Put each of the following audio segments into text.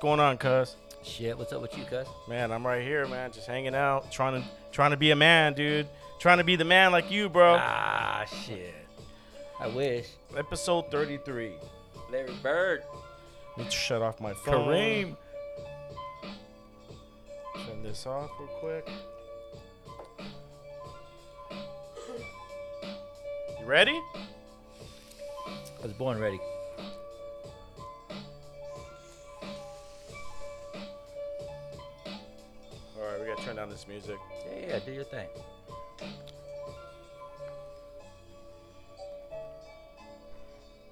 Going on, cuz? Shit, what's up with you, cuz? Man, I'm right here, man, just hanging out, trying to trying to be a man, dude. Trying to be the man like you, bro. Ah, shit. I wish. Episode 33. Larry Bird. Let me shut off my phone. Kareem. Turn this off real quick. You ready? I was born ready. Gotta turn down this music. Yeah, yeah, do your thing.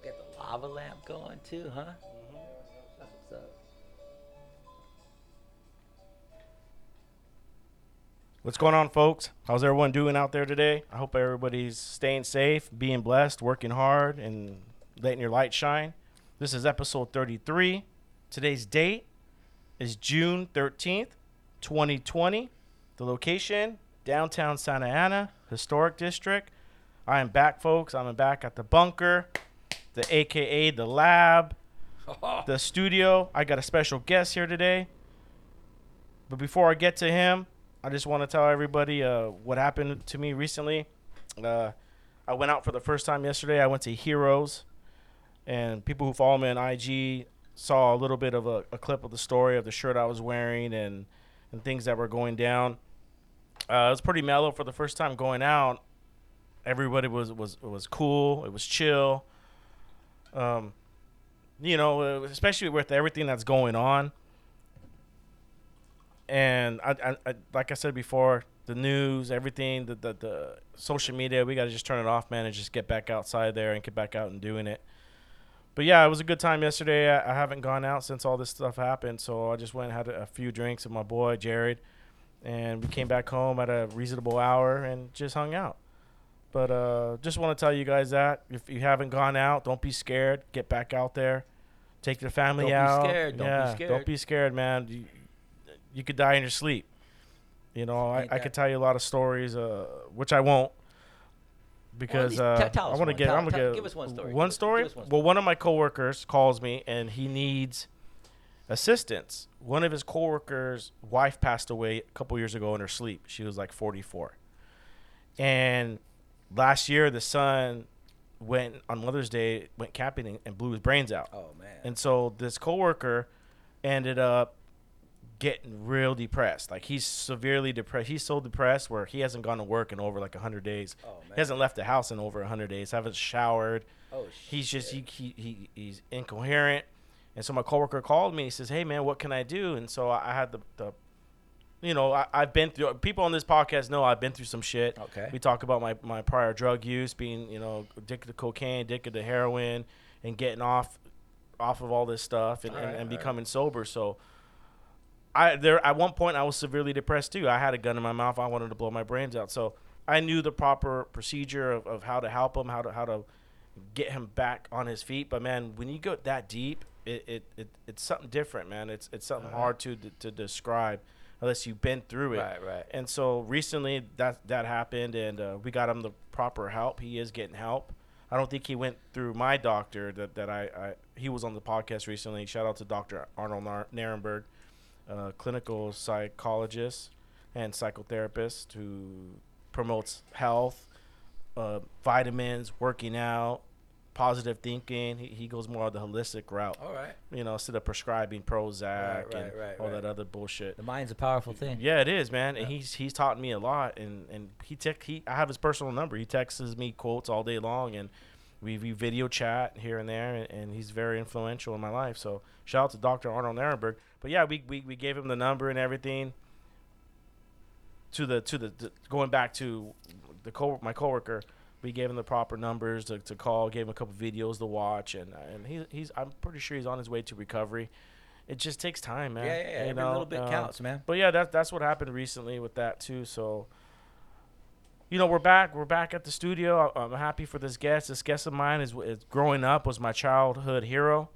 Get the lava lamp going too, huh? That's what's up. What's going on, folks? How's everyone doing out there today? I hope everybody's staying safe, being blessed, working hard, and letting your light shine. This is episode 33. Today's date is June 13th, 2020. The location, downtown Santa Ana, Historic District. I am back, folks. I'm back at the bunker, the AKA the lab, the studio. I got a special guest here today. But before I get to him, I just want to tell everybody uh, what happened to me recently. Uh, I went out for the first time yesterday. I went to Heroes, and people who follow me on IG saw a little bit of a, a clip of the story of the shirt I was wearing and and things that were going down. Uh, it was pretty mellow for the first time going out. Everybody was was was cool. It was chill. Um, you know, uh, especially with everything that's going on and I, I, I, like I said before, the news, everything, the, the, the social media, we got to just turn it off, man, and just get back outside there and get back out and doing it. But yeah, it was a good time yesterday. I, I haven't gone out since all this stuff happened, so I just went and had a, a few drinks with my boy Jared, and we came back home at a reasonable hour and just hung out. But uh, just want to tell you guys that if you haven't gone out, don't be scared. Get back out there. Take your family Don't be out. scared. Don't be scared. Don't be scared, man. You, you could die in your sleep. You know, I, I could tell you a lot of stories, uh, which I won't, because least uh, tell I want to get. Tell- I'm gonna tell- give us one story. One story. us one Well, one of my coworkers calls me and he needs assistance. One of his coworkers' wife passed away a couple years ago in her sleep. She was like 44, and last year the son went on Mother's Day, went camping and, and blew his brains out. Oh man. And so this coworker ended up getting real depressed. Like he's severely depressed. He's so depressed where he hasn't gone to work in over like 100 days. oh man. He hasn't left the house in over 100 days. Haven't showered. oh shit. He's just he, he, he he's incoherent. And so my coworker called me. He says, "Hey man, what can I do?" And so I, I had the, the you know, I, I've been through. People on this podcast know I've been through some shit. Okay. We talk about my, my prior drug use, being you know addicted to cocaine, addicted to heroin, and getting off off of all this stuff and, and, and alright. becoming sober. So I there at one point I was severely depressed too. I had a gun in my mouth. I wanted to blow my brains out. So I knew the proper procedure of, of how to help him, how to how to get him back on his feet. But man, when you go that deep, it, it, it it's something different, man. It's it's something Alright. hard to to describe unless you've been through it. Right, right. And so recently that that happened, and uh, we got him the proper help. He is getting help. I don't think he went through my doctor that, that I, I he was on the podcast recently. Shout out to Dr. Arnold Nar- Nerenberg, uh, clinical psychologist and psychotherapist who promotes health, uh, vitamins, working out, positive thinking. He, he goes more of the holistic route, All right. you know, instead of prescribing Prozac Right, right, and right, all right. that other bullshit. The mind's a powerful thing. Yeah, it is, man. And he's he's taught me a lot, and and he tech he I have his personal number. He texts me quotes all day long, and we, we video chat here and there, and, and he's very influential in my life. So shout out to Dr. Arnold Nerenberg. But yeah, we, we, we gave him the number and everything. To the to the, the going back to the co my coworker, we gave him the proper numbers to, to call, gave him a couple videos to watch, and and he, he's I'm pretty sure he's on his way to recovery. It just takes time, man. Yeah, yeah, yeah. You Every know, little bit um, counts, man. but yeah, that's that's what happened recently with that too. So, you know, we're back. We're back at the studio. I'm happy for this guest. This guest of mine is, is growing up was my childhood hero.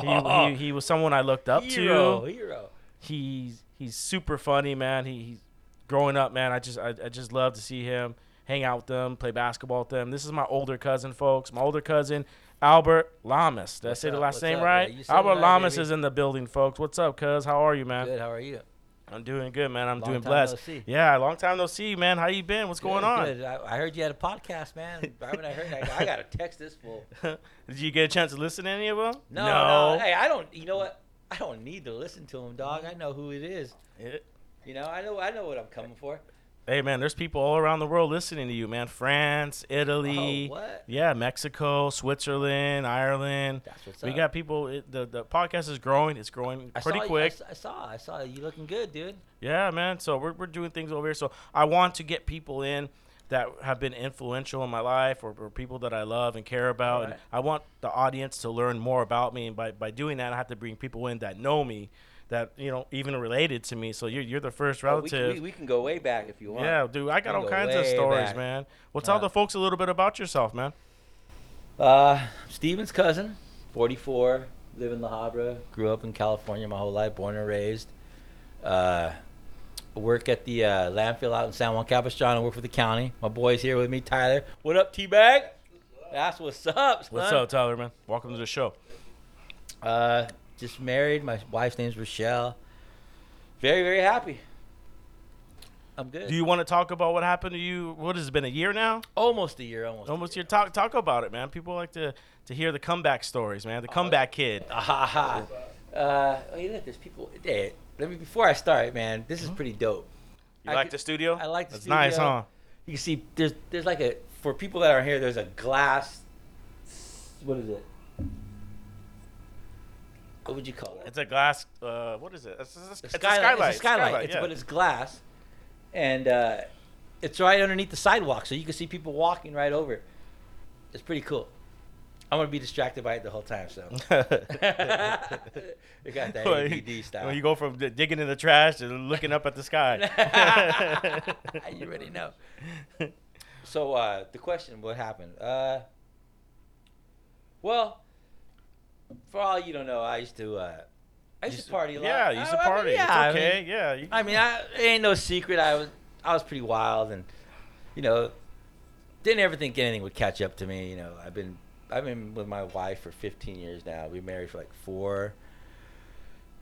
He, he, he was someone I looked up hero, to. hero. He's he's super funny, man. He, he's growing up, man. I just I, I just love to see him hang out with them, play basketball with them. This is my older cousin, folks. My older cousin. Albert Lamas. Did I say the last name up, right? man? You said it Albert right, Lamas baby. is in the building, folks. What's up, cuz? How are you, man? Good. How are you? I'm doing good, man. I'm Long doing blessed. no. Yeah, long time no see, man. How you been? What's going on? good. I, I heard you had a podcast, man. Right when I heard, I, I got to text this fool. Did you get a chance to listen to any of them? No, no, Hey, I don't. You know what? I don't need to listen to him, dog. I know who it is. It- You know, I know. I know what I'm coming for. Hey, man, there's people all around the world listening to you, man. France, Italy, Oh, what? yeah, Mexico, Switzerland, Ireland. That's what's We up. got people. It, the the podcast is growing. It's growing I pretty saw, quick. I, saw- I saw. I saw you looking good, dude. Yeah, man. So we're we're doing things over here. So I want to get people in that have been influential in my life or, or people that I love and care about. And I want the audience to learn more about me. And by, by doing that, I have to bring people in that know me, that, you know, even related to me. So you're, you're the first Oh, we, relative. can, we, we can go way back if you want. yeah, dude, I got all kinds of stories, back. man. Well, tell Uh, the folks a little bit about yourself, man. Uh, Steven's cousin, 44, live in La Habra, grew up in California my whole life, born and raised. Uh, work at the uh, landfill out in San Juan Capistrano, work for the county. My boy's here with me, Tyler. What up, T-Bag? That's what's up, son. What's up, Tyler, man? Welcome to the show. Uh, just married. My wife's name's Rochelle. Very, very happy. I'm good. Do you want to talk about what happened to you? What has it been a year now? almost a year, almost. Almost your talk talk about it, man. People like to to hear the comeback stories, man. Oh, The comeback kid. Ah, ha, ha. Uh, oh, you look, there's people. Hey, let me before I start, man. This Mm-hmm. is pretty dope. You I like could- the studio? I like the That's studio. nice, huh? You can see there's there's like a for people that are here. There's a glass. What is it? What would you call it? It's a glass. Uh, what is it? It's, it's, A it's a skylight. skylight. It's a skylight. It's, yeah. But it's glass, and uh, it's right underneath the sidewalk, so you can see people walking right over. it. It's pretty cool. I'm gonna be distracted by it the whole time, so. we got that you- ADD style. When you go from digging in the trash to looking up at the sky. you already know. So uh, the question, what happened? Uh, well, for all you don't know, I used to uh, I used to party a lot. Yeah, you used to I- I mean, party. yeah, it's I okay. mean- yeah. You, I mean, I, it ain't no secret. I was I was pretty wild, and you know, didn't ever think anything would catch up to me. You know, I've been I've been with my wife for 15 years now. We married for like four.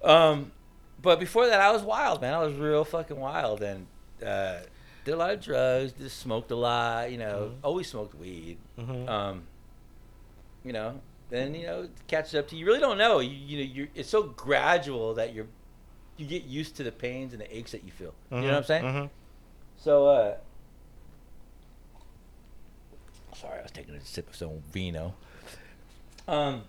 Um, but before that, I was wild, man. I was real fucking wild, and uh, did a lot of drugs. Just smoked a lot. You know, Mhm. always smoked weed. Mhm. Um, you know, then you know it catches up to you. You really don't know. You you know you're, it's so gradual that you're you get used to the pains and the aches that you feel. You know what I'm saying? hmm So uh sorry, I was taking a sip of some vino. Um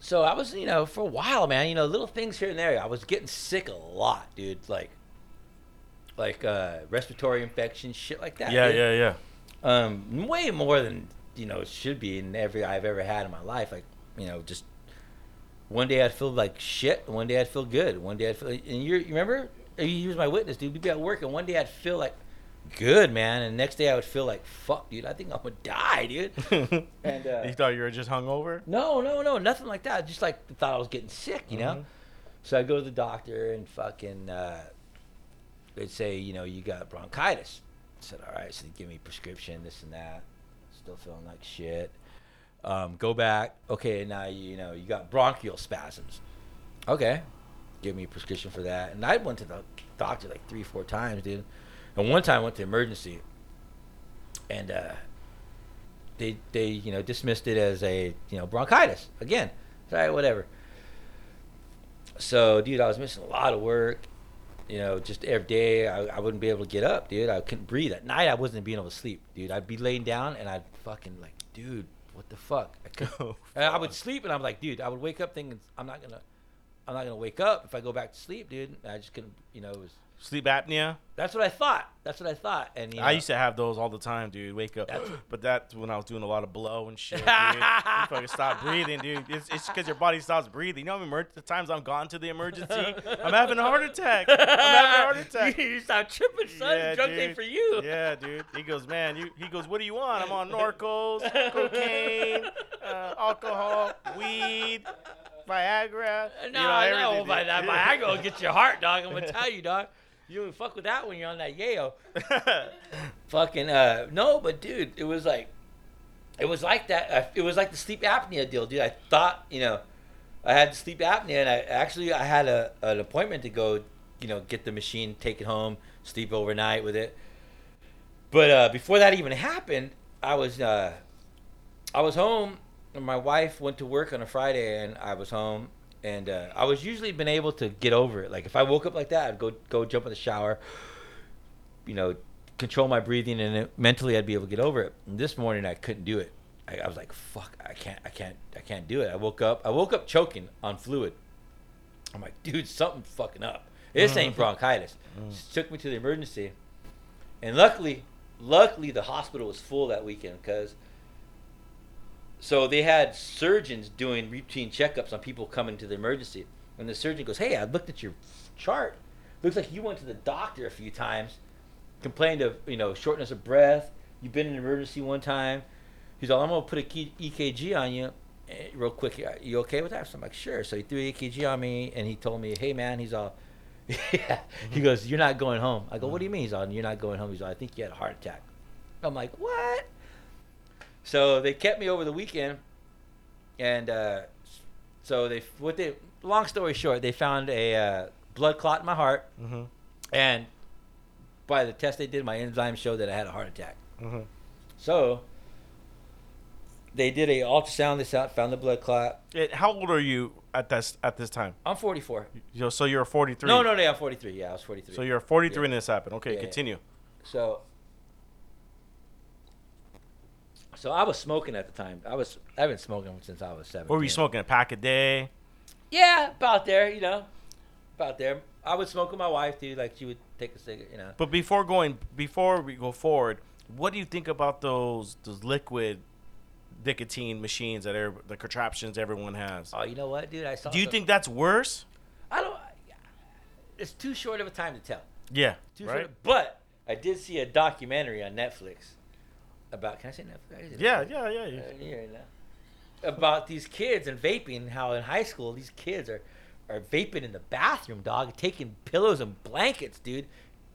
so I was, you know, for a while, man, you know, little things here and there. I was getting sick a lot, dude. Like like uh respiratory infections, shit like that. Yeah, dude. yeah, yeah. Um way more than, you know, it should be in every I've ever had in my life. Like, you know, just one day I'd feel like shit, one day I'd feel good. One day I'd feel and you you remember you was my witness, dude. We'd be at work and one day I'd feel like good, man, and the next day I would feel like fuck, dude. I think I'm gonna die, dude. And, uh, you thought you were just hungover? No, no, no, nothing like that. Just like thought I was getting sick, you know. Mhm. So I go to the doctor and fucking uh, they'd say, you know, you got bronchitis. I said, all right. So they give me prescription, this and that. Still feeling like shit. Um, go back. Okay, now you, know you got bronchial spasms. Okay, give me a prescription for that. And I went to the doctor like three, four times, dude. And one time I went to emergency, and uh, they they you know dismissed it as a you know bronchitis again. Sorry, whatever. So, dude, I was missing a lot of work. You know, just every day I, I wouldn't be able to get up, dude. I couldn't breathe at night. I wasn't being able to sleep, dude. I'd be laying down and I'd fucking like, dude, what the fuck? I could. Oh, and I would sleep and I'm like, dude, I would wake up thinking I'm not gonna, I'm not gonna wake up if I go back to sleep, dude. And I just couldn't, you know. It was Sleep apnea. that's what I thought. That's what I thought. And you know, I used to have those all the time, dude. Wake up, but that's when I was doing a lot of blow and shit. Dude. you fucking stop breathing, dude. It's it's because your body stops breathing. You know how emer- the times I'm gone to the emergency? I'm having a heart attack. I'm having a heart attack. you stop tripping, son. Yeah, ain't dude. for you. Yeah, dude. He goes, man. You. He goes, what do you want? I'm on Norcos, cocaine, uh, alcohol, weed, Viagra. No, you know, I know. By that Viagra will get your heart, dog. I'm gonna tell you, dog. You don't fuck with that when you're on that Yale. Fucking uh, no, but dude, it was like, it was like that. Uh, it was like the sleep apnea deal, dude. I thought, you know, I had sleep apnea, and I actually I had a an appointment to go, you know, get the machine, take it home, sleep overnight with it. But uh, before that even happened, I was uh, I was home. And my wife went to work on a Friday, and I was home. And uh, I was usually been able to get over it. Like if I woke up like that, I'd go go jump in the shower, you know, control my breathing, and it, mentally I'd be able to get over it. And this morning I couldn't do it. I, I was like, "Fuck, I can't, I can't, I can't do it." I woke up, I woke up choking on fluid. I'm like, "Dude, something fucking up. This ain't bronchitis." Took me to the emergency, and luckily, luckily the hospital was full that weekend because. So they had surgeons doing routine checkups on people coming to the emergency, and the surgeon goes, "Hey, I looked at your chart. Looks like you went to the doctor a few times, complained of you know shortness of breath. You've been in an emergency one time." He's all, "I'm gonna put a key- EKG on you, eh, real quick. Are You okay with that?" So I'm like, "Sure." So he threw EKG on me, and he told me, "Hey, man," he's all. Yeah. He goes, You're not going home. I go, What do you mean? He's all, You're not going home. He's all, I think you had a heart attack. I'm like, What? So they kept me over the weekend, and uh, so they what they long story short, they found a uh, blood clot in my heart, Mhm. and by the test they did, my enzymes showed that I had a heart attack. Mhm. So they did a ultrasound. This out, found the blood clot. It- How old are you at this at this time? I'm 44. You so you're 43. No, no, no, I'm 43. Yeah, I was 43. So you're 43 Yeah. when this happened. Okay, Yeah, yeah. continue. So, so I was smoking at the time. I was I've been smoking since I was seven. What were you smoking? A pack a day? Yeah, about there. You know, about there. I would smoke with my wife too. Like she would take a cigarette. You know. But before going, before we go forward, what do you think about those those liquid nicotine machines that are the contraptions everyone has? Oh, you know what, dude? I saw. Do you some- think that's worse? I don't. It's too short of a time to tell. Yeah. Too right. short. But I did see a documentary on Netflix about. Can I say Netflix? Yeah, yeah, yeah. Uh, yeah. yeah, no. About these kids and vaping, how in high school these kids are, are vaping in the bathroom, dog, taking pillows and blankets, dude,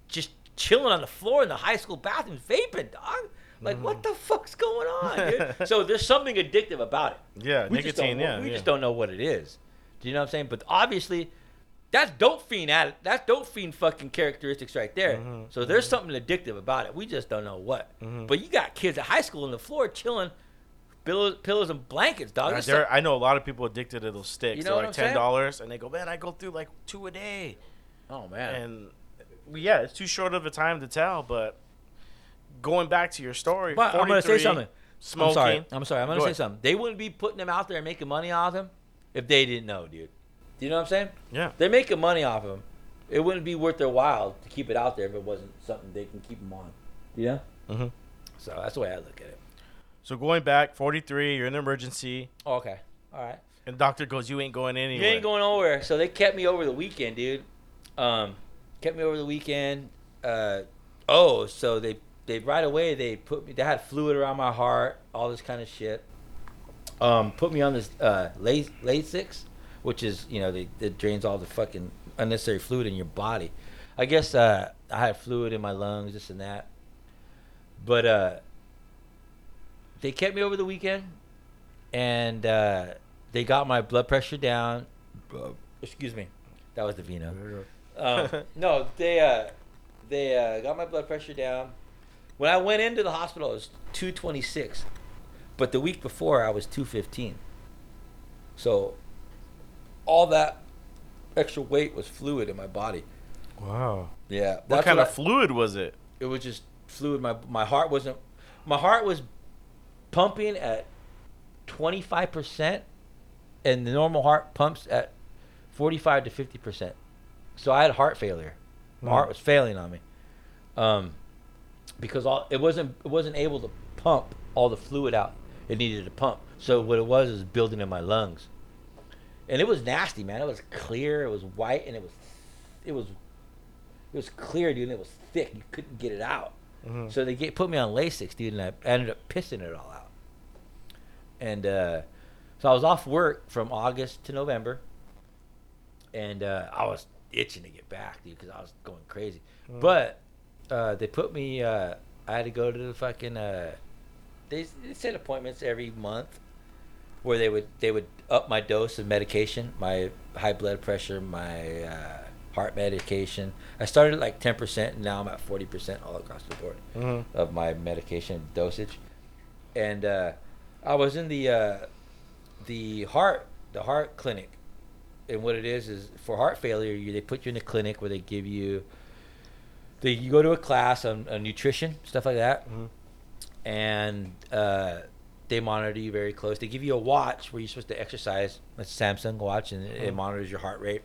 just chilling on the floor in the high school bathrooms, vaping, dog. Like, what the fuck's going on, dude? so there's something addictive about it. Yeah, We just nicotine. Yeah, we yeah. just don't know what it is. Do you know what I'm saying? But obviously, that's dope fiend at That's dope fiend fucking characteristics right there. Mhm, So there's something addictive about it. We just don't know what. Mhm. But you got kids at high school on the floor chilling, pillows, pillows and blankets, dog. Some- I know a lot of people addicted to those sticks. You know They're like ten dollars, and they go, man, I go through like two a day, oh man. and yeah, it's too short of a time to tell. But going back to your story, but I'm gonna say something. Smoking. I'm sorry. I'm sorry. I'm gonna Go say ahead. something. They wouldn't be putting them out there and making money off them if they didn't know, dude. Do you know what I'm saying? Yeah. They're making money off of them. It wouldn't be worth their while to keep it out there if it wasn't something they can keep them on. Yeah. Mhm. So that's the way I look at it. So going back, 43, you're in emergency, Oh, okay. All right. and the doctor goes, you ain't going anywhere. You ain't going nowhere. So they kept me over the weekend, dude. Um, kept me over the weekend. Uh, oh, so they they right away they put me. They had fluid around my heart, all this kind of shit. Um, put me on this uh, Lasix, which is you know they it drains all the fucking unnecessary fluid in your body. I guess uh, I had fluid in my lungs, this and that. But uh, they kept me over the weekend, and uh, they got my blood pressure down. Uh, excuse me, that was the vino. Um, no, they uh, they uh, got my blood pressure down. When I went into the hospital, it was 226, but the week before I was 215. So all that extra weight was fluid in my body. Wow. Yeah, What kind of fluid was it? it was just fluid. My my heart wasn't. My heart was pumping at 25 percent, and the normal heart pumps at 45 to 50 percent. So I had heart failure. My Hmm. heart was failing on me, um, because all it wasn't it wasn't able to pump all the fluid out it needed to pump. So what it was is building in my lungs, and it was nasty, man. It was clear, it was white, and it was it was it was clear, dude. And it was thick. You couldn't get it out. Mhm. So they get put me on Lasix, dude, and I ended up pissing it all out. And uh, so I was off work from August to November, and uh, I was itching to get back, dude, because I was going crazy. Mm. But uh, they put me. Uh, I had to go to the fucking. Uh, they, they set appointments every month where they would they would up my dose of medication, my high blood pressure, my uh, heart medication. I started at like ten percent, and now I'm at forty percent all across the board Mhm. of my medication dosage. And uh, I was in the uh, the heart the heart clinic, and what it is is for heart failure, you, they put you in a clinic where they give you. They, you go to a class on, on nutrition stuff like that, Mhm. and uh, they monitor you very close. They give you a watch where you're supposed to exercise. It's a Samsung watch, and it, it Mhm. monitors your heart rate,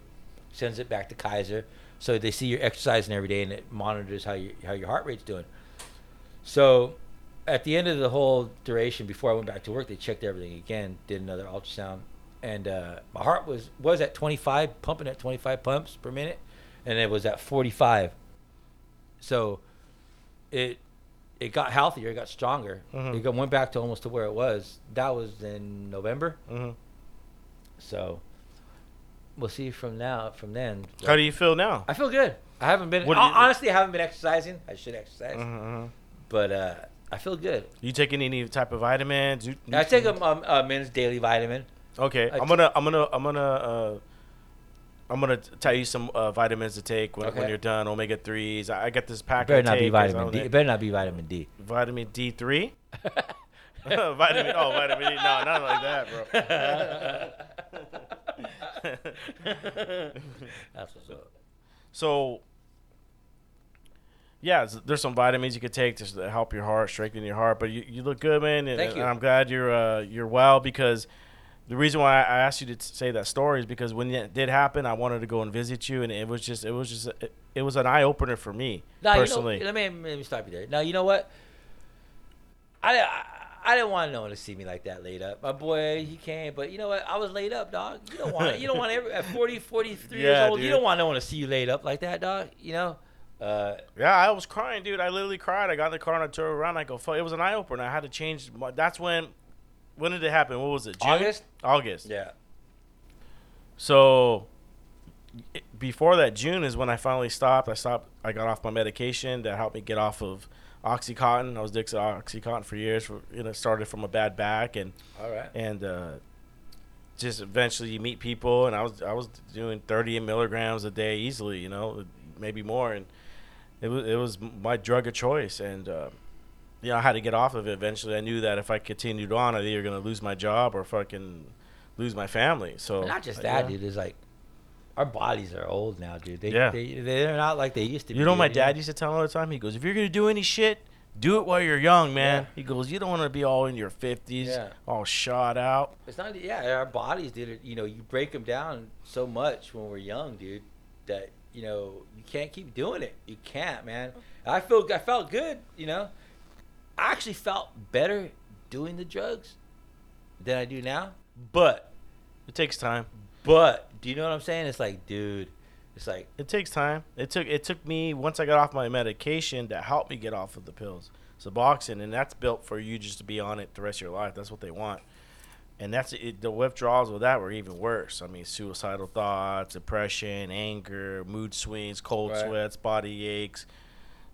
sends it back to Kaiser, so they see you're exercising every day, and it monitors how you how your heart rate's doing. So, at the end of the whole duration, before I went back to work, they checked everything again, did another ultrasound, and uh, my heart was was at 25, pumping at 25 pumps per minute, and it was at 45. So, it it got healthier, it got stronger. Mhm. It got, went back to almost to where it was. That was in November. Mhm. So, we'll see from now from then. How do you feel now? I feel good. I haven't been you- honestly. I haven't been exercising. I should exercise, Mhm. but uh, I feel good. You taking any type of vitamins? You- I take a, um, a men's daily vitamin. Okay, I I'm t- gonna, I'm gonna, I'm gonna, uh, I'm gonna tell you some uh, vitamins to take when, when you're done. Omega threes. I, I got this pack. It better not be take 'cause I vitamin D. It better not be vitamin D. Vitamin D three. vitamin. Oh, vitamin D. No, not like that, bro. That's what's up. so, yeah, there's some vitamins you could take to help your heart, strengthen your heart. But you, you look good, man. And, Thank you. and I'm glad you're uh, you're well because the reason why I asked you to say that story is because when it did happen, I wanted to go and visit you, and it was just it was just it, it was an eye opener for me Now, personally. You know, let me let me stop you there. Now you know what? I, I I didn't want no one to see me like that laid up. My boy, he came, but you know what? I was laid up, dog. You don't want it. You don't want every at 40, 43 years Yeah, old. You don't want no one to see you laid up like that, dog. You know. Uh, Yeah, I was crying, dude. I literally cried. I got in the car and I turned around. I go, fuck. It was an eye opener. I had to change. My, that's when. When did it happen? What was it? June? August? August. yeah. So it- before that June is when I finally stopped. I stopped. I got off my medication that helped me get off of OxyContin. I was addicted to OxyContin for years. For, you know, it started from a bad back and All right. and uh, just eventually you meet people. And I was I was doing 30 milligrams a day easily. You know, maybe more. And it was it was my drug of choice. And uh, you know, I had to get off of it eventually. I knew that if I continued on, I'd either gonna lose my job or fucking lose my family. So But not just uh, that, yeah. dude. It's like our bodies are old now, dude. They, Yeah. they they're not like they used to be. You know, my dad used to tell me all the time. He goes, "If you're gonna do any shit, do it while you're young, man." Yeah. He goes, "You don't want to be all in your fifties, Yeah. all shot out." It's not. Yeah, our bodies, dude. You know, you break them down so much when we're young, dude, that you know you can't keep doing it. You can't, man. I feel. I felt good. You know, I actually felt better doing the drugs than I do now. But, It takes time. but, do you know what I'm saying? It's like, dude, it's like, It takes time. It took it took me once I got off my medication to help me get off of the pills. Suboxone, and that's built for you just to be on it the rest of your life. That's what they want. And that's it, the withdrawals with that were even worse. I mean, suicidal thoughts, depression, anger, mood swings, cold Right. sweats, body aches,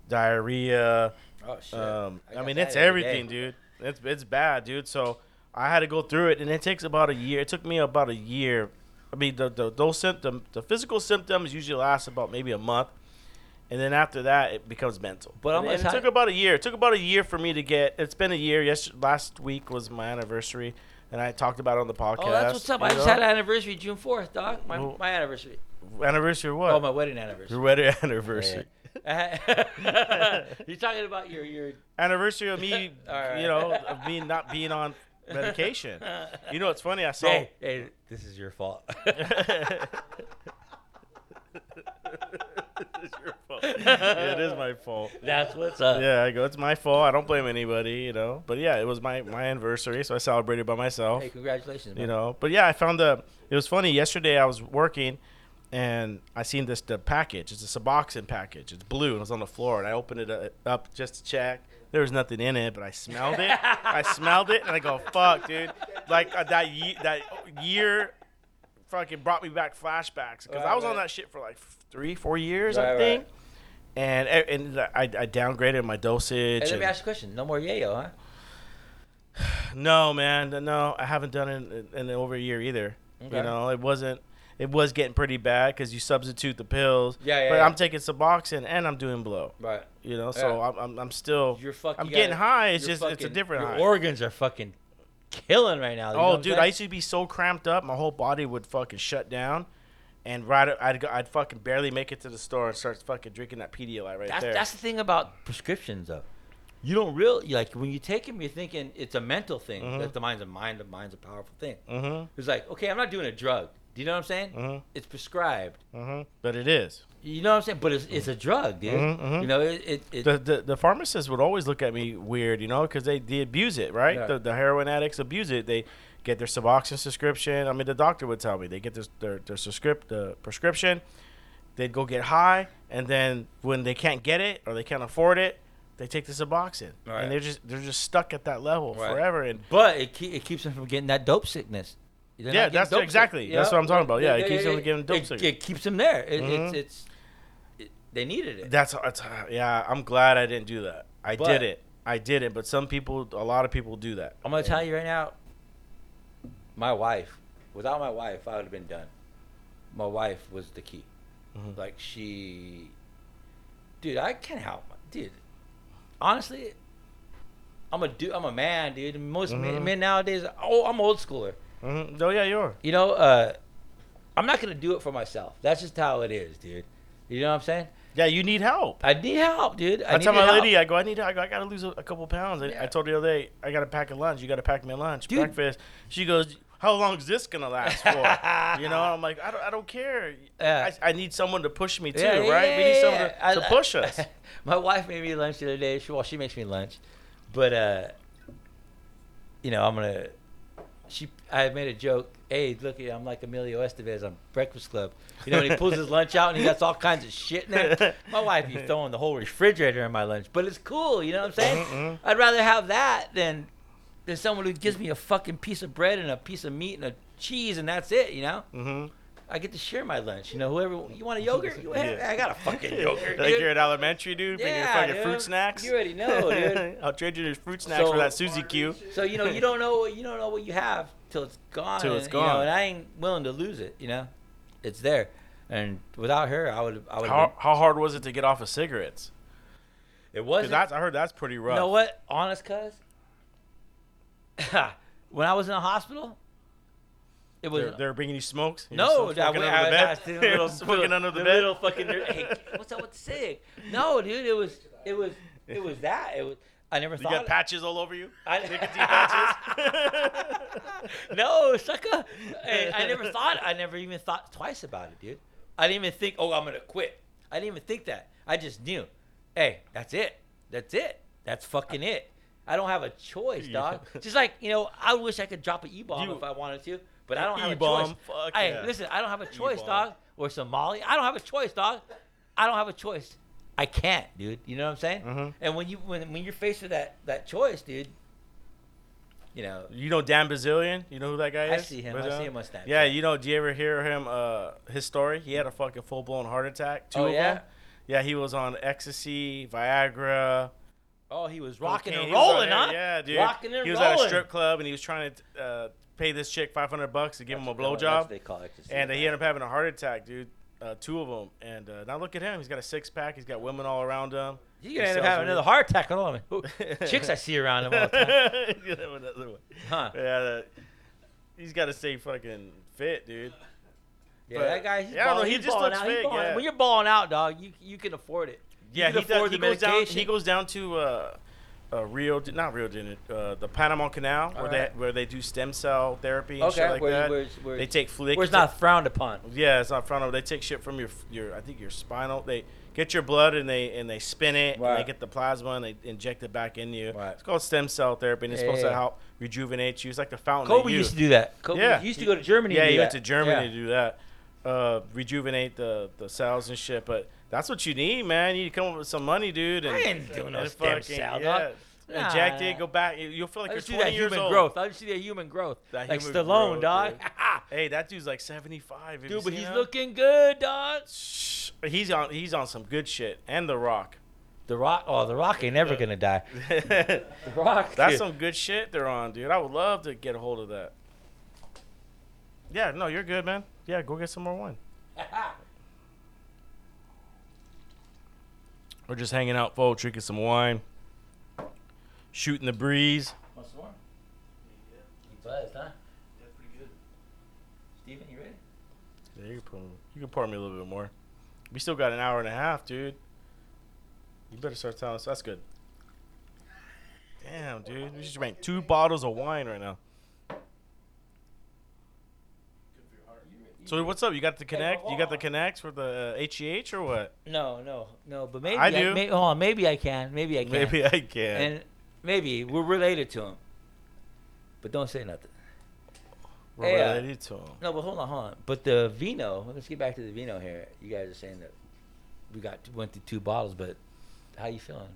diarrhea. Oh shit. Um, I, got mean, it's everything, dude. It's it's bad, dude. So I had to go through it, and it takes about a year. It took me about a year. I mean, the, the those symptom, the physical symptoms usually last about maybe a month, and then after that, it becomes mental. But I'm and, and it took about a year. It took about a year for me to get. It's been a year. Yes, last week was my anniversary, and I talked about it on the podcast. Oh, that's what's up. you I just had an anniversary June 4th, dog. My, Well- my anniversary. anniversary. What? Oh, my wedding anniversary. Your wedding anniversary. You're talking about your your. Anniversary of me, right. you know, of me not being on medication. You know, it's funny. I saw. Hey, hey, this is your fault. it's your fault. Yeah, it is my fault. That's what's up. Yeah, I go. It's my fault. I don't blame anybody, you know. But yeah, it was my my anniversary, so I celebrated by myself, Hey, congratulations, man. you know. But yeah, I found the. It was funny. Yesterday, I was working, and I seen this the package. It's a Suboxone package. It's blue, and it was on the floor, and I opened it uh, up just to check. There was nothing in it, but I smelled it. I smelled it, and I go, "Fuck, dude!" Like uh, that ye- that year, fucking brought me back flashbacks because I Right, was on that shit for like three, four years, Right, I right. think. And and I, I downgraded my dosage. Hey, let me ask you a question. No more yayo, huh? no, man, no, I haven't done it in, in over a year either. Okay. You know, it wasn't. It was getting pretty bad because you substitute the pills. Yeah, yeah, But yeah. I'm taking Suboxone and I'm doing blow. Right. You know, so Yeah. I'm, I'm I'm still. You're fucking. I'm you getting gotta- high. It's just it's a fucking- different your high. organs are fucking killing right now. oh, dude. I used to be so cramped up, my whole body would fucking shut down, and right, I'd I'd fucking barely make it to the store and start fucking drinking that Pedialyte right That's there. that's the thing about prescriptions, though. You don't really like when you take them. You're thinking it's a mental thing. Mhm. That the mind's a mind. The mind's a powerful thing. mm-hmm. It's like, okay, I'm not doing a drug. Do you know what I'm saying? Mhm. It's prescribed. Mm-hmm. But it is. You know what I'm saying? But it's, it's a drug, dude. Mhm, mhm. You know, it, it, it the, the the pharmacists would always look at me weird, you know, because they, they abuse it, right? Yeah. The, the heroin addicts abuse it. They get their Suboxone subscription. I mean, the doctor would tell me they get this, their their subscript the prescription. They'd go get high, and then when they can't get it or they can't afford it, they take the Suboxone, Right. and they're just they're just stuck at that level Right. forever. And but it, keep, it keeps them from getting that dope sickness. They're Yeah, that's exactly- sick, that's you what I'm talking about. Yeah, it keeps them it- getting dope it. It keeps them there. It, Mhm. It's it's it, they needed it. that's, that's yeah. I'm glad I didn't do that. I But- did it. I did it. But some people, a lot of people do that. I'm gonna tell you right now. My wife, without my wife, I would have been done. My wife was the key. Mhm. Like she, dude, I can't help, my, dude. Honestly, I'm a dude. I'm a man, dude. Most men, Mhm. men nowadays, oh, I'm old schooler. Mm-hmm. Oh yeah, you are. You know, uh, I'm not gonna do it for myself. That's just how it is, dude. You know what I'm saying? Yeah, you need help. I need help, dude. I, I, tell my help. lady, I go, I need, I, go, I gotta lose a, a couple pounds. I, Yeah. I told her the other day, I gotta pack a lunch. You gotta pack me a lunch, Dude. breakfast. She goes, how long is this gonna last for? you know, I'm like, I don't, I don't care. Yeah. I, I need someone to push me too, Yeah, yeah, right? we need someone to, to push us. My wife made me lunch the other day. She, well, she makes me lunch, but uh, you know, I'm gonna. She, I made a joke. Hey, look, I'm like Emilio Estevez on Breakfast Club. You know, when he pulls his lunch out and he got all kinds of shit in there. My wife, he's throwing the whole refrigerator in my lunch, but it's cool. You know what I'm saying? Mhm. I'd rather have that than than someone who gives me a fucking piece of bread and a piece of meat and a cheese and that's it. You know, mm-hmm. I get to share my lunch. You know, whoever you want a yogurt, you have, Yeah. I got a fucking yogurt. like dude. you're at elementary, dude, bringing your fucking dude. fruit snacks. You already know, dude. I'll trade you your fruit snacks So- for that Suzy Q. So you know you don't know you don't know what you have till it's gone. Till it's and, You know, gone. and I ain't willing to lose it. You know, it's there. And without her, I would I would. How, how hard was it to get off of cigarettes? It that's I heard that's pretty rough. You know what? Honest, cuz. when I was in the hospital, it was They're, they're bringing you smokes. You're no. I, fucking went- under I, the bed. was sitting little, smoking little- under the, the bed. Little fucking. Hey, what's up with the cig? No, dude. It was. It was. It was that. It was. I never You thought. got patches all over you. I, Nicotine patches. no, sucker. I, I never thought. I never even thought twice about it, dude. I didn't even think, oh, I'm gonna quit. I didn't even think that. I just knew, hey, that's it. That's it. That's fucking it. I don't have a choice, Yeah. dog. Just like you know, I wish I could drop an e-bomb if I wanted to, but I don't have a E-bomb, choice. fuck Hey, yeah. listen, I don't have a choice, E-bomb. dog. Or Somali. I don't have a choice, dog. I don't have a choice. I can't, dude. You know what I'm saying? Mhm. And when you when when you're faced with that that choice, dude, you know, You know Dan Bilzerian? You know who that guy I is? I see him. I see him on Snapchat. Yeah, you know, do you ever hear him uh his story? He had a fucking full blown heart attack. Two Oh, of yeah? them. Yeah, he was on ecstasy, Viagra, Oh, he was rocking cocaine. and rolling, huh? Yeah, dude. Rocking and rolling. he was rolling. at a strip club and he was trying to uh, pay this chick 500 bucks to give him a That's what blowjob. they call ecstasy. And he ended up having a heart attack, dude. Uh, two of them. And uh, now look at him. He's got a six pack. He's got women all around him. You're gonna end up having another heart attack. Hold on. Who- Chicks I see around him all the time. He's gonna have another one. Huh? Yeah, uh, he's got to stay fucking fit, dude. Yeah, But- that guy. He's yeah, I don't know, he he's just balling looks out. He's fake, balling out. yeah. When you're balling out, dog, you you can afford it. You Yeah, can he, does, afford he goes down. He goes down to uh, uh, Rio, not Rio de uh, the Panama Canal, where Alright. they where they do stem cell therapy and shit like where, that. where's, where's, they take. They where's can not frowned upon. Yeah, it's not frowned upon. They take shit from your your I think your spinal. They get your blood and they and they spin it and they get the plasma and they inject it back in you. Right. It's called stem cell therapy and it's Yeah, supposed yeah. to help rejuvenate you. It's like the fountain. Kobe used to do that. Kobe Yeah. he used to go to Germany. Yeah, he went to Germany Yeah. to do that. Uh, rejuvenate the the cells and shit. But that's what you need, man. You need to come up with some money, dude. And, I ain't doing no and stem cell, dog. Nah, Inject it, go back. You- You'll feel like I you're just see 20 that years human old. growth. I just see that human growth. That like human Stallone, growth, dog. Hey, that dude's like 75. Have Dude, but he's that? looking good, dog. Shh. He's on. He's on some good shit. And The Rock. The Rock. Oh, The Rock ain't never gonna die. The Rock. That's dude. some good shit they're on, dude. I would love to get a hold of that. Yeah, no, you're good, man. Yeah, go get some more wine. We're just hanging out, folks, drinking some wine, shooting the breeze. What's more? You buzzed, huh? Yeah, pretty good. Steven, you ready? Yeah, you can pour, me, you can pour me a little bit more. We still got an hour and a half, dude. You better start telling us. That's good. Damn, dude. We just drank two bottles of wine right now. So what's up? You got the connect? You got the connects for the uh, HGH or what? No, no, no. But maybe I do. may, hold on, maybe I can. Maybe I can. Maybe I can. And maybe we're related to him. But don't say nothing. We're hey, uh, related to him. No, but hold on, hold on. But the vino. Let's get back to the vino here. You guys are saying that we got went through two bottles, but how you feeling?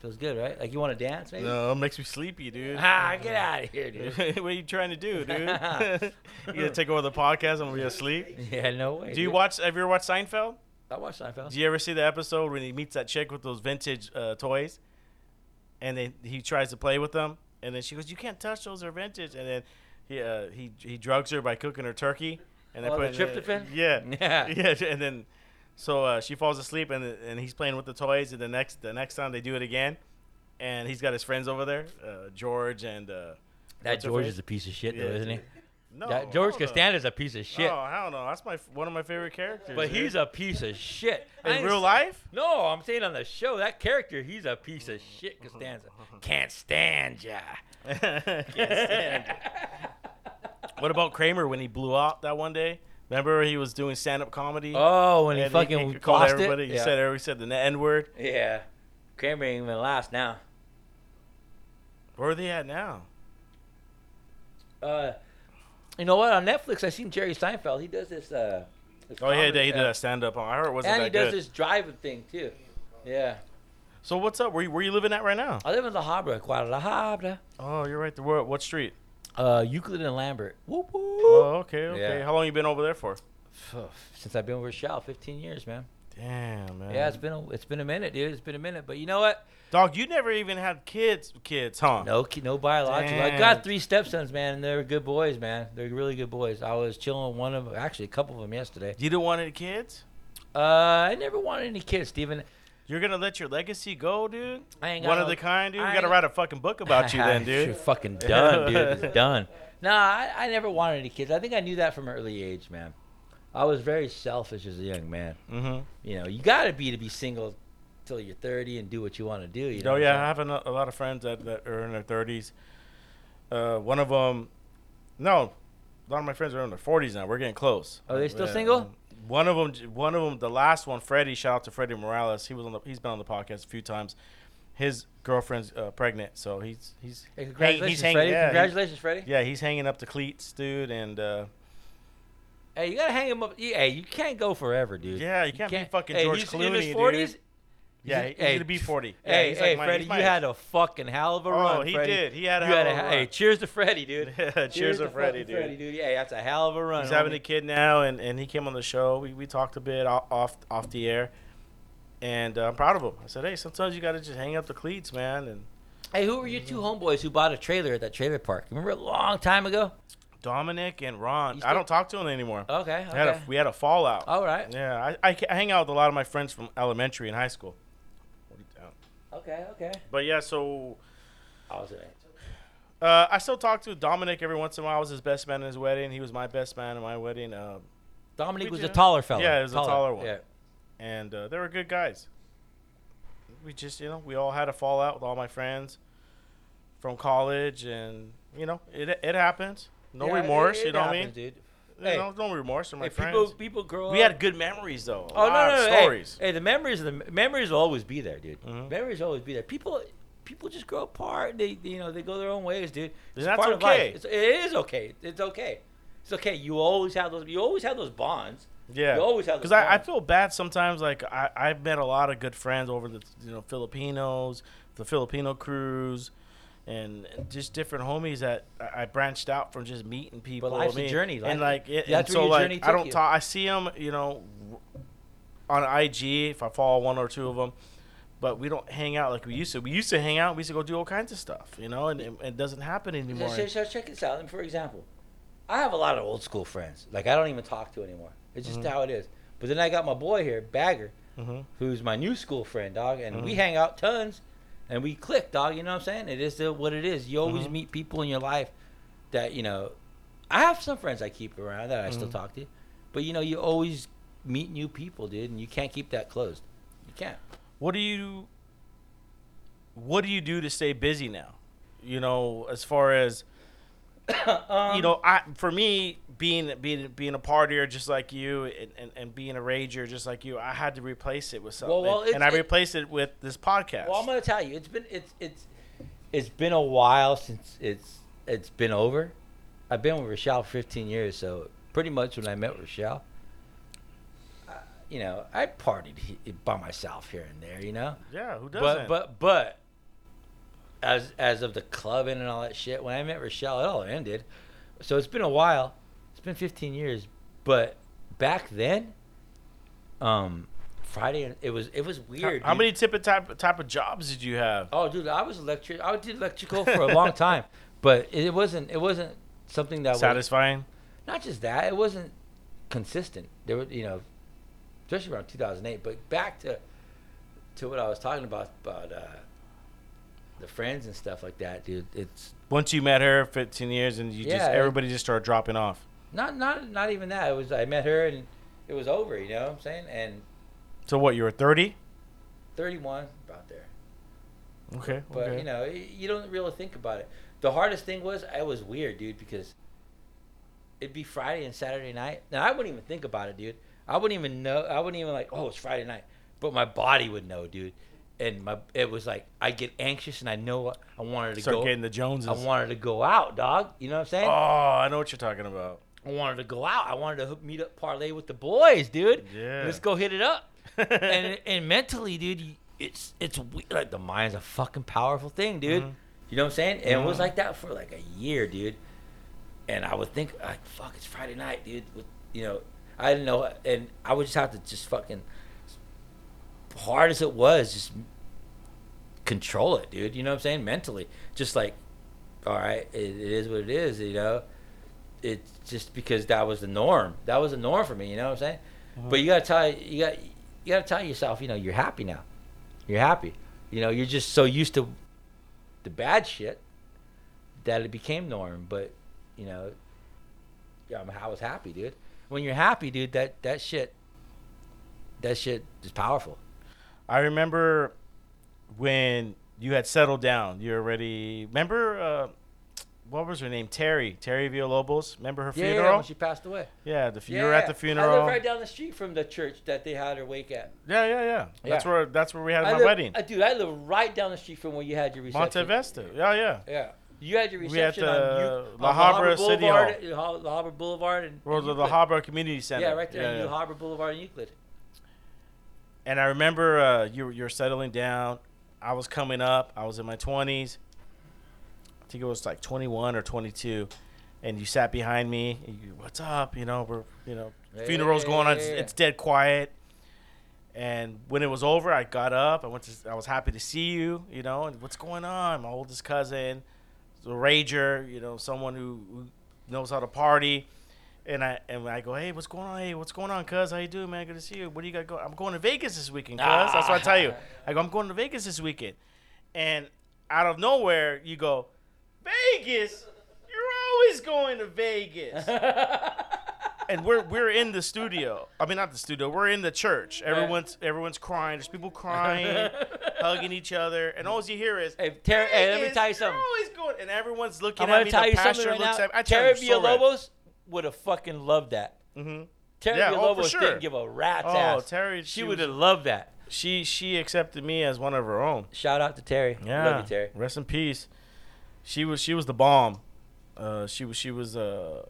Feels good, right? Like you want to dance, maybe? No, it makes me sleepy, dude. Ah, get out of here, dude. what are you trying to do, dude? you gonna take over the podcast? I'm gonna be asleep. yeah, no way. Do you dude. watch? Have you ever watched Seinfeld? I watched Seinfeld. Do you ever see the episode when he meets that chick with those vintage uh, toys, and then he tries to play with them, and then she goes, "You can't touch those; they're vintage." And then he uh, he he drugs her by cooking her turkey, and then Oh, the tryptophan? Yeah, Yeah. yeah. And then so uh, she falls asleep, and and he's playing with the toys, and the next the next time they do it again, and he's got his friends over there, uh, George and uh, That George is a piece of shit, though, Yeah, isn't he? No, that George. Costanza's a piece of shit. Oh, hell no! That's my one of my favorite characters. but dude. he's a piece of shit. In real life. No, I'm saying on the show, that character, he's a piece of shit, Costanza. Can't stand ya. Can't stand it. What about Kramer when he blew up that one day? Remember he was doing stand-up comedy. Oh, when he and fucking called lost everybody. it. He yeah. said every said the N word. yeah. Kramer ain't even last now. Where are they at now? Uh, you know what? On Netflix, I seen Jerry Seinfeld. He does this. Uh, this Oh yeah, he did a stand-up. on I heard it wasn't And he does good. this driving thing too. Yeah. So what's up? Where you, where you living at right now? I live in La Habra, Guadalajara. Oh, you're right. The where, what street? Uh, Euclid and Lambert. Whoop whoop. Oh, okay, okay. Yeah. How long you been over there for? Since I've been with Shell, 15 years, man. Damn, man. Yeah, it's been a, it's been a minute, dude. It's been a minute. But you know what? Dog, you never even had kids, kids, huh? No, no biological. I got three stepsons, man, and they're good boys, man. They're really good boys. I was chilling with one of them, actually a couple of them yesterday. You didn't want any kids? Uh, I never wanted any kids, Steven. You're gonna let your legacy go, dude? I ain't got One no- of the kind, dude. I You gotta ain't- write a fucking book about you then, You're dude. fucking done, dude. It's done. Nah, I, I never wanted any kids. I think I knew that from an early age, man. I was very selfish as a young man. Mm-hmm. You know, you gotta be to be single till you're 30 and do what you want to do. You know Oh yeah, I have a, a lot of friends that, that are in their thirties. Uh, one of them, no, a lot of my friends are in their forties now. We're getting close. Are they still Yeah. single? One of them, one of them, the last one, Freddie. Shout out to Freddie Morales. He was on the, he's been on the podcast a few times. His girlfriend's uh, pregnant, so he's he's Hey, congratulations, he's hanging. Freddie. Yeah, congratulations, Freddie. yeah, he's hanging up the cleats, dude, and uh, Hey, you gotta hang him up. Hey, you can't go forever, dude. yeah, you can't, be fucking hey, George he's Clooney, in his dude. 40s. Yeah, He's- hey, gonna be forty. Yeah, hey, hey, like Freddie, you had a fucking hell of a Oh, run. he Freddie. did. He had a You hell had of a Hey, cheers to Freddie, dude. cheers, to to Freddie, dude. Freddie, dude. Yeah, that's a hell of a run. He's having a kid now, and, and he came on the show. We, we talked a bit off off the air, and uh, I'm proud of him. I said, hey, sometimes you got to just hang up the cleats, man. And Hey, who were your two homeboys who bought a trailer at that trailer park? Remember a long time ago? Dominic and Ron, I don't talk to him anymore. Okay, We, had a, we had a fallout. All right. Yeah, I, I, I hang out with a lot of my friends from elementary and high school. Okay, okay. But yeah, so I was it. uh, I still talk to Dominic every once in a while. I was his best man in his wedding. He was my best man in my wedding. Uh, Dominic We was do. a taller fellow. Yeah, he was a taller one. Yeah. and uh, they were good guys. We just, you know, we all had a fallout with all my friends from college, and you know, it it happens. No Yeah, remorse, it you know what I mean? Dude. You Hey, know, no remorse from my Hey, friends. people, people grow up we up. had good memories though. Oh no, lot no, of no! stories. Hey, hey, the memories, the memories will always be there, dude. Mhm. Memories will always be there. People, people just grow apart. They, they, you know, they go their own ways, dude. It's that's part of life. okay. It's, it is okay. It's okay. It's okay. You always have those. You always have those bonds. Yeah, You always have because those I, I feel bad sometimes. Like I I've met a lot of good friends over the you know Filipinos, the Filipino crews, and and just different homies that I branched out from just meeting people. But life's I a mean, journey, and like it, that's and so like I don't talk. I see them, you know, on IG if I follow one or two of them. But we don't hang out like we used to. We used to hang out. We used to go do all kinds of stuff, you know, and it, it doesn't happen anymore. So, so check this out. For example, I have a lot of old school friends. Like I don't even talk to anymore. It's just Mhm. how it is. But then I got my boy here, Bagger, hmm who's my new school friend, dog, and we Mhm. hang out tons, and we click, dog. You know what I'm saying? It is the, what it is. You always Mhm. meet people in your life that you know. I have some friends I keep around that I still Mhm. talk to, but you know, you always meet new people, dude, and you can't keep that closed. You can't. What do you what do you do to stay busy now? You know, as far as um, you know, I for me being being being a partier just like you and, and, and being a rager just like you, I had to replace it with something. well, and I it's- it- replaced it with this podcast. Well, I'm gonna tell you, it's been it's it's it's been a while since it's it's been over. I've been with Rochelle for 15 years, so pretty much when I met Rochelle, uh, you know, I partied he- by myself here and there, you know. yeah, who doesn't? But but but as as of the clubbing and all that shit, when I met Rochelle, it all ended. So it's been a while. It's been 15 years, but back then, um, Friday it was it was weird. how dude. many type of type type of jobs did you have? Oh, dude, I was electric. I did electrical for a long time, but it wasn't. It wasn't something that was Satisfying. not just that. It wasn't consistent. There were you know, especially around 2008. But back to to what I was talking about about uh, the friends and stuff like that, dude. It's Once you met her, 15 years, and you just Yeah, it- everybody just started dropping off. Not not not even that. It was I met her and it was over. You know what I'm saying? And So what? You were 30? 31 about there. Okay. But okay. you know, you don't really think about it. The hardest thing was it was weird, dude, because it'd be Friday and Saturday night. Now I wouldn't even think about it, dude. I wouldn't even know. I wouldn't even like, oh, it's Friday night. But my body would know, dude. And my it was like I get anxious and I know I wanted to Start go. getting the Joneses. I wanted to go out, dog. You know what I'm saying? oh, I know what you're talking about. I wanted to go out. I wanted to hook, meet up, parlay with the boys, dude. Yeah. Let's go hit it up. and and mentally, dude, it's it's we- like the mind's a fucking powerful thing, dude. Mhm. You know what I'm saying? And it was Mhm. like that for like a year, dude. And I would think, like, fuck, it's Friday night, dude. With, you know, I didn't know, and I would just have to just fucking, hard as it was, just control it, dude. You know what I'm saying? Mentally, just like, all right, it, it is what it is. You know, it's just because that was the norm. That was the norm for me. You know what I'm saying? Mhm. But you gotta tell you got you gotta tell yourself, you know, you're happy now. You're happy. You know, you're just so used to the bad shit that it became norm. But you know, yeah, I'm- I was happy, dude. When you're happy, dude, that that shit, that shit is powerful. I remember when you had settled down. You already remember uh, what was her name? Terry. Terry Villalobos. Remember her Yeah, yeah, funeral? when she passed away. Yeah, the fu- Yeah, you were at the funeral. I funeral. live right down the street from the church that they had her wake at. yeah, yeah, yeah. That's where that's where we had I my live, wedding. uh, dude, I live right down the street from where you had your reception. Monte Vista. Yeah, yeah. Yeah. You had your reception We had the on, La Habra City Hall. La Habra Boulevard and, Or the, Euclid. Harbor Community Center. Yeah, right there Yeah, on yeah. New Harbor Boulevard and Euclid. And I remember uh, you were- you're settling down. I was coming up. I was in my 20s. I think it was like 21 or 22. And you sat behind me. and you, What's up? You know, we're you know, Yeah, funeral's yeah, going on. It's, it's dead quiet. And when it was over, I got up. I went to. I was happy to see you. You know, and what's going on? My oldest cousin, the rager. You know, someone who, who knows how to party. And I and I go, hey, what's going on? Hey, what's going on, cuz? How you doing, man? Good to see you. What do you got going? I'm going to Vegas this weekend, cuz. That's what I tell you. I go, I'm going to Vegas this weekend. And out of nowhere, you go, Vegas? You're always going to Vegas. and we're we're in the studio. I mean, not the studio. We're in the church. Everyone's everyone's crying. There's people crying, hugging each other, and all you hear is. Hey, Terry, hey, let me tell you you're something. always going, and everyone's looking I'm at gonna me. tell the you pastor something right looks now. at me. I tell Terry you, so. Villalobos would have fucking loved that. Mm-hmm. Terry Yeah, oh, for Villalobos sure. didn't give a rat's Oh, ass. Terry, she she would have loved that. She she accepted me as one of her own. Shout out to Terry. Yeah. Love you, Terry. Rest in peace. She was she was the bomb. Uh, she was she was uh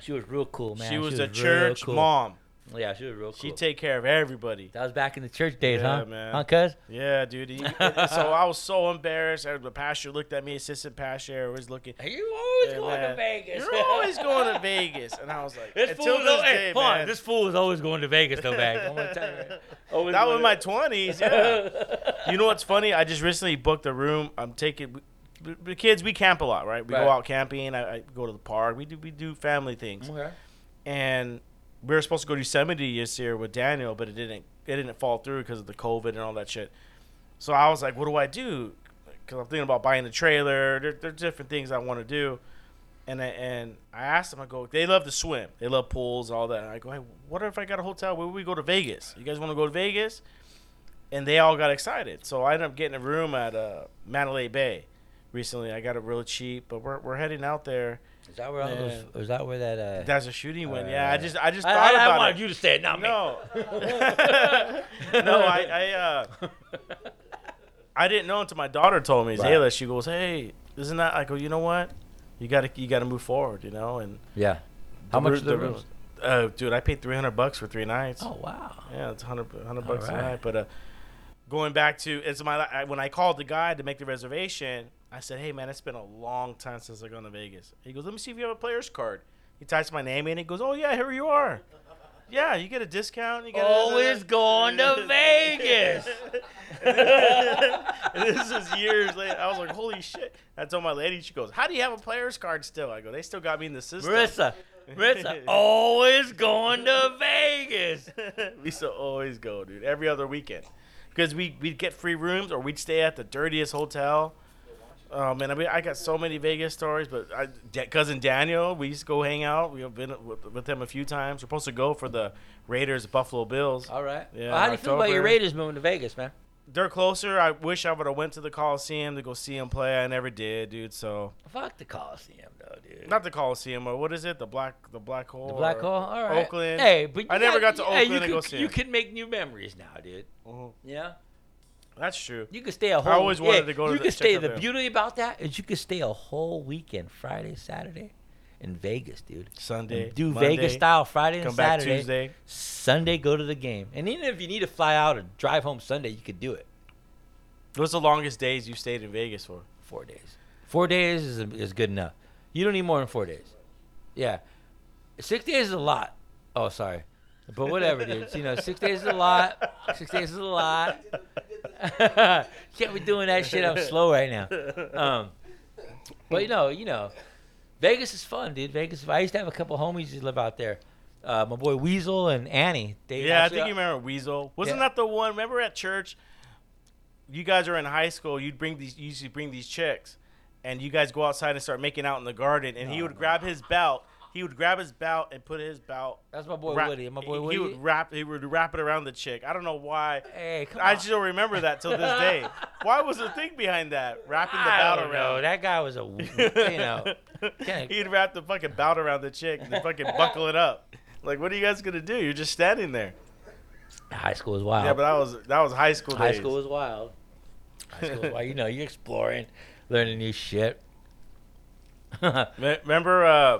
She was real cool, man. she was a church cool. mom. Yeah, she was real cool. She take care of everybody. that was back in the church days, Yeah, huh? man. Huh, cuz? Yeah, dude. He- so I was so embarrassed. The pastor looked at me. Assistant pastor was looking. Are you always going to. Vegas? You're always going to Vegas, and I was like, This until fool, this is- hey, day, on, man. this fool is always going to Vegas, though, bag. I'm gonna tell you. Always that was my twenties. Yeah. you know what's funny? I just recently booked a room. I'm taking the- kids. We camp a lot, right? We Right. go out camping. I, I go to the park. We do we do family things. Okay. and we were supposed to go to Yosemite this year with Daniel, but it didn't it didn't fall through because of the COVID and all that shit. So I was like, what do I do? Because I'm thinking about buying the trailer. There, there's different things I want to do, and I, and I asked them. I go, they love to swim. They love pools, all that. And I go, hey, what if I got a hotel? Where would we go to Vegas? You guys want to go to Vegas? And they all got excited. So I ended up getting a room at uh, Mandalay Bay recently. I got it really cheap, but we're, we're heading out there. Is that where all those, is that where that uh That's a shooting win. Uh, Yeah, I just I just I, thought I, I about wanted it. you to say it, not me. No. no, I, I uh I didn't know until my daughter told me, Right. Zayla, she goes, Hey, isn't that I go, you know what? You gotta you gotta move forward, you know, and Yeah. How much roo- are the rooms? Uh dude, I paid three hundred bucks for three nights. Oh wow. Yeah, it's 100, 100 All bucks a night. But uh, going back to it's my when I called the guy to make the reservation, I said, "Hey man, it's been a long time since I've gone to Vegas." He goes, "Let me see if you have a player's card." He types my name in. He goes, "Oh yeah, here you are." Yeah, you get a discount. You get Always going to Vegas. this is years later. I was like, "Holy shit!" I told my lady. She goes, "How do you have a player's card still?" I go, "They still got me in the system." Marissa. Marissa. Always going to Vegas. we used to always go, dude, every other weekend, because we we'd get free rooms or we'd stay at the dirtiest hotel. Oh man, I mean, I got so many Vegas stories, but I, Da- cousin Daniel, we used to go hang out. We've been with, with him a few times. We're supposed to go for the Raiders Buffalo Bills. All right. Yeah, Well, how do you feel about your Raiders moving to Vegas, man? They're closer. I wish I would have went to the Coliseum to go see him play. I never did, dude. So Fuck the Coliseum, though, dude. not the Coliseum, or what is it? The black the black hole. the black hole. All right. Oakland. Hey, but I you never got to hey, Oakland you to could, go see You him. can make new memories now, dude. Mhm. Yeah. That's true. You could stay a whole. I always wanted yeah, to go to You the- could stay. The beauty about that is you could stay a whole weekend, Friday, Saturday, in Vegas, dude. Sunday, And do Monday, Vegas style Friday and Come back Tuesday. Sunday, go to the game, and even if you need to fly out or drive home Sunday, you could do it. What's the longest days you stayed in Vegas for? Four days. Four days is, is good enough. You don't need more than four days. Yeah, six days is a lot. Oh, sorry, but whatever, dude. You know, six days is a lot. Six days is a lot. Can't be doing that shit. I'm slow right now. Um, but you know, you know, Vegas is fun, dude. Vegas. I used to have a couple homies who live out there. Uh, my boy Weasel and Annie. They yeah, I think you remember Weasel. Wasn't Yeah. that the one? Remember at church? you guys are in high school, you'd bring these, you usually bring these chicks, and you guys go outside and start making out in the garden, and he would no. grab his belt. He would grab his belt and put his belt. That's my boy wrap- Woody. My boy he, Woody. He would wrap. He would wrap it around the chick. I don't know why. hey, come I on. still remember that till this day. Why was the thing behind that? Wrapping the I belt don't around. know. That guy was a, you know, He'd wrap the fucking belt around the chick and then fucking buckle it up. Like, what are you guys gonna do? You're just standing there. high school was wild. Yeah, but that was that was high school Days. high school was wild. High school was wild. You know, you're exploring, learning new shit. Remember, uh,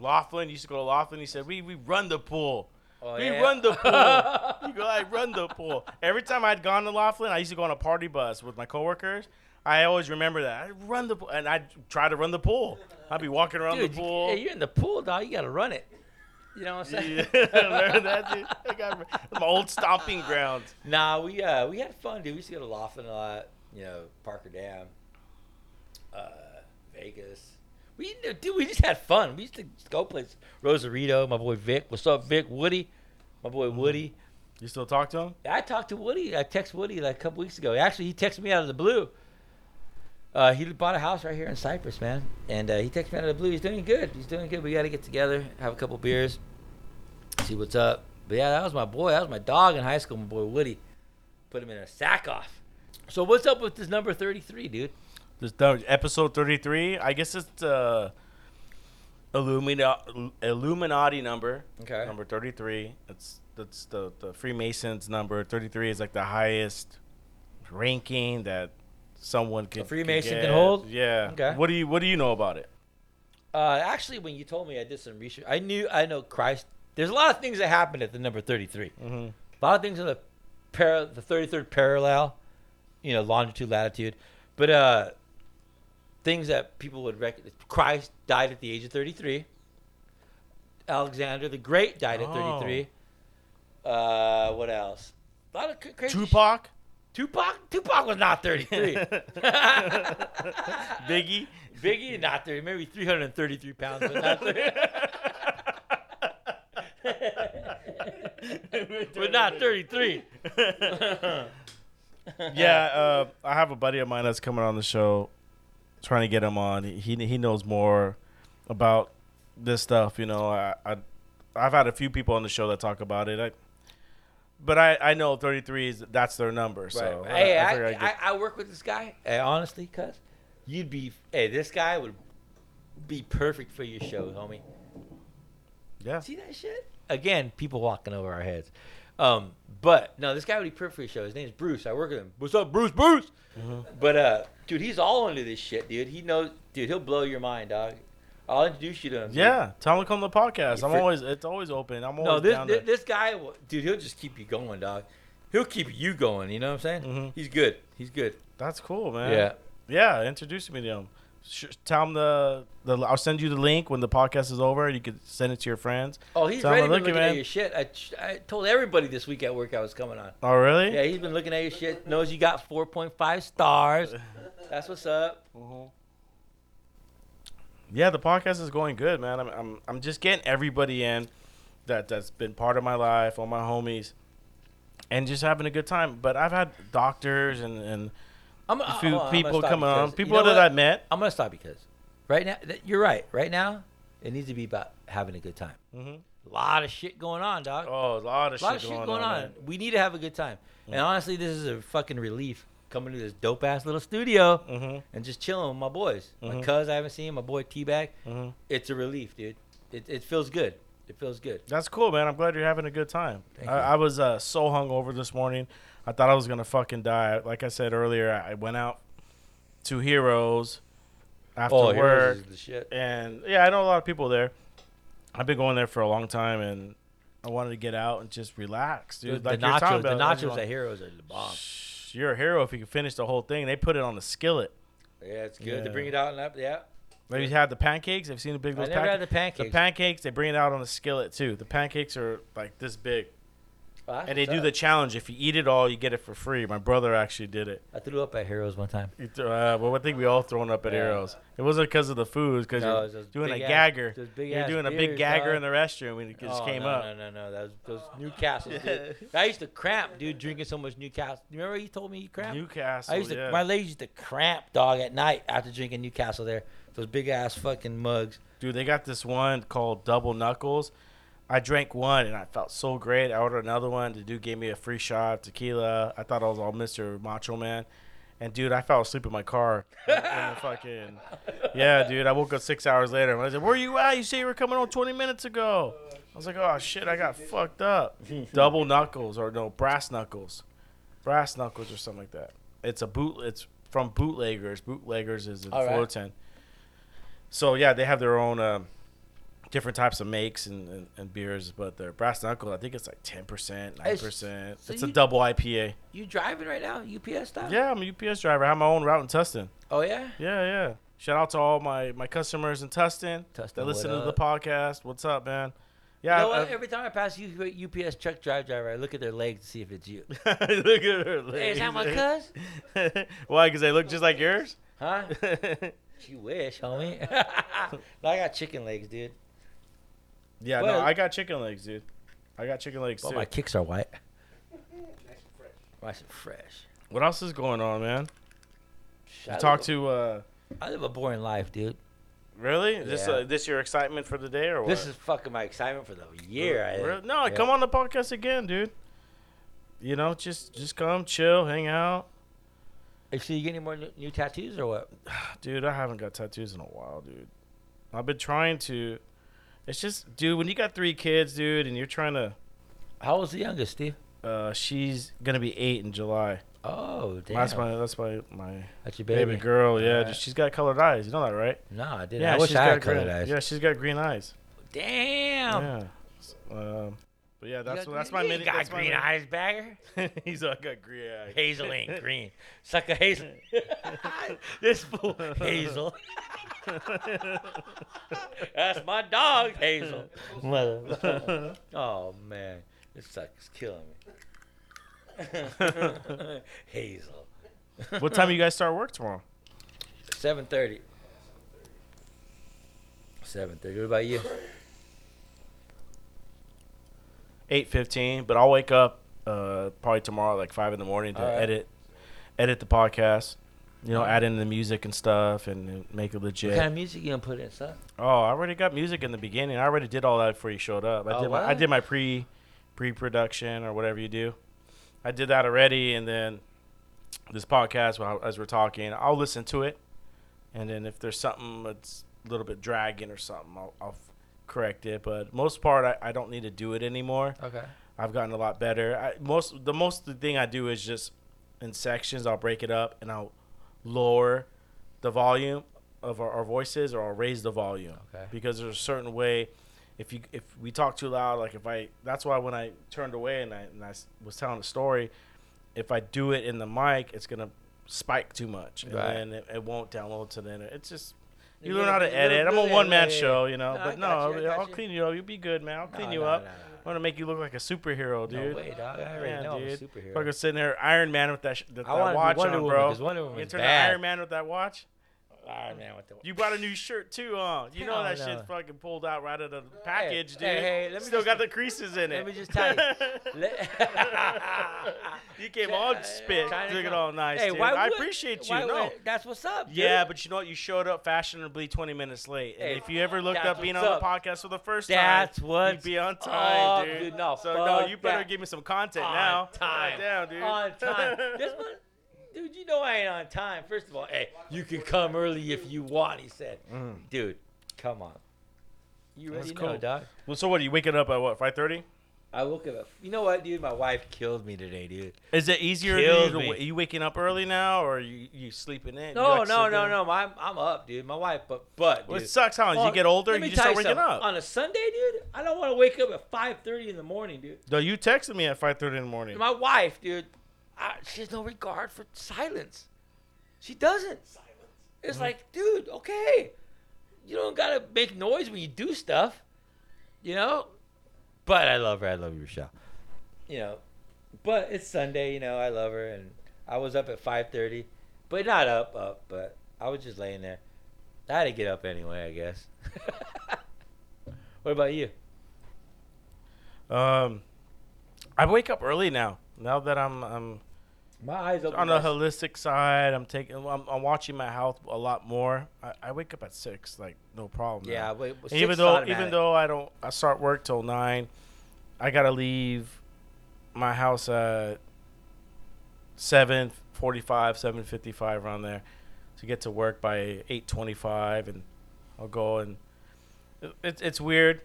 Laughlin used to go to Laughlin. He said, "We we run the pool. we Oh, yeah? run the pool. you go, I run the pool." Every time I'd gone to Laughlin, I used to go on a party bus with my coworkers. I always remember that. I run the pool, and I'd try to run the pool. I'd be walking around Dude, the pool. yeah, you're in the pool, dog. You gotta run it. You know what I'm saying? Yeah, remember that, dude? I got my old stomping grounds. Nah, we uh we had fun, dude. We used to go to Laughlin a lot. You know, Parker Dam, uh, Vegas. We dude, we just had fun. We used to go places. Rosarito, my boy Vic. What's up, Vic? Woody, my boy Woody. You still talk to him? I talked to Woody. I texted Woody like a couple weeks ago. Actually, he texted me out of the blue. Uh, he bought a house right here in Cypress, man, and uh, he texted me out of the blue. He's doing good. He's doing good. We got to get together, have a couple beers, see what's up. But yeah, that was my boy. That was my dog in high school. My boy Woody. Put him in a sack off. So what's up with this number thirty-three, dude? This episode thirty three. I guess it's uh, Illumina- Illuminati number. Okay. Number thirty three. It's that's the the Freemasons number. Thirty three is like the highest ranking that someone can. Freemason can get. hold? Yeah. Okay. What do you What do you know about it? Uh, actually, when you told me, I did some research. I knew I know Christ. There's a lot of things that happened at the number thirty-three. Mm-hmm. A lot of things in the para, the 33rd parallel, you know, longitude, latitude. But uh, things that people would recognize. Christ died at the age of 33. Alexander the Great died at Oh. 33. Uh, what else? A lot of crazy shit. Tupac. Tupac? Tupac was not 33. Biggie. Biggie, not 30. Maybe 333 pounds, but not 30. but not 33. yeah, uh, I have a buddy of mine that's coming on the show, trying to get him on. He he knows more about this stuff. You know, I, I I've had a few people on the show that talk about it. I, but I, I know 33 is that's their number. So Right. Hey, I, I'd I, I, work with this guy. Hey, honestly, cuz you'd be. Hey, this guy would be perfect for your show, homie. yeah. See that shit? Again, people walking over our heads. Um, but no, this guy would be perfect for your show. His name's Bruce. I work with him. What's up, Bruce? Bruce. Mhm. But uh, dude, he's all into this shit, dude. He knows, dude. He'll blow your mind, dog. I'll introduce you to him. dude. Yeah, tell him to come to the podcast. I'm always it's always open. I'm always No, this down this, to- this guy, will- dude, he'll just keep you going, dog. He'll keep you going. You know what I'm saying? Mhm. He's good. He's good. That's cool, man. Yeah. Yeah, introduce me to him. Sh- tell him the, the I'll send you the link when the podcast is over. You can send it to your friends. Oh, he's Tell ready to look looking at your shit. I, I told everybody this week at work I was coming on. Oh, really? Yeah, he's been looking at your shit. Knows you got 4.5 stars. That's what's up. Mhm. Yeah, the podcast is going good, man. I'm, I'm, I'm just getting everybody in that that's been part of my life, all my homies, and just having a good time. But I've had doctors and, and I'm, a few I'm gonna people coming on, you people know that what? I met. I'm gonna stop because right now, you're right. Right now, it needs to be about having a good time. Mm-hmm. A lot of shit going on, dog. Oh, a lot of a lot shit of shit going, on. on. We need to have a good time. And honestly, this is a fucking relief coming to this dope ass little studio Mhm. and just chilling with my boys. My Mhm. cuz I haven't seen, my boy T Bag. Mhm. It's a relief, dude. It, it feels good. It feels good. That's cool, man. I'm glad you're having a good time. Thank I, you. I was uh, so hungover this morning. I thought I was gonna fucking die. Like I said earlier, I went out to Heroes after oh, work. Heroes the and yeah, I know a lot of people there. I've been going there for a long time, and I wanted to get out and just relax, dude. Dude, like the nachos, the about, just nachos want- at Heroes are the bomb. Shh, You're a hero if you can finish the whole thing. They put it on the skillet. Yeah, it's good. Yeah. bring it out and up. Yeah. Maybe you had the pancakes. I've seen the big I never had the pancakes. The pancakes, they bring it out on the skillet too. The pancakes are like this big. And they do up. the challenge. If you eat it all, you get it for free. My brother actually did it. I threw up at Heroes one time. He threw- Uh, well, I think we all thrown up at Yeah. Heroes. It wasn't because of the food, because No, you're doing a ass- gagger. You're doing a big gagger dog. in the restroom when it just oh, came no, up. No, no, no. That was those Newcastle. dude. I used to cramp, dude, drinking so much Newcastle. You remember you told me you cramp? Newcastle. I used to. yeah. My legs used to cramp, dog, at night after drinking Newcastle. There, those big ass fucking mugs. Dude, they got this one called Double Knuckles. I drank one and I felt so great. I ordered another one. The dude gave me a free shot of tequila. I thought I was all Mr. Macho Man. And dude, I fell asleep in my car. in the fucking yeah, dude. I woke up six hours later. And I said, "Where you at? You say you were coming on 20 minutes ago." I was like, "Oh shit, I got fucked up." Double knuckles or no brass knuckles, brass knuckles or something like that. It's a boot. It's from bootleggers. Bootleggers is in All right. Fullerton. So yeah, they have their own um, different types of makes and, and, and beers, but their brass knuckle, I think it's like ten percent, nine percent. It's a double IPA. You driving right now? UPS style? Yeah, I'm a UPS driver. I have my own route in Tustin. Oh yeah. Yeah, yeah. Shout out to all my, my customers in Tustin Tustin, that listen to the podcast. What's up, man? Yeah, you know? I- Every time I pass you UPS truck drive driver, I look at their legs to see if it's you. look at her legs. Hey, is that my cuz? Why? Because they look just like yours. Huh? You wish, homie. no, I got chicken legs, dude. Yeah, no, I got chicken legs, dude. I got chicken legs Well, too. my kicks are white. Nice and fresh. What else is going on, man? I You talk live to uh, a- I live a boring life, dude. really? Is This Yeah. uh, this your excitement for the day or what? This is fucking my excitement for the year. I Re- think. No, Yeah. come on the podcast again, dude. You know, just just come, chill, hang out, Hey, so you get any more new, new tattoos or what? dude. I haven't got tattoos in a while, dude. I've been trying to. It's just, dude, when you got three kids, dude, and you're trying to. How old's the youngest, Steve? Uh, she's gonna be eight in July. Oh, damn. That's my that's my my That's your baby, baby. girl. Yeah, Alright. she's got colored eyes. You know that, right? No, I didn't. Yeah, I wish she's I got had colored green, eyes. Yeah, she's got green eyes. Damn. Yeah. Um, but yeah, You that's got that's my you mini. got that's my green mini- eyes, bagger. He's all got green eyes. Hazel ain't green. Suck a hazel. this fool, Hazel. That's my dog, Hazel. Mother. Oh man, this sucks It's killing me. Hazel. what time do you guys start work tomorrow? Seven thirty. Seven thirty. What about you? Eight fifteen, but I'll wake up uh, probably tomorrow like five in the morning to Alright. edit edit the podcast. You know, add in the music and stuff and make it legit. What kind of music you gonna put in, son? oh, I already got music in the beginning. I already did all that before you showed up. I Oh, did my I did my pre pre production or whatever you do. I did that already, and then this podcast while as we're talking, I'll listen to it, and then if there's something that's a little bit dragging or something, I'll, I'll correct it. But most part, I, I don't need to do it anymore. Okay. I've gotten a lot better. I, most the most the thing I do is just in sections. I'll break it up and I'll lower the volume of our, our voices or I'll raise the volume Okay. because there's a certain way. If you if we talk too loud, like if I that's why when I turned away and I, and I s- was telling the story, if I do it in the mic, it's gonna spike too much and Right. then it, it won't download to the internet. It's just you You learn how to put a little edit. I'm a one man yeah, yeah, show, you know. No, but no, you, I got I'll you. clean you up. You'll be good, man. I'll clean No, you no, up. I want to make you look like a superhero, dude. No way, dog. I already Yeah, know dude. I'm a superhero. Fucking sitting there, Iron Man with that, sh- that, that watch Wonder on, Woman, bro. Wonder You Woman's turn bad. Iron Man with that watch. Iron Man with the You bought a new shirt too, huh? You know that no. shit's fucking pulled out right out of the package, dude. hey, hey, let me Still just- got the creases in it. let me just tell you. you came all spit, trying to looking go- all nice, Hey, dude. why I would- appreciate you. no. would- that's what's up. dude. Yeah, but you know what? You showed up fashionably 20 minutes late. And Hey, if you ever looked up being on what's the up. podcast for the first That's time, what's you'd be on time, up, dude. dude. No, so no, you better give me some content On now. time. Goddamn, dude. on time. This one, dude, you know I ain't on time. First of all, hey, you can come early if you want. He said, Mm. dude, come on. You know, cool. dog. Well, so what? Are you waking up at what? 5:30? I woke up. You know what, dude? My wife killed me today, dude. Is it easier? to Killed me. are you waking up early now, or are you you sleeping in? No, like no, no, in? no. I'm, I'm up, dude. My wife, but, but, Well, it sucks, huh? As Well, you get older, you just start waking something. up. On a Sunday, dude, I don't want to wake up at 5:30 in the morning, dude. No, you texted me at 5:30 in the morning. My wife, dude, I, she has no regard for silence. She doesn't. It's Mm-hmm. like, dude, okay, you don't gotta make noise when you do stuff, you know. But I love her. I love you, Rochelle. you know, but it's Sunday. You know, I love her, and I was up at five thirty, but not up up, but I was just laying there. I had to get up anyway, I guess. what about you? Um, I wake up early now. Now that I'm I'm My eyes open. on the holistic side, I'm taking I'm, I'm watching my health a lot more. I, I wake up at six, like no problem. Yeah, wait, And even though even though I don't I start work till nine, I gotta leave my house at seven forty five, seven fifty five around there to get to work by eight twenty five, and I'll go and it, it's it's weird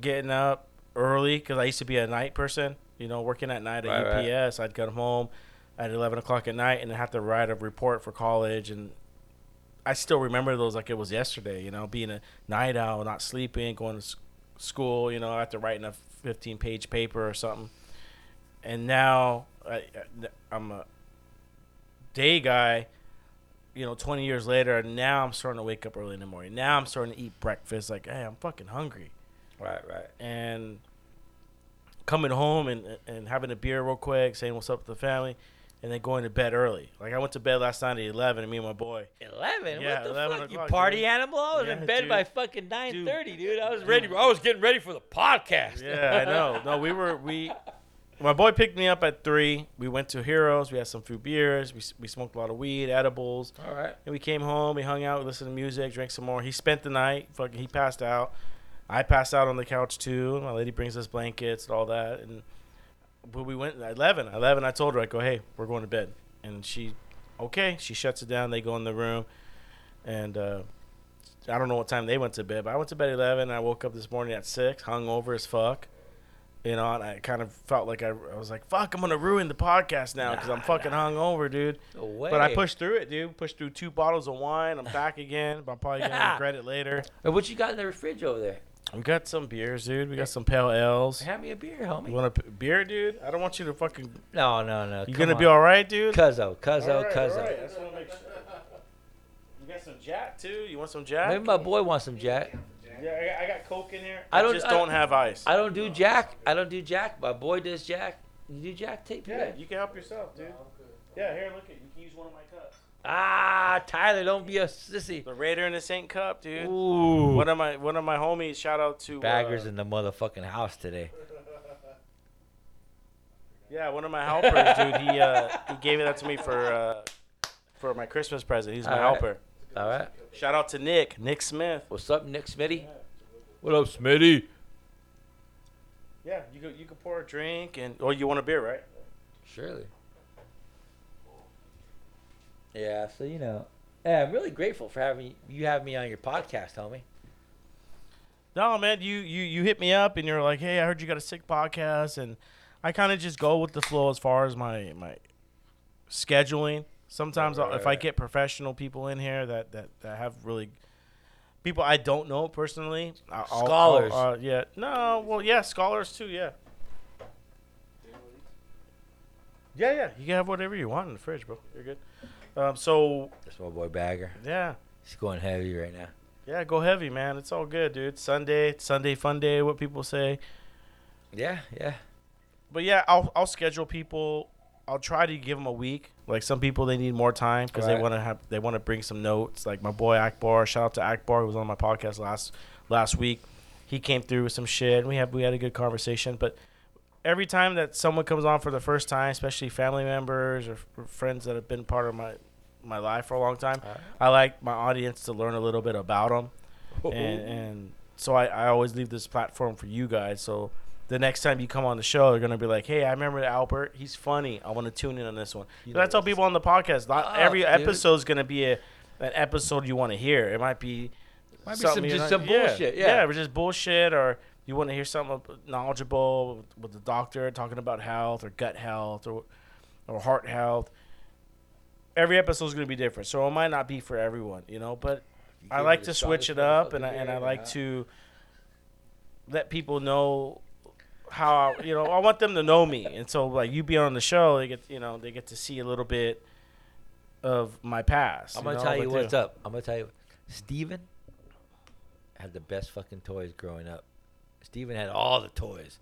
getting up early because I used to be a night person. You know, working at night at Right, right. UPS, I'd come home at eleven o'clock at night and have to write a report for college and. I still remember those like it was yesterday, you know, being a night owl, not sleeping, going to school, you know, after writing a 15 page paper or something. And now I, I'm a day guy, you know, 20 years later. And now I'm starting to wake up early in the morning. Now I'm starting to eat breakfast. Like, hey, I'm fucking hungry. right, right. And coming home and, and having a beer real quick, saying what's up to the family, and then going to bed early. Like, I went to bed last night at 11, and me and my boy. Eleven? Yeah, what the 11 fuck? You party dude. animal? I was Yeah, in bed dude. by fucking nine thirty, dude. I was ready. I was getting ready for the podcast. Yeah, I know. No, we were we. My boy picked me up at three. We went to Heroes. We had some few beers. We we smoked a lot of weed, edibles, All right. and we came home. We hung out, We listened to music, drank some more. He spent the night. Fucking, he passed out. I passed out on the couch too. My lady brings us blankets and all that, and but we went at eleven. Eleven, I told her I go, hey, we're going to bed, and she, okay. She shuts it down. They go in the room, and. uh I don't know what time they went to bed, but I went to bed at 11. And I woke up this morning at 6, hungover as fuck. You know, and I kind of felt like I, I was like, fuck, I'm going to ruin the podcast now because I'm fucking nah. hungover, dude. No way. But I pushed through it, dude. Pushed through two bottles of wine. I'm back again, but I'm probably to regret it later. Hey, what you got in the fridge over there? We got some beers, dude. We got some pale ales. Have me a beer, homie. You want a p- beer, dude? I don't want you to fucking. No, no, no. You come going to be all right, dude? Cuzzo, cuzzo, All right, cuzzo. all right. I just wanna make sure. You got some Jack, too? You want some Jack? Maybe my boy wants some Jack. Yeah, I got, I got Coke in here. I I don't- just I- don't have ice. I don't do Jack. I don't do Jack. My boy does Jack. You do Jack? Take me Yeah, back. you can help yourself, dude. Yeah, here, look at you can use one of my cups. Ah, Tyler, don't be a sissy. The Raider in the Saint Cup, dude. Ooh. One of my one of my homies. Shout out to Baggers uh, in the motherfucking house today. Yeah, one of my helpers, dude. He uh he gave that to me for uh for my Christmas present. He's my All right. helper. All right. Shout out to Nick, Nick Smith. What's up, Nick Smitty? What up, Smitty? Yeah, you could you could pour a drink and oh you want a beer, right? Surely. Yeah, so you know, yeah, I'm really grateful for having you have me on your podcast, homie. No, man, you you you hit me up and you're like, "Hey, I heard you got a sick podcast," and I kind of just go with the flow as far as my my scheduling. Sometimes I'll, if I get professional people in here that that that have really people I don't know personally, I'll, I'll- Scholars. I'll, uh, yeah, no, well, yeah, scholars too, yeah. Yeah, yeah, you can have whatever you want in the fridge, bro. You're good. Um, so That's my boy Bagger. yeah, He's going heavy right now. yeah, go heavy, man. It's all good, dude. Sunday, Sunday fun day. What people say. Yeah, yeah. But yeah, I'll I'll schedule people. I'll try to give them a week. Like some people, they need more time because they want to have they want to bring some notes. Like my boy Akbar. Shout out to Akbar who was on my podcast last last week. He came through with some shit. And we have we had a good conversation. But every time that someone comes on for the first time, especially family members or, f- friends that have been part of my my life for a long time. I like my audience to learn a little bit about them and, and so I, I always leave this platform for you guys. So the next time you come on the show, they're gonna be like, "Hey, I remember Albert. He's funny. I want to tune in on this one." You I tell people on the podcast, not Oh, every episode is gonna be a an episode you want to hear. It might be Might be some- just not- some yeah, bullshit, yeah. yeah, or just bullshit, or you want to hear something knowledgeable with, the doctor talking about health or gut health or or heart health. Every episode is gonna be different, so it might not be for everyone, you know. But I like to switch it up, and I, and I like to let people know how you know I want them to know me, and so like you be on the show, they get you know they get to see a little bit of my past. I'm gonna know, tell you what's up. I'm gonna tell you, Steven had the best fucking toys growing up. Steven had all the toys.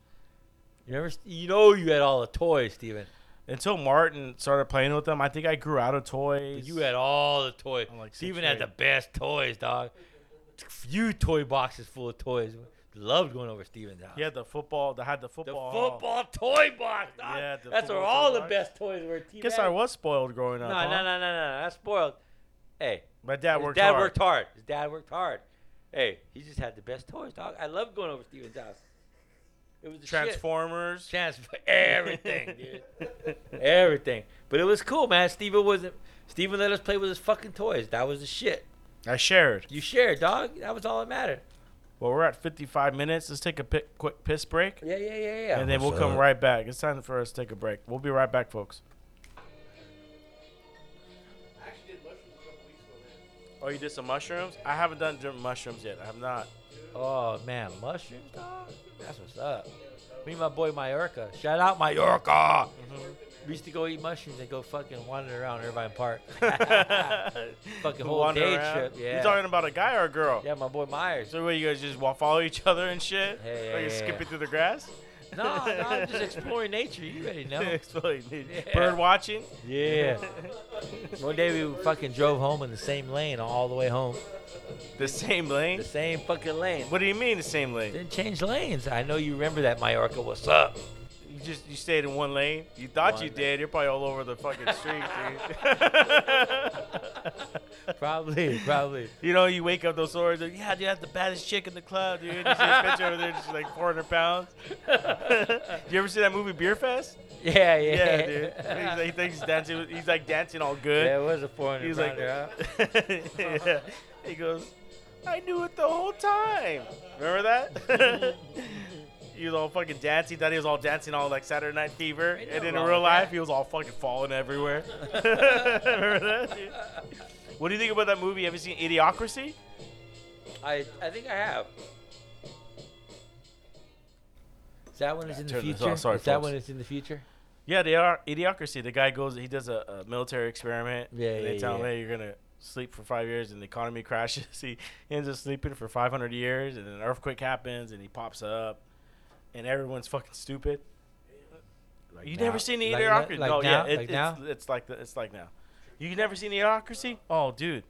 You remember? You know you had all the toys, Steven. Until Martin started playing with them, I think I grew out of toys. You had all the toys. I'm like Steven had the best toys, dog. Few toy boxes full of toys. Loved going over Steven's house. He had the football. That had the football. the football. toy box, dog. Yeah, That's where all the box. best toys were. Guess I was spoiled growing No, up. no, huh? no, no, no. That's spoiled. Hey, My dad his worked dad hard. worked hard. His dad worked hard. Hey, he just had the best toys, dog. I love going over Steven's house. It was the. Transformers. chance for everything, dude. everything. But it was cool, man. Steven wasn't. Steven let us play with his fucking toys. That was the shit. I shared. You shared, dog. That was all that mattered. Well, we're at 55 minutes. Let's take a quick piss break, Yeah, yeah, yeah, yeah. and then we'll come right back. It's time for us to take a break. We'll be right back, folks. Oh, you did some mushrooms? I haven't done mushrooms yet. I have not. Oh man, mushrooms, dog. That's what's up. Me and my boy Mallorca. Shout out Mallorca. Mm-hmm. We used to go eat mushrooms and go fucking wander around Irvine Park. fucking whole day around. trip. Yeah. You talking about a guy or a girl? yeah, my boy Myers. So what, you guys just follow each other and shit? Hey, like yeah, you're yeah, skipping yeah. through the grass? No, no, I'm just exploring nature. You already know. Explain. Yeah. Bird watching? Yeah. One day we fucking drove home in the same lane all the way home. The same lane? The same fucking lane. What do you mean the same lane? Didn't change lanes. I know you remember that, Mallorca. What's up? You just you stayed in one lane. You thought One you lane. did. You're probably all over the fucking street, dude. Probably, probably. you know, you wake up those stories. Like, yeah, dude, that's the baddest chick in the club, dude. You see a picture of her there, she's like 400 pounds. you ever see that movie Beerfest? Yeah, yeah. Yeah, dude. He's like, he thinks he's dancing. He's like dancing all good. Yeah, it was a 400 He's like, yeah. He goes, I knew it the whole time. Remember that? He was all fucking dancing. Thought he was all dancing all like Saturday Night Fever, and in real life, he was all fucking falling everywhere. Remember that? What do you think about that movie? Have you seen Idiocracy? I, I think I have. Is that one is in the turn this future? off. Sorry, Is that folks. when it's in the future? Yeah, they are Idiocracy. The guy goes, he does a, a military experiment. Yeah, and they yeah, tell him, yeah. hey, you're gonna sleep for five years, and the economy crashes. he ends up sleeping for 500 years, and an earthquake happens, and he pops up, and everyone's fucking stupid. Like you now? never seen the Idiocracy? like no, now? yeah, it, Like it's, now? it's like the, it's like now. You never seen the Idiocracy? Oh, dude,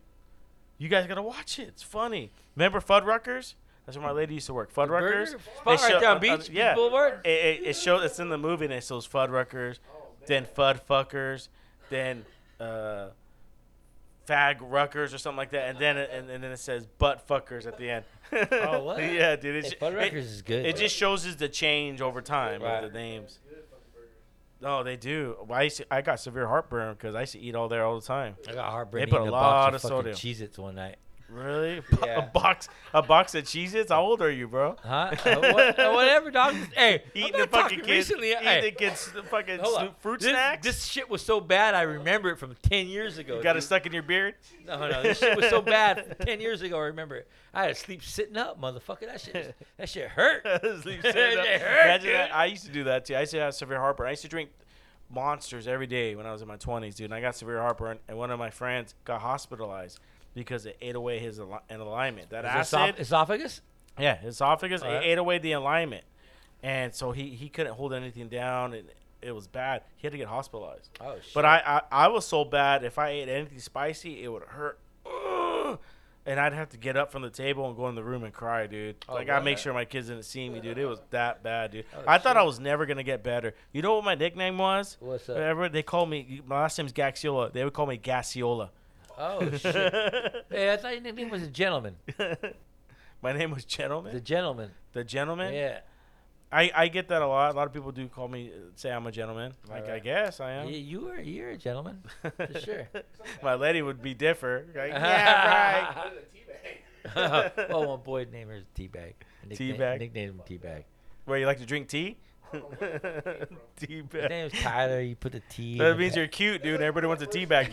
you guys gotta watch it. It's funny. Remember Fuddruckers? That's where my lady used to work. Fuddruckers. They Spot right show- on uh, uh, Beach, yeah. Boulevard? It, it, it shows. It's in the movie, and it shows Fuddruckers, then Fud Fuckers, then uh, Fag Ruckers or something like that, and then and, and then it says Butt Fuckers at the end. Oh, what? yeah, dude. It's, Hey, Fuddruckers it, is good. it just shows us the change over time Right. of the names. No, they do. Well, I used to, I got severe heartburn because I used to eat all there all the time. I got heartburn They put a a lot box of of fucking sodium. Cheez-Its one night. Really? Yeah. A box, a box of Cheez-Its? How old are you, bro? Huh? Uh, what- uh, whatever, dog. Hey, Eating the fucking kids, recently. eating hey, the kids, the fucking snoop- fruit this, snacks. This shit was so bad. I remember it from ten years ago. you got it stuck in your beard. No, no, this shit was so bad ten years ago. I remember it. I had to sleep sitting up, motherfucker. That shit, that shit hurt. Sleep It sitting up. hurt, that. I used to do that too. I used to have severe heartburn. I used to drink monsters every day when I was in my 20s, dude. And I got severe heartburn, and one of my friends got hospitalized because it ate away his al- an alignment. That acid, esoph- esophagus? yeah, his esophagus, Alright. it ate away the alignment, and so he he couldn't hold anything down, and it was bad. He had to get hospitalized. Oh shit. But I, I I was so bad. If I ate anything spicy, it would hurt. Ugh. And I'd have to get up from the table and go in the room and cry, dude. Oh, like I make sure my kids didn't see me, dude. It was that bad, dude. Oh, I thought I shit. was never gonna get better. You know what my nickname was? What's up? Whatever they call me. My last name's Gaxiola. They would call me Gasiola. Oh shit. hey, I thought your nickname was a gentleman. my name was gentleman. The Gentleman. The Gentleman. Yeah. I, I get that a lot. A lot of people do call me say I'm a gentleman. Like I guess I am. You, you are you're a gentleman. For sure. my lady would be different. Like, yeah, right. oh, my boy named her Teabag. Nickname- Teabag? Nicknamed him Teabag. Where you like to drink tea? Tea His bag. name's Tyler. You put the T. That means you're cute, dude. Everybody wants a tea bag.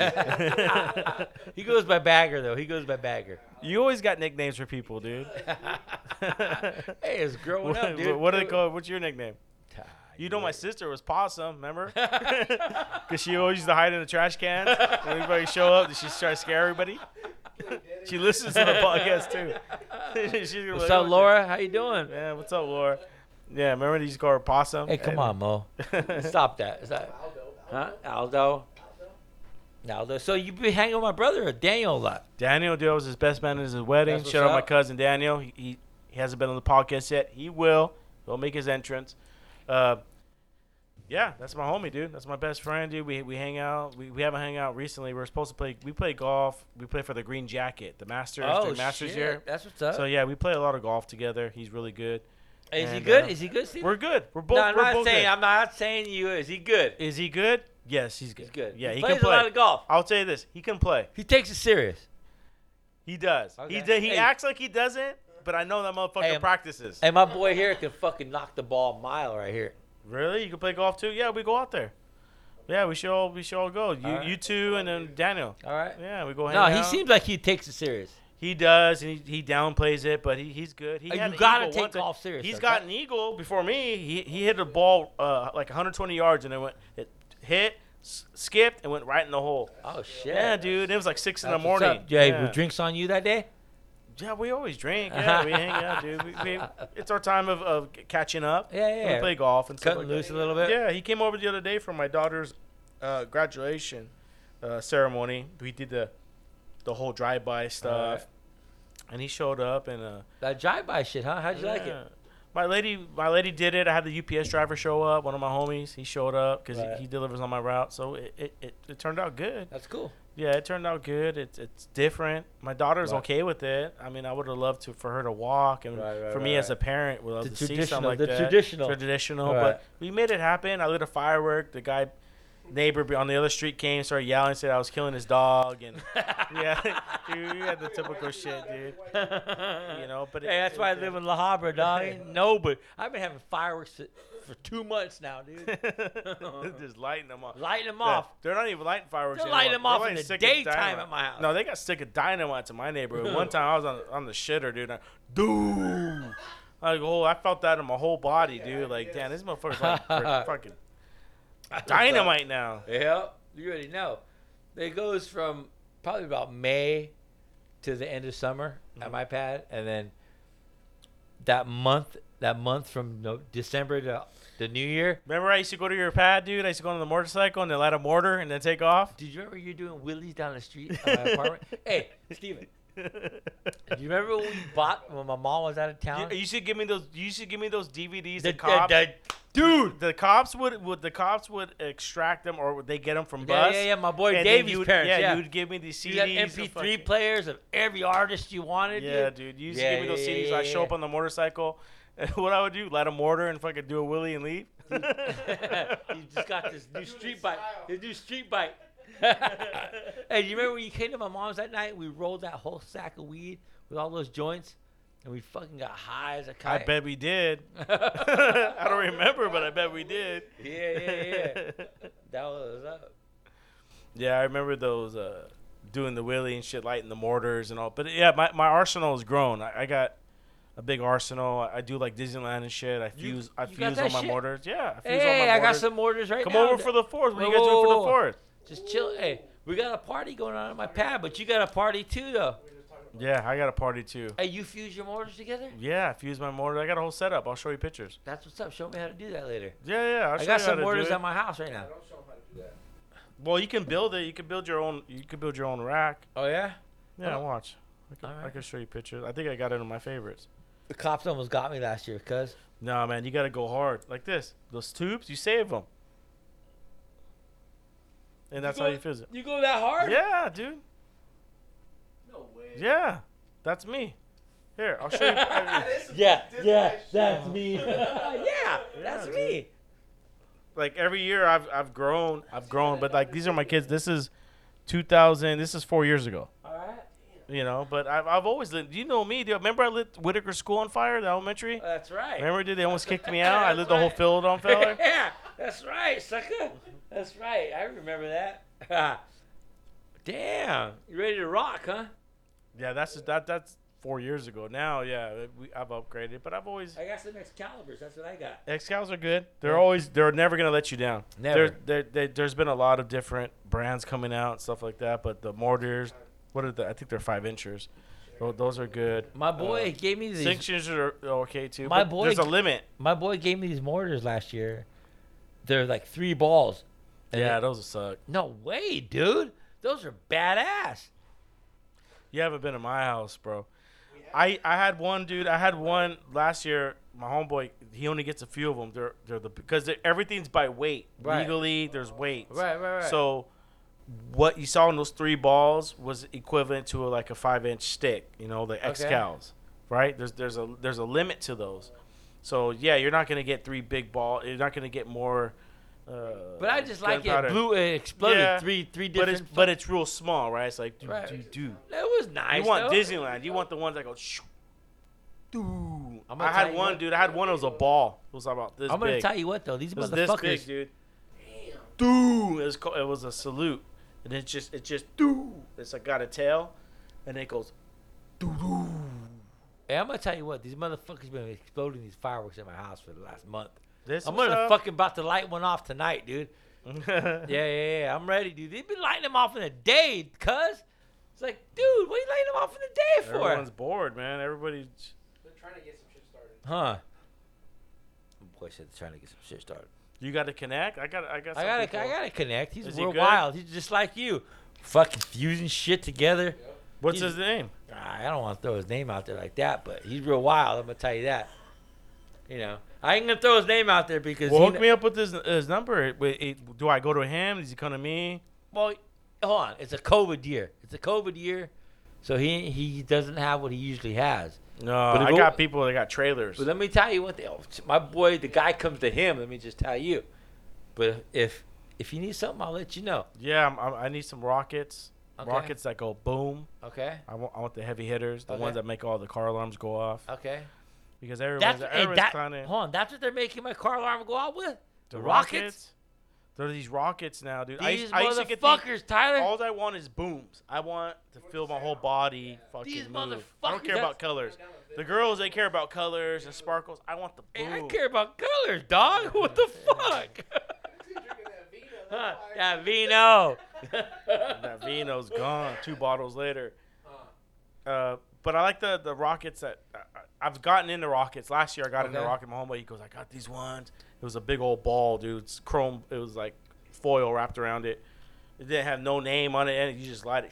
he goes by Bagger though. He goes by Bagger. you always got nicknames for people, dude. hey, it's growing what, up, dude. what do they call? What's your nickname? You know my sister was Possum, remember? Because she always used to hide in the trash cans. When anybody show up, she try to scare everybody. she listens to the podcast too. What's like, up, "Oh, Laura? How you doing? Man, what's up, Laura? Yeah, remember these called possum? Hey, come on, Mo. Stop that. Is that huh? Aldo. Aldo. So you been hanging with my brother Daniel a lot? Daniel, dude, I was his best man at his wedding. That's Shout out my up. cousin Daniel. He, he he hasn't been on the podcast yet. He will. He'll make his entrance. Uh, yeah, that's my homie, dude. That's my best friend, dude. We we hang out. We, we haven't hung out recently. We're supposed to play. We play golf. We play for the Green Jacket, the Masters. oh, during Masters shit. year. That's what's up. So yeah, we play a lot of golf together. He's really good. Is he and, good? uh, is he good, Steve? We're good. We're both. no, I'm we're not both saying. good. I'm not saying you. Is he good? Is he good? Yes, he's good. He's good. Yeah, he, plays can play. a lot of golf. I'll tell you this: he can play. He takes it serious. He does. Okay. He he Hey. acts like he doesn't, but I know that motherfucker Hey, practices. And my boy here can fucking knock the ball a mile right here. Really? You can play golf too? Yeah, we go out there. Yeah, we should all we should all go. You All right. you two and then Daniel. All right. Yeah, we go hang No, he out. seems like he takes it serious. He does, and he, he downplays it, but he, he's good. He Uh, you gotta take one time. golf serious, He's though. got an eagle before me. He he hit a ball uh, like 120 yards, and it went it hit, s- skipped, and went right in the hole. Oh shit. Yeah, dude, it was like six in the That's what's morning. up. Jay, yeah. drinks on you that day? Yeah, we always drink. Yeah, we hang out, dude. We, we, it's our time of, of catching up. Yeah, yeah. We play golf and stuff Cutting like loose that. a little bit. Yeah, he came over the other day for my daughter's uh, graduation uh, ceremony. We did the the whole drive-by stuff, Alright. and he showed up and uh, That drive-by shit, huh? How'd you like it? My lady, my lady did it. I had the UPS driver show up. One of my homies, he showed up because Right. he, he delivers on my route. So it, it, it, it turned out good. That's cool. Yeah, it turned out good. It's it's different. My daughter's Right. okay with it. I mean, I would have loved to for her to walk, and Right, right, for me right, as a parent, would love The to see something like the that. traditional. traditional. Right. But we made it happen. I lit a firework. The guy, neighbor on the other street came, started yelling, said I was killing his dog, and yeah, dude, we had the typical shit, dude. You know, but it- hey, that's why I live in La Habra, dog. No, but I've been having fireworks for- two months now, dude. just lighting them off. Lighting them Yeah, off. They're not even lighting fireworks. They're anymore. lighting them off They're in the daytime at my house. No, they got sick of dynamite to my neighborhood. One time I was on on the shitter, dude. I, dude. Like, oh, I felt that in my whole body, dude. Like, damn, this motherfucker's like fucking dynamite now. Yeah, you already know. It goes from probably about May to the end of summer at Mhm. my pad, and then that month, that month from no, December to the New Year. Remember, I used to go to your pad, dude. I used to go on the motorcycle and then light a mortar and then take off. Did you remember you doing wheelies down the street my apartment? hey, Steven, do you remember when we bought when my mom was out of town? You, you should give me those. You should give me those DVDs. The- The, cops, the- dude. the cops would, would the cops would extract them or would they get them from Yeah, bus? yeah, yeah. My boy and Davey's you would- parents. Yeah, Yeah, you would give me the CDs. You got MP3 fucking- players of every artist you wanted. Yeah, dude. dude. You used Yeah, to give me those yeah, CDs. yeah, I show yeah. up on the motorcycle. And what I would do, light a mortar and fucking do a wheelie and leave. you just got this new street bike. This new street bike. hey, you remember when you came to my mom's that night? We rolled that whole sack of weed with all those joints, and we fucking got high as a I kite. I bet we did. I don't remember, but I bet we did. Yeah, yeah, yeah. that was up. Yeah, I remember those uh, doing the wheelie and shit, lighting the mortars and all. But yeah, my, my arsenal has grown. I, I got a big arsenal. I, I do like Disneyland and shit. I You- fuse I you got fuse on my shit? mortars. Yeah, I fuse on Hey, my I got some mortars right Come now. over for the fourth. What are you guys doing for the fourth? Just chill. Hey, we got a party going on at my pad, but you got a party too, though. Yeah, I got a party too. Hey, you fuse your mortars together? Yeah, I fuse my mortar. I got a whole setup. I'll show you pictures. That's what's up. Show me how to do that later. Yeah, yeah. I'll I show got you how some to do mortars at my house right now. Well, you can build it. You can build your own. You can build your own rack. Oh yeah. Yeah, Oh. watch. I can, I can show you pictures. I think I got it in my favorites. The cops almost got me last year, cuz. No, man, you gotta go hard like this. Those tubes, you save them, and that's how go- you fuse it. You go that hard? Yeah, dude. No way. Yeah, that's me. Here, I'll show you. Yeah, yeah, that's me. yeah, that's dude. me. like every year, I've I've grown. I've grown, but like these are my kids. This is 2000. This is four years ago. All right. You know, but I've I've always lit. You know me, dude. Remember I lit Whitaker School on fire, the elementary. Oh, that's right. Remember, dude? They almost kicked me out. I lit That's the whole field on fire. yeah, that's right, sucker. That's right. I remember that. Damn, you ready to rock, huh? Yeah, that's that. That's four years ago. Now, yeah, we, I've upgraded, but I've always I got some Excaliburs. That's what I got. Excals are good. They're Yeah. always they're never gonna let you down. Never. There, there, there, there's been a lot of different brands coming out and stuff like that, but the mortars, what are the? I think they're five inchers. Tho- Those are good. My boy Uh, gave me these. Six inches are okay too. My but boy there's a limit. My boy gave me these mortars last year. They're like three balls. And Yeah, it- those suck. no way, dude. Those are badass. You haven't been to my house, bro. I, I had one dude. I had one last year. My homeboy, he only gets a few of them. They're they're the because they're, everything's by weight. Right. Legally, there's weight. Right, right, right. So, what you saw in those three balls was equivalent to like a five inch stick. You know, the X Okay. cows, right? There's there's a there's a limit to those. So yeah, you're not gonna get three big ball. You're not gonna get more. Uh, But I just like it gunpowder. blew it exploded Yeah, three three But different. it's but it's real small, right? It's like do Right. do do. That was nice. You want though. Disneyland. You want the ones that go shoo, doo. I'm gonna I tell had one, what- dude. I had one. It was a ball. It was about this I'm gonna big. tell you what though, these it was motherfuckers. this big, dude. Doo. It was co- it was a salute, and it just it just doo. It's like got a tail, and it goes doo doo. Hey, I'm gonna tell you what, these motherfuckers been exploding these fireworks in my house for the last month. This I'm gonna up. fucking about to light one off tonight, dude. Yeah, yeah, yeah. I'm ready, dude. They've been lighting them off in a day, cuz. It's like, dude, what are you lighting them off in a day for? Everyone's bored, man. Everybody's They're trying to get some shit started. Huh. Boy said trying to get some shit started. you got to connect. I got I got. I got to I gotta connect. He's Is real good? wild. He's just like you, fucking fusing shit together. What's he's- his name? I don't want to throw his name out there like that, but he's real wild. I'm gonna tell you that. You know, I ain't gonna throw his name out there because Well, he hook me up with his his number. Wait, it- Do I go to him? Does he come to me? Well, hold on. It's a COVID year. It's a COVID year, so he he doesn't have what he usually has. No, But I it- got people that got trailers. But let me tell you what. They, oh, my boy, the guy comes to him. Let me just tell you. But if if you need something, I'll let you know. Yeah, I'm, I'm, I need some rockets. Okay. Rockets that go boom. Okay. I want, I want the heavy hitters, the Okay. ones that make all the car alarms go off. Okay. Because everyone's, That's hey, everyone's that, of hold on. That's what they're making my car alarm go out with. the the rockets. rockets? There are these rockets now, dude. I These I used get these, motherfuckers, Tyler. all I want is booms. I want to feel my whole body fucking These move. I don't care about colors. The girls they care about colors and sparkles. I want the Hey, boom. I care about colors, dog. What the fuck? Drinking that vino. Huh, that's why. yeah, Vino. that vino's gone. Two bottles later. Uh, but I like the the rockets that I, I've gotten into rockets. Last year I got into Okay. rocket. My homeboy he goes, I got these ones. It was a big old ball, dude. It's chrome. It was like foil wrapped around it. It didn't have no name on it, and you just light it.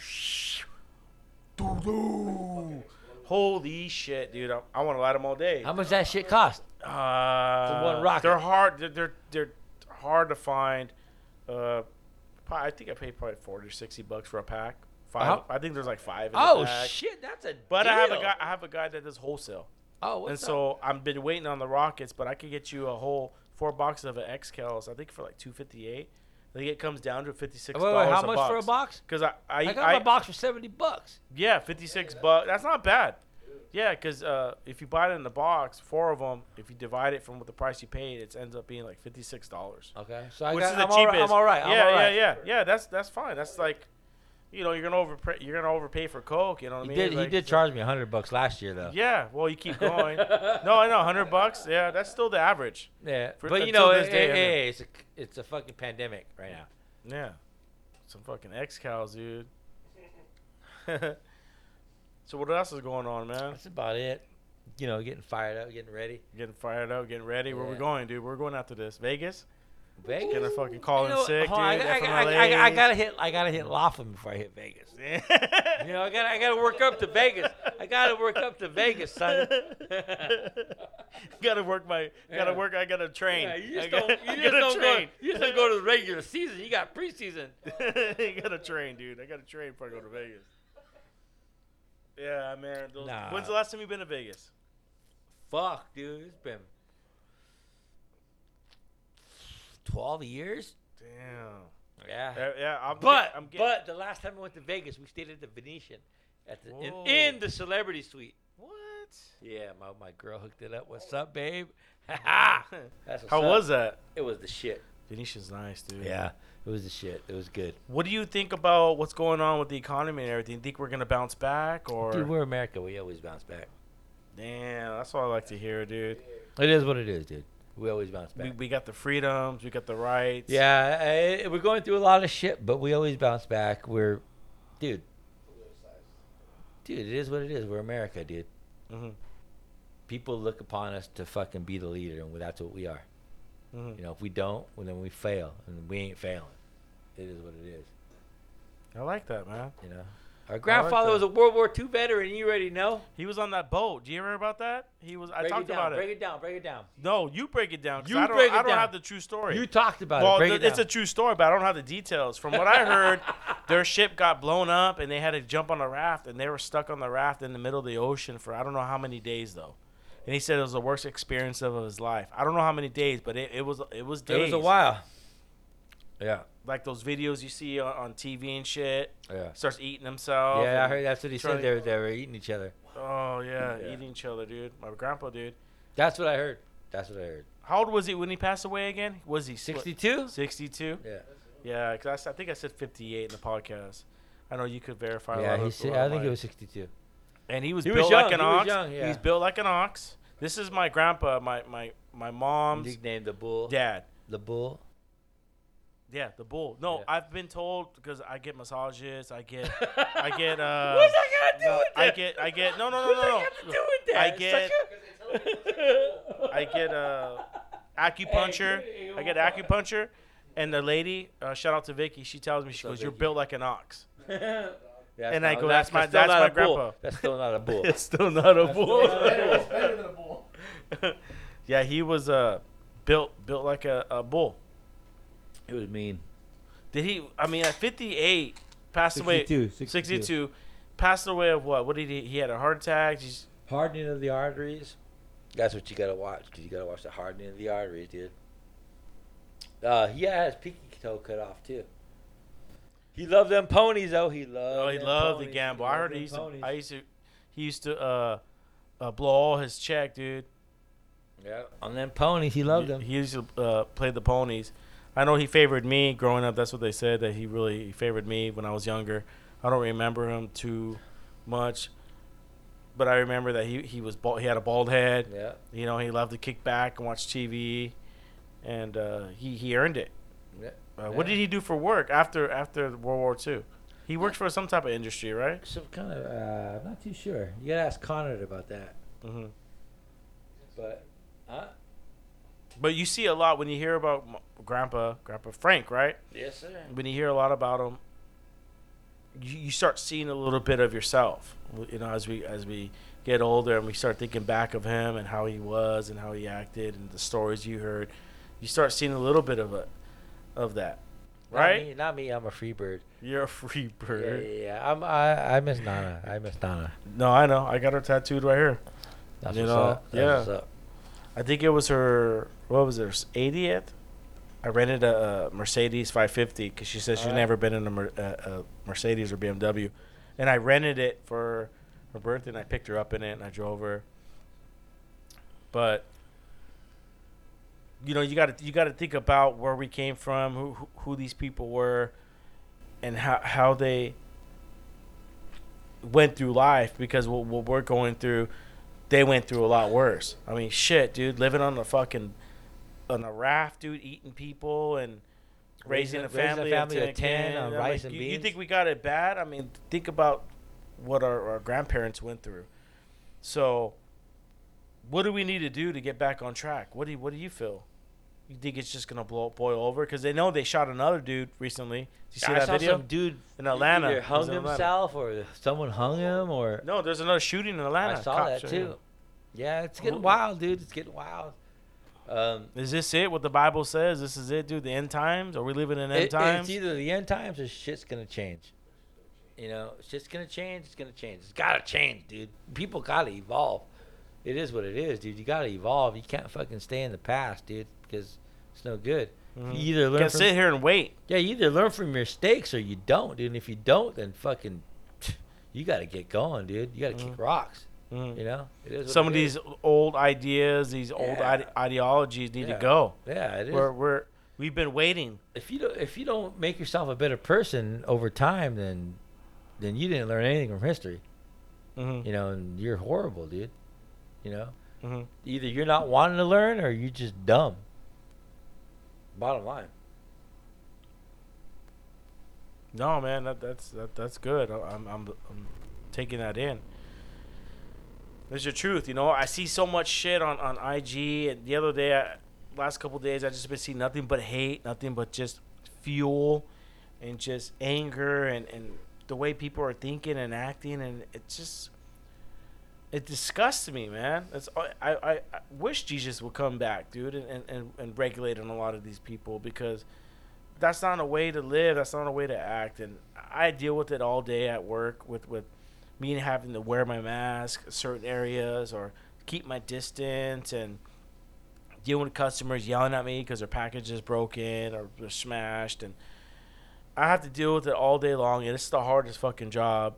Doo-doo. Holy shit, dude! I, I want to light them all day. How much that shit cost? Uh, one rocket. They're hard. They're, they're they're hard to find. Uh, probably, I think I paid probably forty or sixty bucks for a pack. 5 Uh-huh. I think there's like five. In Oh the pack. shit, that's a. But I have a guy. I have a guy that does wholesale, Oh, what's and up? so I've been waiting on the rockets. But I could get you a whole four boxes of an Excals. I think for like two fifty eight. I think it comes down to fifty six Wait, dollars wait, how a much box. for a box? Because I I, I got I- my box for seventy bucks. yeah fifty six bucks. That's not bad. Yeah, because uh, if you buy it in the box, four of them, if you divide it from what the price you paid, it ends up being like fifty six dollars. Okay, so I which got, is the I'm all right- cheapest. I'm all right. I'm yeah, all right. yeah, yeah, yeah. That's that's fine. That's like, you know, you're gonna over you're gonna overpay for Coke. You know what I mean? did. Like, he did charge me a hundred bucks last year, though. Yeah, well, you keep going. no, I know, hundred bucks. Yeah, that's still the average. Yeah, For- but you know, this hey, day, hey, hey, it's a it's a fucking pandemic right now. Yeah, some fucking Excals, dude. so what else is going on, man? That's about it. You know, getting fired up, getting ready. Getting fired up, getting ready. Where we Yeah. going, dude? We're going after this. Vegas. Vegas. Gonna fucking call You in know, sick, dude. I, I, I, I, gotta hit. I gotta hit Laughlin before I hit Vegas. You know, I gotta I gotta work up to Vegas. I gotta work up to Vegas, son. gotta work my. Gotta Yeah. work. I gotta train. Yeah, you just gotta- don't. You just don't go. train. You just don't go to the regular season. You got preseason. you gotta train, dude. I gotta train before I go to Vegas. Yeah, man. Those, Nah. When's the last time you been to Vegas? Fuck, dude. It's been twelve years. Damn. Yeah. Yeah, yeah I'm But get- I'm get- but the last time I went to Vegas, we stayed at the Venetian, at the in, in the celebrity suite. what? Yeah, my, my girl hooked it up. What's up, babe? That's How up. was that? it? Was the shit. Venetian's nice, dude. Yeah, it was the shit. It was good. What do you think about what's going on with the economy and everything? Think we're gonna bounce back or? Dude, we're America. We always bounce back. Damn, that's what I like to hear, dude. It is what it is, dude. We always bounce back. We, we got the freedoms, we got the rights. yeah, I, we're going through a lot of shit, but we always bounce back. We're, dude. dude, it is what it is. We're America, dude. hmm People look upon us to fucking be the leader, and that's what we are. hmm You know, if we don't, well, then we fail, and we ain't failing. It is what it is. I like that, man. You know, our grandfather was a World War II veteran. You already know. He was on that boat. Do you remember about that? He was. I break talked it down, about Break it. it down. Break it down. No, you break it down. 'cause You I don't. break it I don't down. have the true story. You talked about well, it. Break th- it it's down. a true story, but I don't have the details. From what I heard, their ship got blown up and they had to jump on a raft and they were stuck on the raft in the middle of the ocean for I don't know how many days though. And he said it was the worst experience of his life. I don't know how many days, but it, it was it was days. it was a while. Yeah. Like those videos you see on, on TV and shit. Yeah. Starts eating himself. Yeah, I heard that's what he said. They were, they were eating each other. Oh yeah, Yeah. eating each other, dude. My grandpa, dude. That's what I heard. That's what I heard. How old was he when he passed away again? Was he 62? Sixty-two. Yeah. Yeah, because I, I think I said 58 in the podcast. I know you could verify. a Yeah, lot he of- said, I think it was 62. And he was He was young, like an he was ox. young, yeah. He's built like an ox. This is my grandpa, my my my mom's Nicknamed the bull. dad. The bull. Yeah, the bull. No, Yeah. I've been told because I get massages. I get I get uh. What's that got to do no, with I get I get no no no What's no no. that got to do with that? I get- such a- I get uh acupuncture. Hey, I get hey, acupuncture, and the lady, uh, shout out to Vicky. She tells me she What's up, goes, "You're Vicky? built like an ox." That's And I not- go, that's my- still that's not my a bull. grandpa. That's still not a bull. it's still not a bull. It's better than a bull. yeah, he was uh built built like a, a bull. It was mean. Did he? I mean, at 58, passed away. 62, 62. passed away of what? What did he? He had a heart attack. He's, Hardening of the arteries. That's what you gotta watch, cause you gotta watch the hardening of the arteries, dude. Uh, he had his pinky toe cut off too. He loved them ponies, though. He loved. oh, he them loved the ponies. gamble. He I heard he used to. I used to. He used to uh, uh blow all his check, dude. Yeah, on them ponies, he loved he, them. He used to uh, play the ponies. I know he favored me growing up. That's what they said that he really favored me when I was younger. I don't remember him too much, but I remember that he he was bald, he had a bald head. Yeah. You know, he loved to kick back and watch TV, and uh, he he earned it. Yeah. Uh, What Yeah. did he do for work after after World War II? He worked for some type of industry, right? Some kind of. Uh, I'm not too sure. You gotta ask Connor about that. hmm But. Huh? But you see a lot when you hear about Grandpa Grandpa Frank, right? Yes, sir. when you hear a lot about him, you, you start seeing a little bit of yourself. You know, as we as we get older and we start thinking back of him and how he was and how he acted and the stories you heard, you start seeing a little bit of it, of that, Not right? me, not me. I'm a free bird. You're a free bird. yeah, yeah. I'm, I, I miss Donna. I miss Donna. No, I know. I got her tattooed right here. That's You what's know, up. That's yeah. what's up. I think it was her. What was this 80th. I rented a, a Mercedes 550 because she says she's never been in a, Mer- a, a Mercedes or BMW, and I rented it for her birthday. and I picked her up in it and I drove her. But you know, you got to you got to think about where we came from, who who, who these people were, and how how they went through life because what, what we're going through they went through a lot worse. I mean, shit, dude, living on a fucking on a raft, dude, eating people and raising, Raising- a raising a family, family of of 10 on rice and you, you think we got it bad? I mean, think about what our, our grandparents went through. So, what do we need to do to get back on track? What do you, what do you feel? You think it's just gonna blow boil over? Because they know they shot another dude recently. Did you see I that saw video some dude in Atlanta? either It hung in Atlanta. himself or someone hung him or No, there's another shooting in Atlanta. I saw Cops that too. Yeah, it's getting Ooh. wild, dude. It's getting wild. Um, Is this it? What the Bible says? This is it, dude. The end times? Are we living in end it- times? It's either the end times or shit's gonna change. You know, shit's gonna change. It's gonna change. It's gotta change, dude. People gotta evolve. It is what it is, dude. You gotta evolve. You can't fucking stay in the past, dude, because it's no good. Mhm. You either learn from sit here and wait. yeah, you either learn from your mistakes or you don't, dude. And if you don't, then fucking, you gotta get going, dude. You gotta kick Mhm. rocks. Mhm. You know, it is Some of is. these old ideas, these old ide- ideologies need Yeah. to go. Yeah, it is. We're, we're we've been waiting. if you don't if you don't make yourself a better person over time, then then you didn't learn anything from history. Mm-hmm. You know, and you're horrible, dude. You know, Mm-hmm. either you're not wanting to learn or you're just dumb. Bottom line. No, man, that, that's that, that's good. I- I'm, I'm I'm taking that in. There's your truth, you know. I see so much shit on on IG, and the other day, I, last couple days, I just been seeing nothing but hate, nothing but just fuel, and just anger, and and the way people are thinking and acting, and it just it disgusts me, man. It's I, I, I wish Jesus would come back, dude, and, and, and regulate on a lot of these people because that's not a way to live. That's not a way to act. And I deal with it all day at work with, with me having to wear my mask certain areas or keep my distance and dealing with customers yelling at me because their package is broken or they're smashed. And I have to deal with it all day long. And it's the hardest fucking job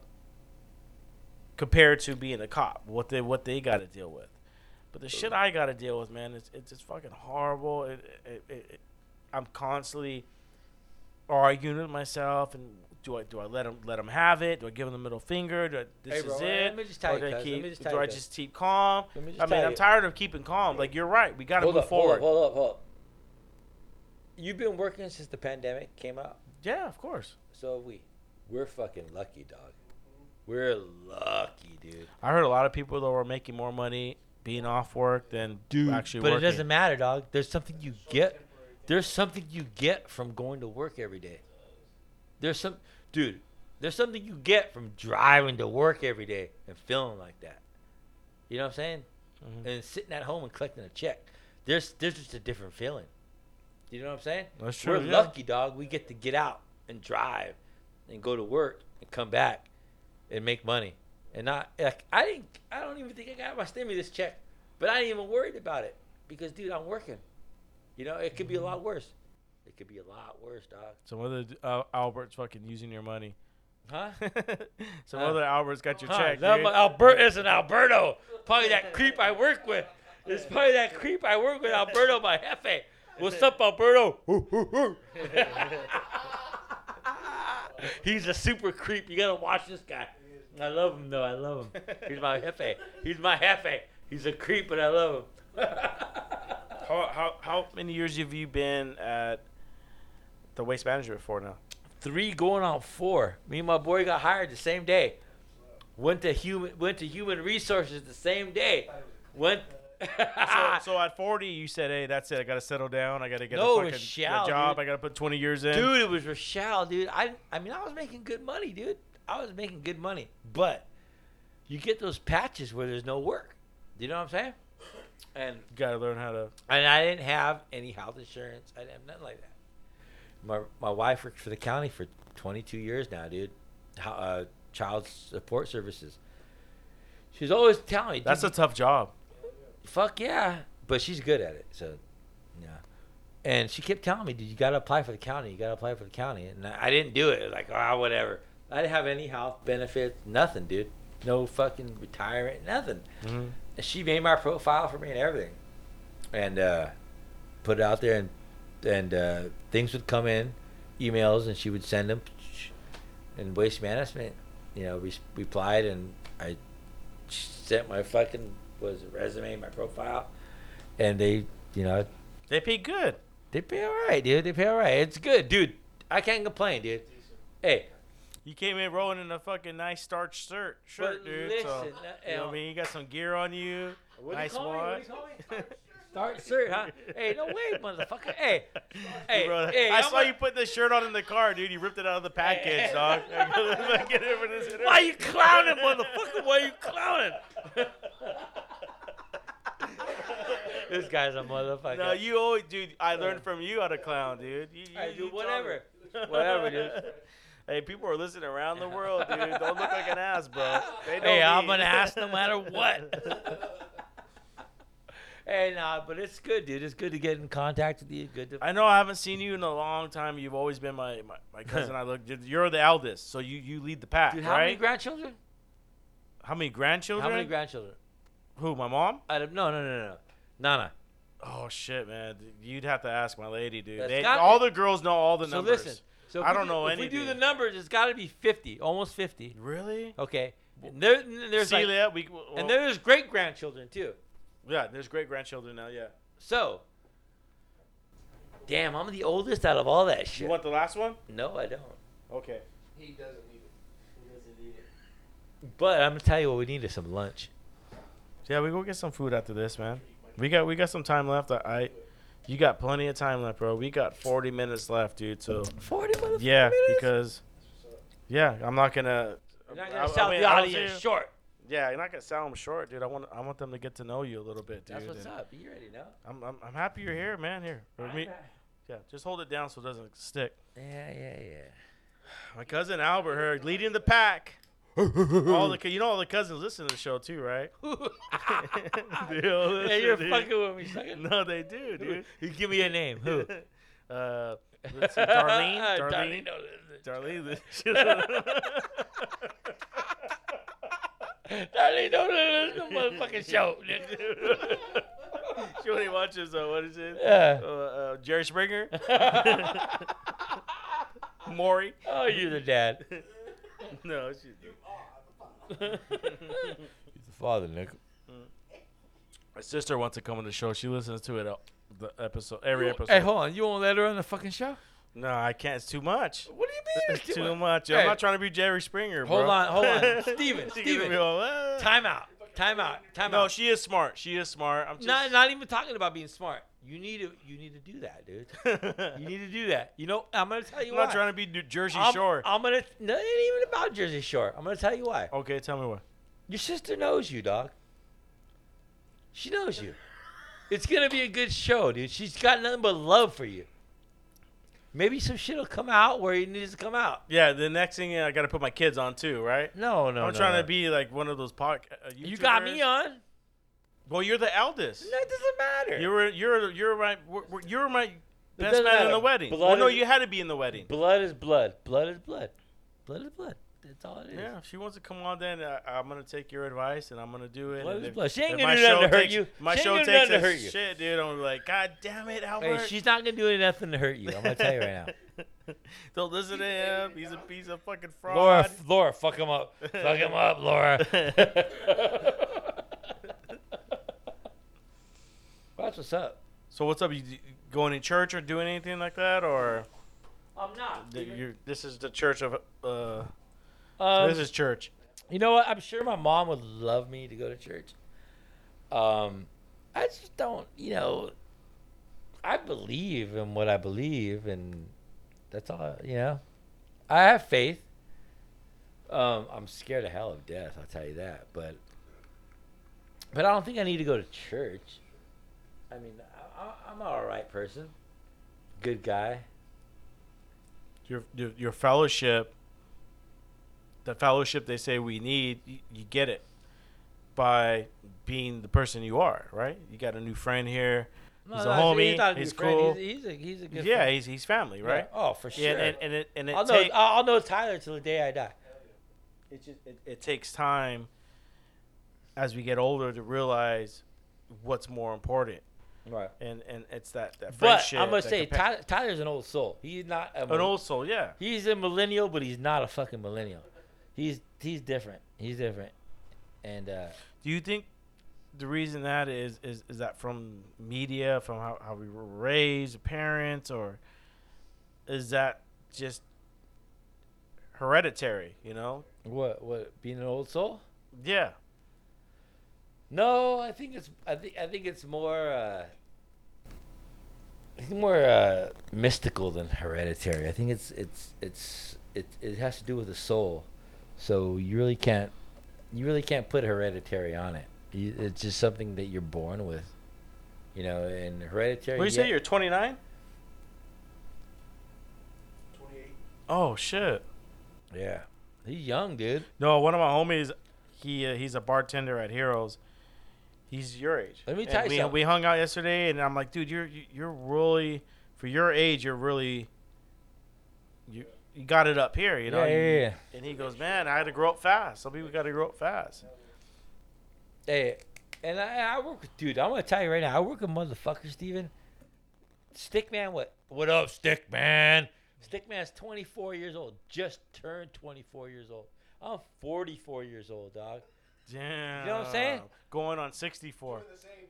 compared to being a cop, what they what they got to deal with. But the shit I got to deal with, man, it's it's, fucking horrible. It, it, it, I'm constantly arguing with myself, and do I do I let them let them have it? Do I give them the middle finger? Do I, this Hey, is it? let me just tell Or you, do I keep? just do I just keep calm? Let me just I mean, I'm you. tired of keeping calm. Like you're right, we got to move up, forward. Hold up, hold up, hold up. You've been working since the pandemic came out. Yeah, of course. So have we. We're fucking lucky, dog. We're lucky, dude. I heard a lot of people that were making more money being off work than actually but working. it doesn't matter, dog. There's something you get. There's something you get from going to work every day. There's some, dude. There's something you get from driving to work every day and feeling like that. You know what I'm saying? Mhm. And sitting at home and collecting a check. There's there's just a different feeling. You know what I'm saying? That's true. We're yeah. lucky, dog. We get to get out and drive and go to work and come back and make money. And not like I didn't I don't even think I got my stimulus check. But I ain't even worried about it. Because dude, I'm working. You know, it could be a lot worse. It could be a lot worse, dog. Some other uh, Albert's fucking using your money. Huh? Some Huh. other Albert's got your Huh, check. that dude. my- Albert is an Alberto. Probably that creep I work with. It's probably that creep I work with, Alberto, my jefe. What's up, Alberto? Hoo, hoo, hoo. He's a super creep. You gotta watch this guy. I love him though. I love him. He's my jefe. He's my jefe. He's a creep, but I love him. How, how, how many years have you been at the waste management for now? Three going on four. Me and my boy got hired the same day. Went to human went to human resources the same day. Went So, so at 40, you said, hey, that's it. I got to settle down. I got to get No, a fucking a job. dude. I got to put 20 years in. Dude, it was Rochelle, dude. I I mean, I was making good money, dude. I was making good money, but you get those patches where there's no work. Do you know what I'm saying? And You got to learn how to. and I didn't have any health insurance. I didn't have nothing like that. My my wife worked for the county for 22 years now, dude. Uh, child support services. She's always telling me, That's a tough job. fuck yeah, but she's good at it. So, yeah. And she kept telling me, dude, you gotta apply for the county. You gotta apply for the county. And I I didn't do it. Like, ah, whatever. I didn't have any health benefits, nothing, dude. No fucking retirement, nothing. hmm And she made my profile for me and everything, and uh, put it out there, and and uh, things would come in, emails, and she would send them. And waste management, you know, re- replied, and I sent my fucking was it resume, my profile, and they, you know, They pay good. they pay all right, dude. They pay all right. It's good, dude. I can't complain, dude. Hey, You came in rolling in a fucking nice starch shirt, shirt But dude. so, listen, uh, you know what I mean? You got some gear on you. What nice call? What you watch. call me? Start shirt, huh? Hey, no way, motherfucker. Hey, hey, Bro, hey. I I'm saw a- you put this shirt on in the car, dude. You ripped it out of the package, hey. dog. Get it for Why you clowning, motherfucker? Why you clowning? this guy's a motherfucker. No, you always, dude. I learned from you how to clown, dude. You, you, I do taught whatever. Whatever, dude. Hey, people are listening around the world, dude. Don't look like an ass, bro. They know Hey, I'm me. an ass no matter what. Hey, nah, uh, but it's good, dude. It's good to get in contact with you. Good to. I know I haven't seen you in a long time. You've always been my, my, my cousin. I look. You're the eldest, so you, you lead the pack, Dude, how right? many grandchildren? how many grandchildren? How many grandchildren? Who? My mom? I don't, no, no, no, no. Nana. Oh shit, man. You'd have to ask my lady, dude. They, all the girls know all the numbers. so listen. So I don't do- know If we do the numbers, it's got to be 50, almost 50. Really? Okay. And there, and there's like, Celia, we, well, and there's great grandchildren too. Yeah, there's great grandchildren now. Yeah. So, damn, I'm the oldest out of all that shit. You want the last one? no, I don't. Okay. He doesn't need it. He doesn't need it. But I'm gonna tell you what we need is some lunch. Yeah, we go get some food after this, man. We got we got some time left. I, I you got plenty of time left, bro. We got 40 minutes left, dude. So Forty motherfucking yeah, because yeah, I'm not gonna. You're not gonna I sell mean, the I don't audience short. Yeah, you're not gonna sell them short, dude. I want I want them to get to know you a little bit, dude. That's what's and up. You ready know. I'm, I'm I'm happy you're here, man. Here, for me, yeah. Just hold it down so it doesn't stick. Yeah, yeah, yeah. My cousin Albert here, leading the pack. all the you know all the cousins listen to the show too, right? yeah. You're dude. fucking with me. No, they do, dude. You give me a name. Who? uh, let's see, Darlene. Darlene. Darlene. Darlene. Darlene, don't listen to the motherfucking show. nigga. she only watches uh, what is it? Yeah. Uh, uh, Jerry Springer. Maury. oh, you're the dad. No, she. He's the father, Nick. My sister wants to come on the show. She listens to it uh, the episode every episode. Hey, hold on. You won't let her on the fucking show? No, I can't. It's too much. What do you mean? It's too much. I'm not trying to be Jerry Springer. Hold bro. on, hold on. Steven, She Steven. gonna all, "Ah." Time out. Time out. Time No, out. she is smart. She is smart. I'm just not, not even talking about being smart. You need to you need to do that, dude. You need to do that. You know, I'm gonna tell you why I'm why. not trying to be New Jersey I'm, Shore. I'm gonna. No, it ain't even about Jersey Shore. I'm gonna tell you why. okay, tell me what. Your sister knows you, dog. She knows you. It's gonna be a good show, dude. She's got nothing but love for you. Maybe some shit will come out where it needs to come out. Yeah, the next thing I got to put my kids on too, right? No, no, I'm no, trying no. to be like one of those pod. Uh, You got me on. Well, you're the eldest. That doesn't matter. You're you're you're my you're my best man in the wedding. Blood well, no, you had to be in the wedding. blood is blood. Blood is blood. Blood is blood. That's all it is. Yeah, if she wants to come on, then uh, I'm gonna take your advice and I'm gonna do it. Blood and is if- blood. She ain't if gonna my do nothing to hurt takes- you. My She ain't show gonna do takes nothing to hurt you. shit, dude. I'm like, God damn it, Albert. Hey, she's not gonna do nothing to hurt you. I'm gonna tell you right now. Don't listen to him. He's a piece of fucking fraud. Laura, Laura, fuck him up. fuck him up, Laura. That's what's up. So what's up? You you going in church or doing anything like that, or I'm not. the, you this is the church of uh, Um, this is church. you know what? I'm sure my mom would love me to go to church. Um, I just don't. You know, I believe in what I believe, and that's all. You know, I have faith. Um, I'm scared of hell of death. I'll tell you that. But, but I don't think I need to go to church. I mean, I, I, I'm an all right person. Good guy. Your, your your fellowship. The fellowship they say we need, you, you get it by being the person you are, right? You got a new friend here. No, He's no, a homie. not a He's good cool. He's, he's a he's a good yeah, friend. he's he's family, right? Yeah. Oh, for sure. Yeah, and, and it and it I'll take- I'll I'll know Tyler till the day I die. it just it, it takes time as we get older to realize what's more important Right. and and it's that that But friendship I'm gonna say compa- Tyler, Tyler's an old soul. He's not a an mil- old soul yeah He's a millennial, but he's not a fucking millennial. He's he's different. He's different. And uh, do you think the reason that is is is that from media from how, how we were raised parents or is that just hereditary you know what what being an old soul? yeah No, I think it's I think I think it's more uh, it's more uh, mystical than hereditary. I think it's it's it's it it has to do with the soul. So you really can't you really can't put hereditary on it. You, it's just something that you're born with. You know, and hereditary. what do you say you're 29 28. oh shit Yeah, he's young, dude. No, one of my homies, he uh, he's a bartender at Heroes. He's your age. Let me And tell you we, something. We hung out yesterday, and I'm like, dude, you're you're really for your age, you're really you got it up here, you know. Yeah, yeah, yeah. And he goes, man, I had to grow up fast. Some people got to grow up fast. Hey, and I, I work with dude. I'm gonna tell you right now. I work with motherfucker Steven. Stickman, what? What up, Stickman? Stickman's 24 years old. Just turned 24 years old. I'm 44 years old, dog. Damn. You know what I'm saying? Going on 64.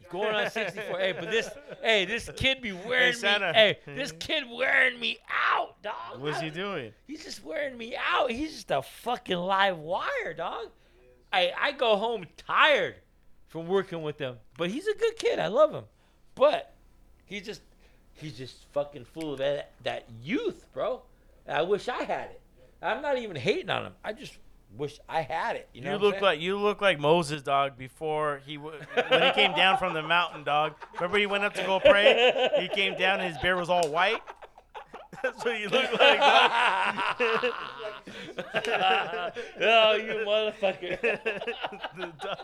Going on 64. hey, but this, hey, this kid be wearing me. Santa. Hey, this kid wearing me out, dog. What's he doing? He's just wearing me out. He's just a fucking live wire, dog. I I go home tired from working with him, but he's a good kid. I love him, but he's just he's just fucking full of that, that youth, bro. I wish I had it. I'm not even hating on him. I just wish I had it. You know, You look like you look like Moses, dog. Before he w- when he came down from the mountain, dog. Remember he went up to go pray. He came down and his beard was all white. That's what you look like. Dog. oh, you motherfucker. The dog-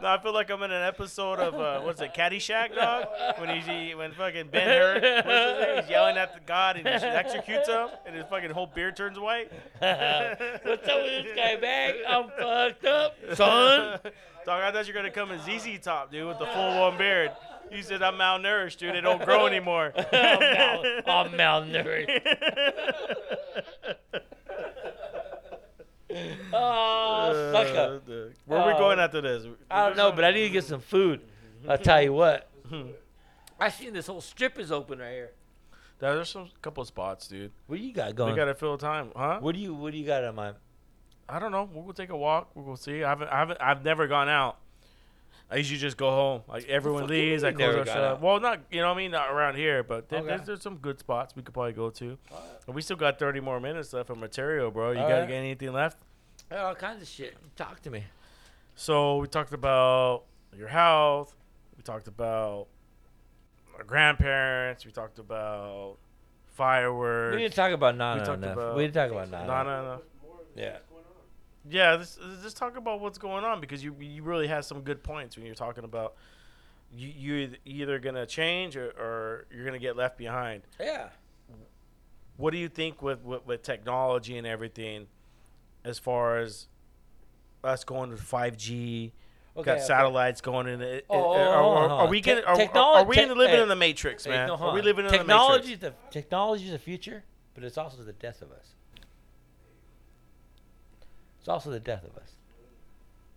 no, I feel like I'm in an episode of uh, what's it, Caddyshack, dog? When he's he, when fucking Ben Hur, what's his name? he's yelling at the God and he executes him, and his fucking whole beard turns white. What's up with this guy, man? I'm fucked up, son. Dog, I thought you were gonna come in ZZ Top, dude, with the full one beard. You said I'm malnourished, dude. They don't grow anymore. I'm, mal- I'm malnourished. Oh, sucker. Uh, Where are we Oh. going after this? I don't know, but I need to get some food. I'll tell you what. I seen this whole strip is open right here. There's some couple of spots, dude. What do you got going? We gotta fill time, huh? what do you What do you got on mind? I don't know. We'll go take a walk. We'll go see. I haven't. I haven't. I've never gone out. I usually just go home. Like everyone fuck you mean leaves, I close our shop. Well, not you know what I mean. Not around here, but there, Okay. there's, there's some good spots we could probably go to. And we still got 30 more minutes left of material, bro. You got right. get anything left? All kinds of shit. Talk to me. So we talked about your health. We talked about our grandparents. We talked about fireworks. We didn't talk about We Nana talked enough. about- we didn't talk about Nana. no, no, no. Yeah. Yeah, this, just talk about what's going on because you you really have some good points when you're talking about you you either gonna change or, or you're gonna get left behind. Yeah. What do you think with, with with technology and everything, as far as us going to 5G? Okay. got okay. satellites going in it. Oh, are, oh, are- are oh, oh. we getting? Are, technolo- are we tech- living hey, in the matrix, man? no, are we living in technology the technology is the future, but it's also the death of us. It's also the death of us.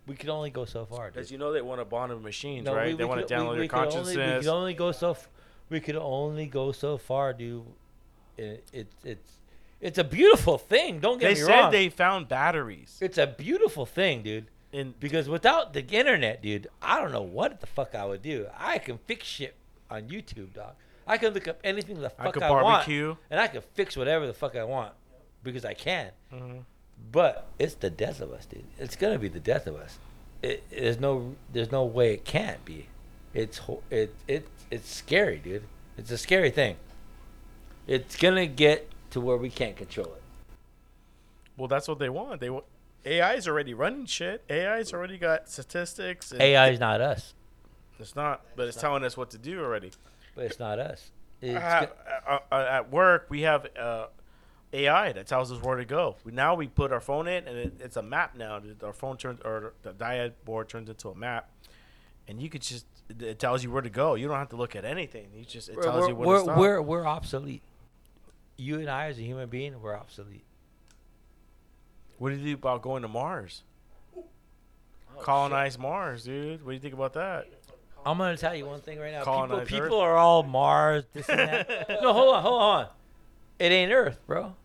We can only go so far. As Dude. you know, they want to bond with machines, No, right? we- they we want could- to download we- your could only- consciousness. we could only go so. F- we could only go so far, dude. It, it, it's it's a beautiful thing. Don't get they me said wrong. they found batteries it's a beautiful thing, dude. in Because without the internet, dude, I don't know what the fuck I would do. I can fix shit on YouTube, dog. I can look up anything the fuck I could I, want, barbecue. and I can fix whatever the fuck I want because I can. Mhm. But it's the death of us, dude. It's gonna be the death of us. It, there's no, there's no way it can't be. It's it, it, it's scary, dude. It's a scary thing. It's gonna get to where we can't control it. Well, that's what they want. They want AI's already running shit. AI's already got statistics. And AI is not us, It's not, but it's telling us what to do already. but it's not us. It's have- go- uh, uh, at work, we have uh, AI that tells us where to go. We, now we put our phone in, and it, it's a map now. Our phone turns, or the DIAD board turns into a map, and you could just it- it tells you where to go. You don't have to look at anything. You just it tells we're, you where we're, to stop. we're, we're obsolete. You and I, as a human being, we're obsolete. what do you think about going to Mars? Oh, Colonize Mars, dude. What do you think about that? I'm gonna tell you one thing right now. People, Colonize Earth? people are all Mars, this and that. no, hold on, hold on. It ain't Earth, bro.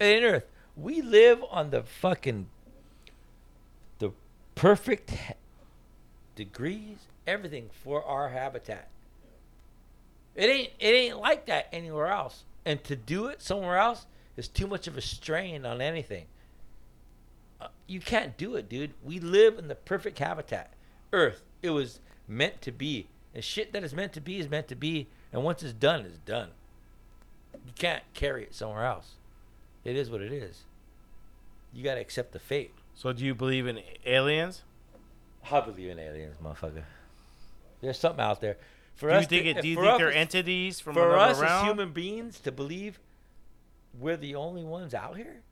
It ain't Earth. We live on the fucking the perfect degrees, everything for our habitat. It ain't it ain't like that anywhere else. And to do it somewhere else is too much of a strain on anything. Uh, you can't do it, dude. We live in the perfect habitat. Earth. It was meant to be. And shit that is meant to be is meant to be. And once it's done, it's done. You can't carry it somewhere else. It is what it is. You gotta accept the fate. So, do you believe in aliens? I believe in aliens, motherfucker. There's something out there. For Do you us, think to, it, do you think us- they're entities from for us realm? as human beings to believe we're the only ones out here?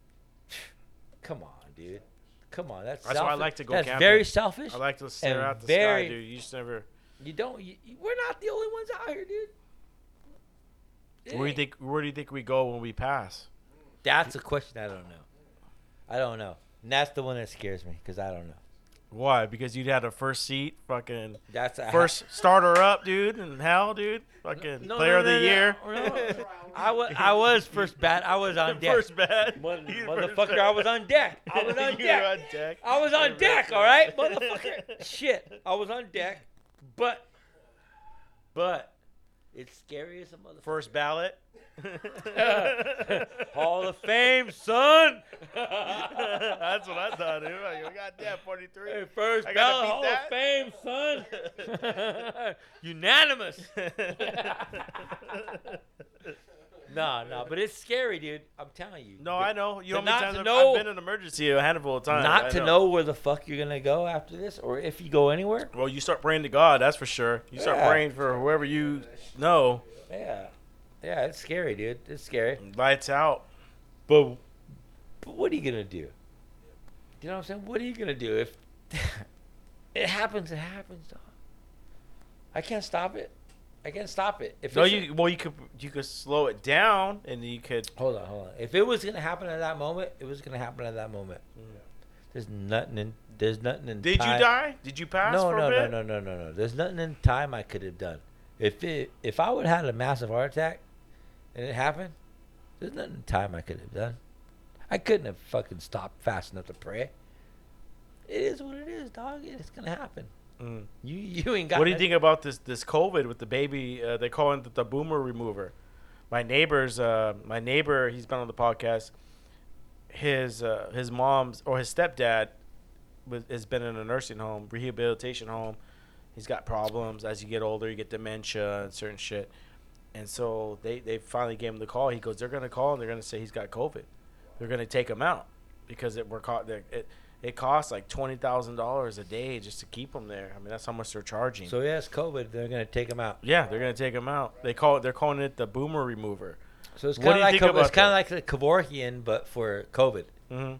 Come on, dude. Come on. That's That's why I like to go That's camping. very selfish. I like to stare out the very- sky, dude. You just never. You don't. You, you- we're not the only ones out here, dude. It Where do you think? Where do you think we go when we pass? That's a question I don't know. I don't know. And that's the one that scares me because I don't know. Why? Because you'd had a first seat, fucking That's a first starter up, dude, and hell, dude. Fucking No, player no, of the no, no, year. no. I was I was first bat. I was on deck. First bat. Mother- You first motherfucker, bat. I was on deck. I was on deck. on deck. I was on deck, all right, motherfucker. Shit, I was on deck, but, but, it's scary as a motherfucker. First ballot. Hall of Fame, son. That's what I thought, dude. Like, goddamn, 43. Hey, first ballot beat Hall that. of Fame, son. Unanimous. No, no, but it's scary, dude. I'm telling you. no, I know. You To know how many not times to I've, know- I've been in an emergency a handful of times. Not I to know where the fuck you're gonna go after this, or if you go anywhere. Well, you start praying to God, that's for sure. You start Yeah. praying for whoever you know. Yeah, yeah, it's scary, dude. It's scary. Lights out. But, but what are you gonna do? You know what I'm saying? What are you gonna do if it happens? It happens, dog. I can't stop it. I can't stop it. If No, you well you could you could slow it down and you could hold on, hold on. If it was gonna happen at that moment, it was gonna happen at that moment. There's nothing in. There's nothing in. Mm. Did time. you die? Did you pass No, for no, no, no, no, no, no. There's nothing in time I could have done. If it, if I would have had a massive heart attack, and it happened, there's nothing in time I could have done. I couldn't have fucking stopped fast enough to pray. It is what it is, dog. It's gonna happen. Mm. You you ain't got. What do you think about this this COVID with the baby? Uh, they call it the boomer remover. My neighbor's uh, my neighbor. He's been on the podcast. His uh, his mom's or his stepdad was, has been in a nursing home, rehabilitation home. He's got problems as you get older. You get dementia and certain shit. And so they, they finally gave him the call. He goes, they're gonna call and they're gonna say he's got COVID. They're gonna take him out because it we're caught. It it costs like twenty thousand dollars a day just to keep them there. I mean that's how much they're charging. So yes, COVID. They're gonna take them out. Yeah, they're gonna take them out. They call it. They're calling it the boomer remover. So it's kind of like think Kev- about it's kind of like the Kevorkian, but for COVID. hmm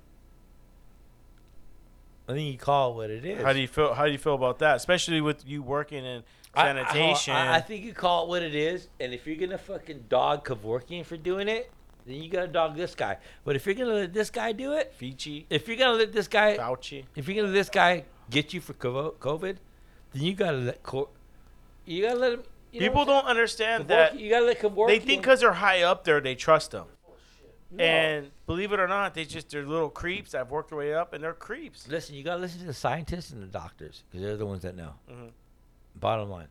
I think you call it what it is. How do you feel? How do you feel about that? Especially with you working in I- I- sanitation. I, I think you call it what it is, and if you're gonna fucking dog Kevorkian for doing it, then you gotta dog this guy. But if you're gonna let this guy do it, Fauci, if you're gonna let this guy, Fauci. if you're gonna let this guy get you for COVID, then you gotta let Co- you gotta let him. You know People don't understand saying? that. You gotta let Kevorkian. They think because they're high up there, they trust them. No. And believe it or not, they just they're little creeps that have worked their way up, and they're creeps. listen, you gotta listen to the scientists and the doctors because they're the ones that know. Mhm. Bottom line,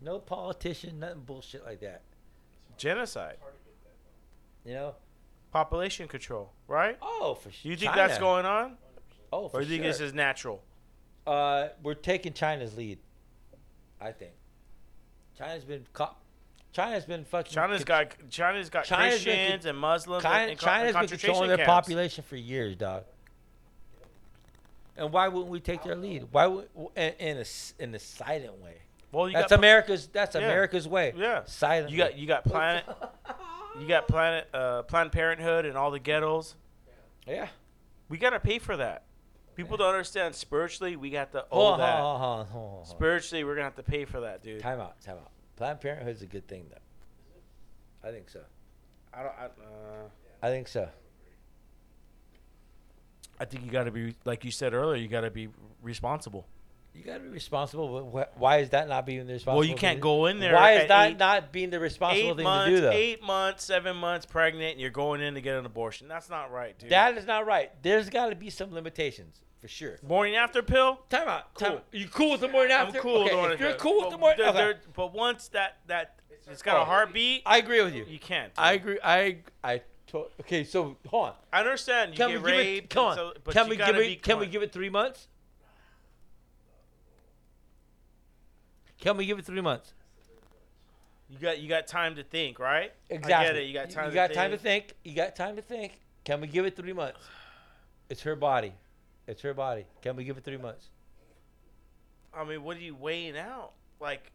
no politician, nothing bullshit like that. Genocide, You know? population control, right? Oh, for sure. You think that's going on, Oh, for or you think sure. this is natural? Uh, we're taking China's lead. I think. China's been co- China's been fucking. China's con- got China's got China's been Christians and Muslims China, and, been controlling their population for years, dog. And why wouldn't we take their lead? Why would in, in a in a silent way? Well, you That's got America's. That's Yeah. America's way. Yeah. Silent. You got you got Planet you got Planet uh, Planned Parenthood and all the ghettos. Yeah. We gotta pay for that. People don't understand spiritually. We got to owe Hold on, that. hold on, hold on, hold on, hold on. Spiritually, we're gonna have to pay for that, dude. Time out. Time out. Planned Parenthood's a good thing, though. I think so. I don't. I, uh, I think so. I think you got to be like you said earlier. You got to be responsible. You got to be responsible. but wh- Why is that not being the responsible? Well, you can't to- go in there. Why is that eight, not being the responsible eight thing months, to do, though? eight months, seven months pregnant, and you're going in to get an abortion? That's not right, dude. That is not right. There's got to be some limitations for sure. morning after pill. Time out. Time Cool. out. You cool with the morning after? I'm cool. with Okay, the morning if you're after. cool with the morning, there- okay. there- but once that that it's got a heartbeat, I agree with you. you can't. I agree. I I. To, okay, so hold on. I understand. You Can get we give raped. it? Come on. and so- but can we give it? Can we give it three months? Can we give it three months? You got you got time to think, right? Exactly. I get it. You got time. You to got think. time to think. You got time to think. Can we give it three months? It's her body. It's her body. Can we give it three months? I mean, what are you weighing out? Like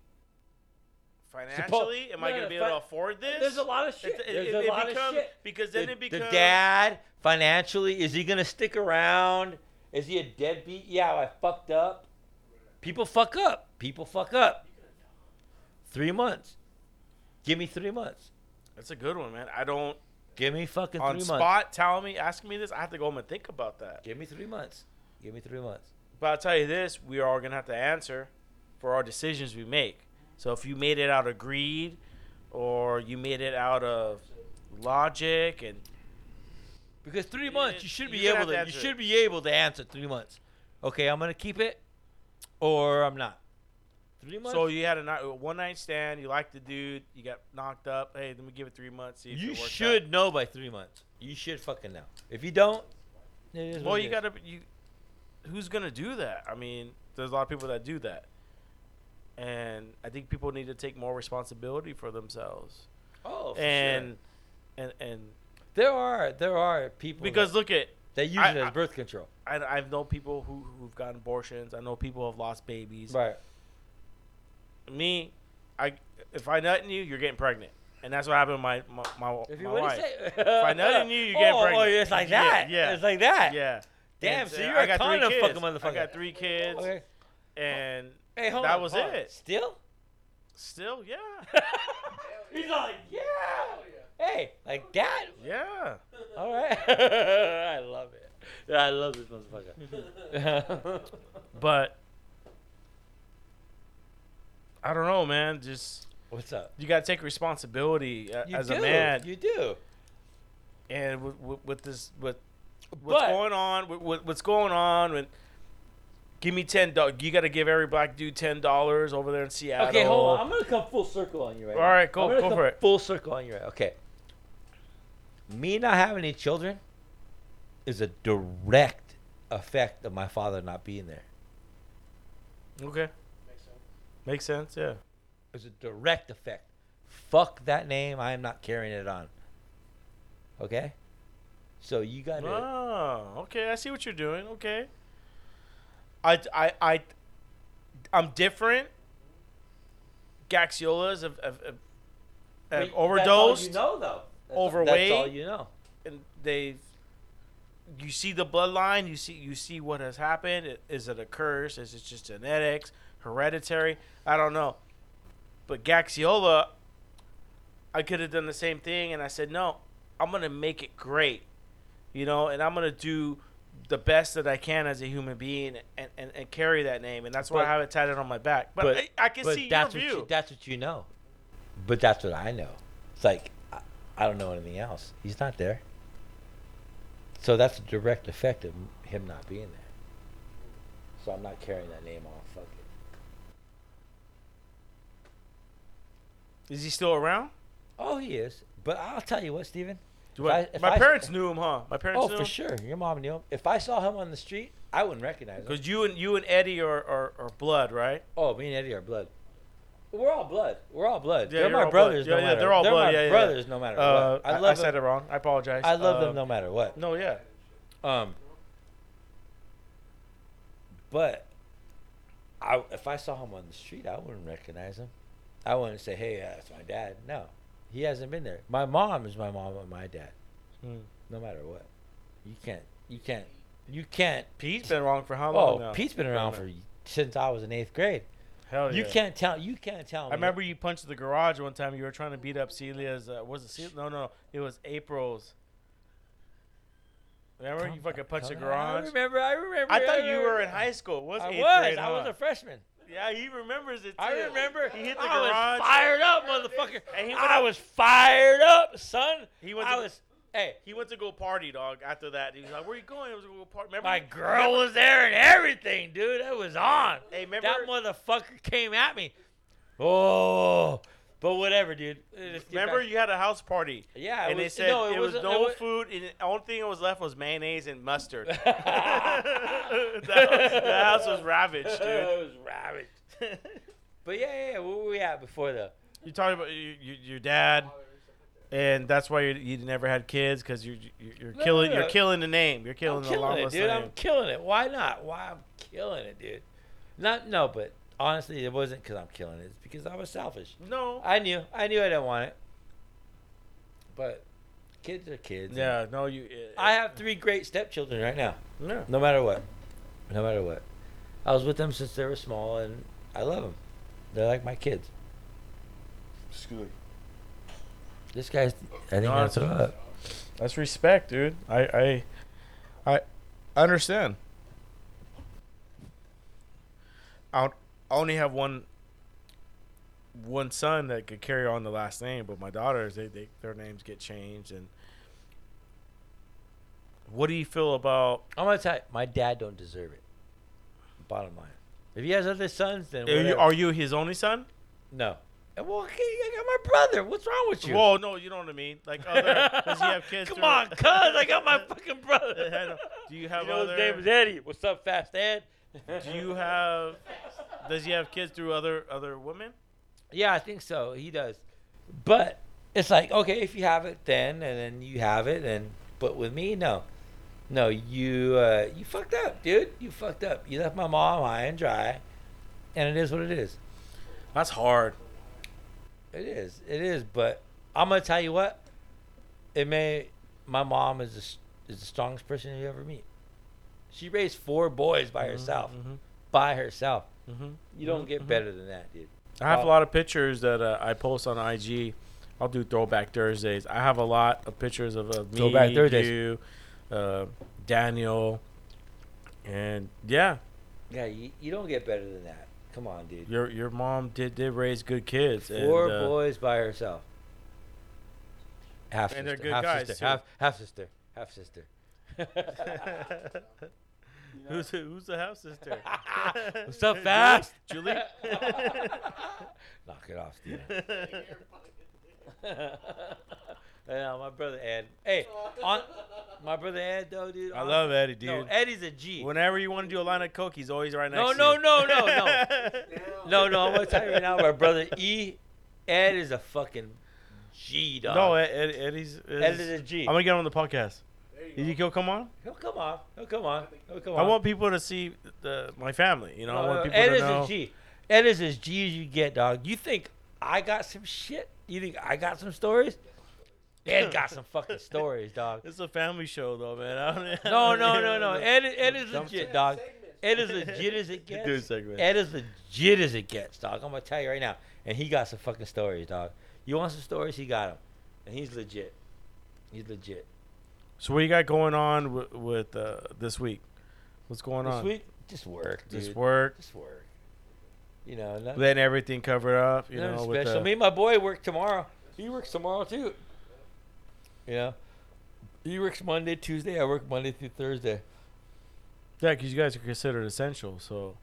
financially, am I no, going to be able to afford this? There's a lot of shit. It, it, There's it, a lot become- of shit. because then the, it becomes the dad financially is he gonna stick around? Is he a deadbeat? Yeah, I fucked up. People fuck up. People fuck up. Three months. Give me three months. That's a good one, man. I don't Give me fucking on three spot months. telling me, asking me this. I have to go home and think about that. Give me three months. Give me three months. But I'll tell you this: we are all gonna have to answer for our decisions we make. So if you made it out of greed, or you made it out of logic, and Because three months, you should be able to. to You should be able to answer three months. Okay, I'm gonna keep it, or I'm not. Three months. so you had a night, one night stand, you liked the dude, you got knocked up. Hey, let me give it three months. See if you it works should know by three months. You should fucking know. If you don't, it is Well, you gotta. You, who's gonna do that? I mean, there's a lot of people that do that, and I think people need to take more responsibility for themselves. Oh, for and sure. and and there are there are people because that, look at they use I- it as I- birth control. I I've known people who who've gotten abortions. I know people who have lost babies. Right. Me, I if I nut in you, you're getting pregnant, and that's what happened to my my my, If you my wife. say? If I nut in you, you get oh, pregnant. Oh, it's like that. yeah. It's like that. Yeah. Damn, And, so you're I a got three condom kids. fucking motherfucker. I got three kids, Okay. and Hey, hold that on, was hold it. Still? Still, yeah, He's like, yeah. Hey, like that? yeah. All right. I love it. Yeah, I love this motherfucker. But I don't know, man. Just What's up? you gotta take responsibility uh, You as do. a man, You do. and with, with, with this, with what's But- going on, with, what's going on, give me ten dollars. You got to give every black dude ten dollars over there in Seattle. Okay, hold on. I'm gonna come full circle on you right All now. right, go- go for it. Full circle on you right. Okay. Me not having any children is a direct effect of my father not being there. Okay, makes sense. Makes sense, yeah. It's a direct effect. Fuck that name. I am not carrying it on. Okay. So you got to. Oh, okay. I see what you're doing. Okay. I, I, I, I'm different. Gaxiolas have, have, have, have overdosed, you know, though. That's overweight. That's all you know. and they've. You see the bloodline. You see, you see what has happened. Is it a curse? Is it just genetics, hereditary? I don't know. But Gaxiola, I could have done the same thing, and I said no. I'm gonna make it great, you know, and I'm gonna do the best that I can as a human being and, and, and carry that name, and that's why But- I have it tatted on my back. But, I, I can but see that's your what view. You, that's what you know. But that's what I know. It's like I, I don't know anything else. He's not there. So that's a direct effect of him not being there. So I'm not carrying that name on. Fuck it. Is he still around? Oh, he is. But I'll tell you what, Steven. Do I- my I- parents knew him, huh? My parents oh, knew him. Oh, for him. sure. Your mom knew him. If I saw him on the street, I wouldn't recognize him. Because you and you and Eddie are, are, are blood, right? Oh, me and Eddie are blood. We're all blood. We're all blood. Yeah, they're my blood. brothers. Yeah, no yeah, matter. they're all blood. my Yeah, yeah. brothers, no matter Uh, what. I I, love said it wrong. I apologize. I love Uh, them no matter what. No, yeah. Um, but I, if I saw him on the street, I wouldn't recognize him. I wouldn't say, "Hey, uh, that's my dad." No, he hasn't been there. My mom is my mom and my dad, Hmm. no matter what. You can't. You can't. You can't. Pete's been wrong for how long Oh, now? Pete's been around for since I was in eighth grade. Hell You can't tell. You can't tell me. I remember you punched the garage one time. You were trying to beat up Celia's. Uh, was it Celia? No, no, it was April's. Remember you fucking punched the garage. I remember. I remember. I thought you were in high school. Was I was. grade, I was a freshman. Yeah, he remembers it. Too. I remember. He hit the I garage. was fired up, motherfucker. And he I was fired up, son. He went I was. Hey, He went to go party, dog. After that, he was like, "Where you going?" I was going to go party. Remember? my girl remember- was there and everything, dude. It was on. Hey, remember? That motherfucker came at me. Oh, but whatever, dude. Remember, back- you had a house party. Yeah, it and they said no, it, it was wasn't- no it wa- food, and the only thing that was left was mayonnaise and mustard. the, house, house was ravaged, dude. it was ravaged. But yeah, yeah, yeah. Where were we at before the? you talking about you, you, your dad, and that's why you, you never had kids because you're you're, you're No, killing no, no. you're killing the name. You're killing I'm the killing long it, dude. name. I'm killing it. Why not? Why I'm killing it, dude? Not no, but honestly, it wasn't because I'm killing it. It's because I was selfish. no. I knew. I knew I didn't want it. But kids are kids. yeah, no, you. I have three great stepchildren right now. Yeah. No matter what. No matter what. I was with them since they were small, and I love them. They're like my kids. This guy's. I think No, that's what up. That's respect, dude. I I I understand. I I only have one one son that could carry on the last name, but my daughters they, they their names get changed and. What do you feel about? I'm gonna tell you, my dad don't deserve it. Bottom line. If he has other sons, then Are you, whatever. are you his only son? no. Well, okay, I got my brother. What's wrong with you? Well, no, you know what I mean. Like, other, does he have kids? Come through- on, cuz I got my fucking brother. Do you have you know other? his name is Eddie. What's up, Fast Ed? do you have? Does he have kids through other other women? Yeah, I think so. He does. But it's like, okay, if you have it then and then you have it and but with me, no. No, you uh you fucked up, dude. You fucked up. You left my mom high and dry. And it is what it is. That's hard. It is. It is, but I'm going to tell you what. It may my mom is the, is the strongest person you ever meet. She raised four boys by herself. hmm By herself. hmm You don't get Mhm. better than that, dude. I have a lot of pictures that uh, I post on IG. I'll do Throwback Thursdays. I have a lot of pictures of uh, me, Throwback Thursdays. you, uh, Daniel, and yeah, Yeah, you, you don't get better than that. Come on, dude. your your mom did did raise good kids. Four and, uh, boys by herself. Half And they're sister, good half guys, sister, half half sister, half sister. who's the, who's the half sister? What's up, fast? Julie. Knock it off, Steven. Yeah, uh, my brother Ed. Hey, on my brother Ed though, dude. I on- love Eddie, dude. No, Eddie's a G. Whenever you want to do a line of coke, he's always right next No, to no, you. no, no, no. No, no, I'm gonna tell you right now, my brother E. Ed is a fucking G dog. No, Ed, Ed, Eddie's. Ed is a G. I'm gonna get him on the podcast. There you You think go. he'll come on? He'll come on. He'll come on. He'll come on. I want people to see the, my family. You know, I No, want no, people Ed to is know. a G. Ed is as G as you get, dog. You think I got some shit? You think I got some stories? Ed got some fucking stories, dog. It's a family show, though, man. I don't- No, no, no, no. Ed, Ed is legit, dog. Segments. Ed is legit as it Do a gets. segment. Ed is legit as it gets, dog. I'm gonna tell you right now. And he got some fucking stories, dog. You want some stories? He got them, and he's legit. He's legit. So what you got going on with, with uh, this week? What's going This on? This week, just work, dude. Just work, Just work. You know, not, letting everything cover up. You nothing know, with special. the, Me and my boy work tomorrow. He works tomorrow too. You know, he works Monday, Tuesday. I work Monday through Thursday. yeah, because you guys are considered essential. So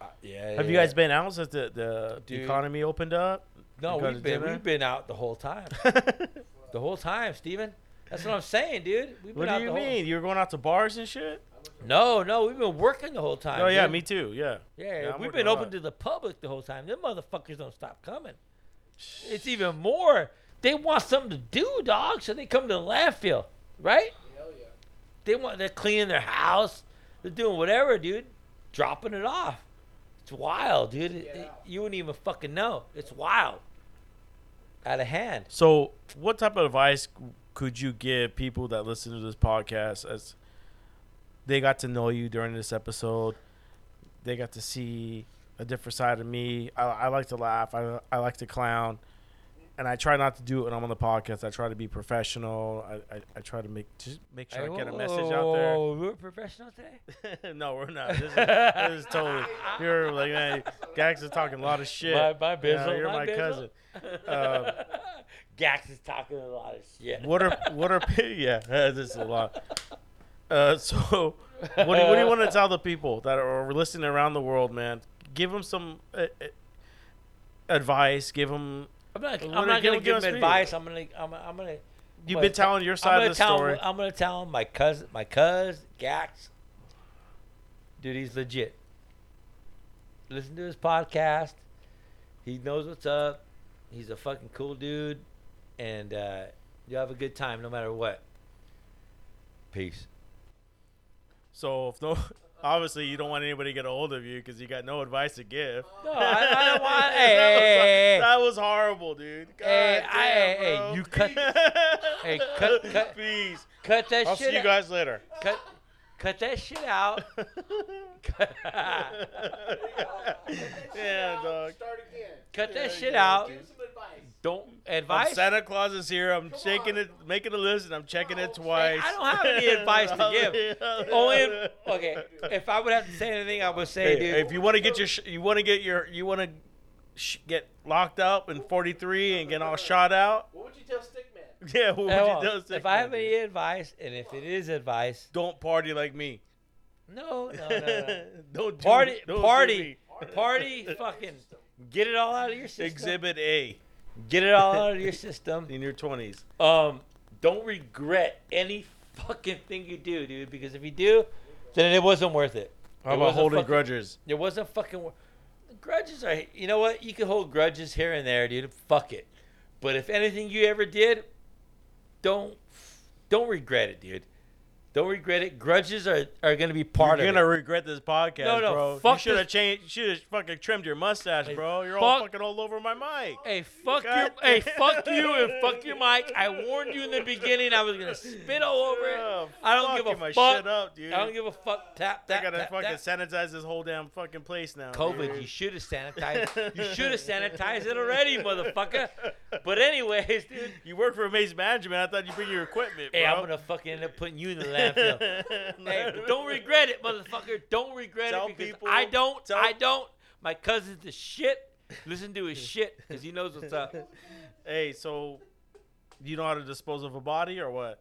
Uh, yeah. have you guys been out since the the Dude. economy opened up? No, we've been dinner? we've been out the whole time. the whole time, Steven. That's what I'm saying, dude. We've been what out do you the whole- mean? You were going out to bars and shit? No, no, we've been working the whole time. Oh yeah, dude. me too. Yeah. Yeah, Yeah, we've been open to the public the whole time. Them motherfuckers don't stop coming. It's even more. They want something to do, dog, so they come to the landfill, right? Hell yeah. They want they're cleaning their house, they're doing whatever, dude, dropping it off. It's wild, dude. It- it- you wouldn't even fucking know. It's wild. Out of hand. So, what type of advice could you give people that listen to this podcast as they got to know you during this episode? They got to see a different side of me. I, I like to laugh. I, I like to clown, and I try not to do it when I'm on the podcast. I try to be professional. I, I, I try to make just make sure I get a message out there. Oh, we're professional today. no, we're not. This is, this is totally. You're like, man, Gax is talking a lot of shit. My, my Yeah, bizzle, you're my, my cousin. Um, Gax is talking a lot of shit. what are what are yeah this is a lot uh so what do, you, what do you want to tell the people that are listening around the world man give them some uh, advice give them I'm not. I'm not gonna give give us them speed. advice. I'm gonna. I'm. I'm gonna. you've been telling your side of the tell story Him, I'm gonna tell him my cousin, my cuz Gax. Dude, he's legit. Listen to his podcast. He knows what's up. He's a fucking cool dude, and uh, you have a good time no matter what. Peace. so if no obviously you don't want anybody to get a hold of you because you got no advice to give No, I, I don't want. Hey, that, hey, was, hey, hey, that was horrible dude God Hey, damn, hey, hey, bro. you cut- hey, cut- cut- please cut that shit. I'll shit. see you out. guys later Cut, cut that shit out. yeah dog Start again. Cut that Yeah, shit yeah, out. Give him some advice. don't advice. Santa Claus is here. I'm shaking it, making a list, and I'm checking it twice. I don't have any advice to give. Only okay. If I would have to say anything, I would say, Hey, dude. if you want to get your, sh- you want to get your, you want to sh- get locked up in 43 and get all shot out. What would you tell Stickman? Yeah, what would Hey, you tell on. Stick if I have any advice, and if it is advice, don't party like me. no, no, no, no. don't do- party, don't do party, me. party, fucking get it all out of your system. Exhibit A Get it all out of your system. in your 20s. Um, don't regret any fucking thing you do, dude. Because if you do, then it wasn't worth it. How about holding fucking- grudges? It wasn't fucking. wor- Grudges are. You know what? You can hold grudges here and there, dude. Fuck it. But if anything you ever did, don't don't regret it, dude. Don't regret it. Grudges are, are gonna be part of it. You're gonna regret this podcast, No, no, bro. fuck you should have changed. Should have fucking trimmed your mustache, Hey, bro. You're all fucking all over my mic. Hey, fuck God you! Hey, fuck you and fuck your mic. I warned you in the beginning. I was gonna spit all over it. Oh, I don't give a my fuck. shit up, dude. I don't give a fuck. Tap that. I gotta tap, fucking that. sanitize this whole damn fucking place now. COVID, dude. you should have sanitized. You should have sanitized it already, motherfucker. But anyways, dude. You work for Waste Management. I thought you'd bring your equipment, bro. Hey, I'm gonna fucking end up putting you in the hey, don't regret it, motherfucker. Don't regret Tell it because people- I don't. tell- I don't. My cousin's the shit. Listen to his shit because he knows what's up. Hey, so you know how to dispose of a body or what?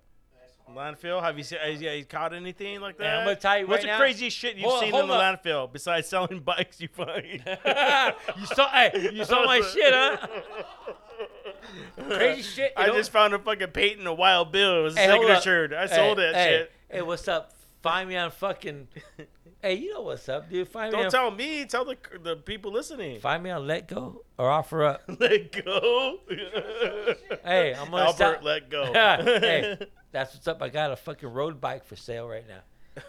Landfill? Have you seen? Have you caught anything like that? Hey, I'm gonna tell you What's right the now- craziest shit you've Hold- seen hold in the up. landfill besides selling bikes you find? you saw, hey, you saw my shit, huh? Crazy shit. I know? just found a fucking in a wild bill. It was Hey, signature. I Hey, sold that hey, shit. Hey, what's up? Find me on fucking. hey, you know what's up, dude? Find me Don't on. tell me. Tell the the people listening. Find me on Letgo or OfferUp. Let go. Hey, I'm gonna Albert, stop- let go. hey, that's what's up. I got a fucking road bike for sale right now.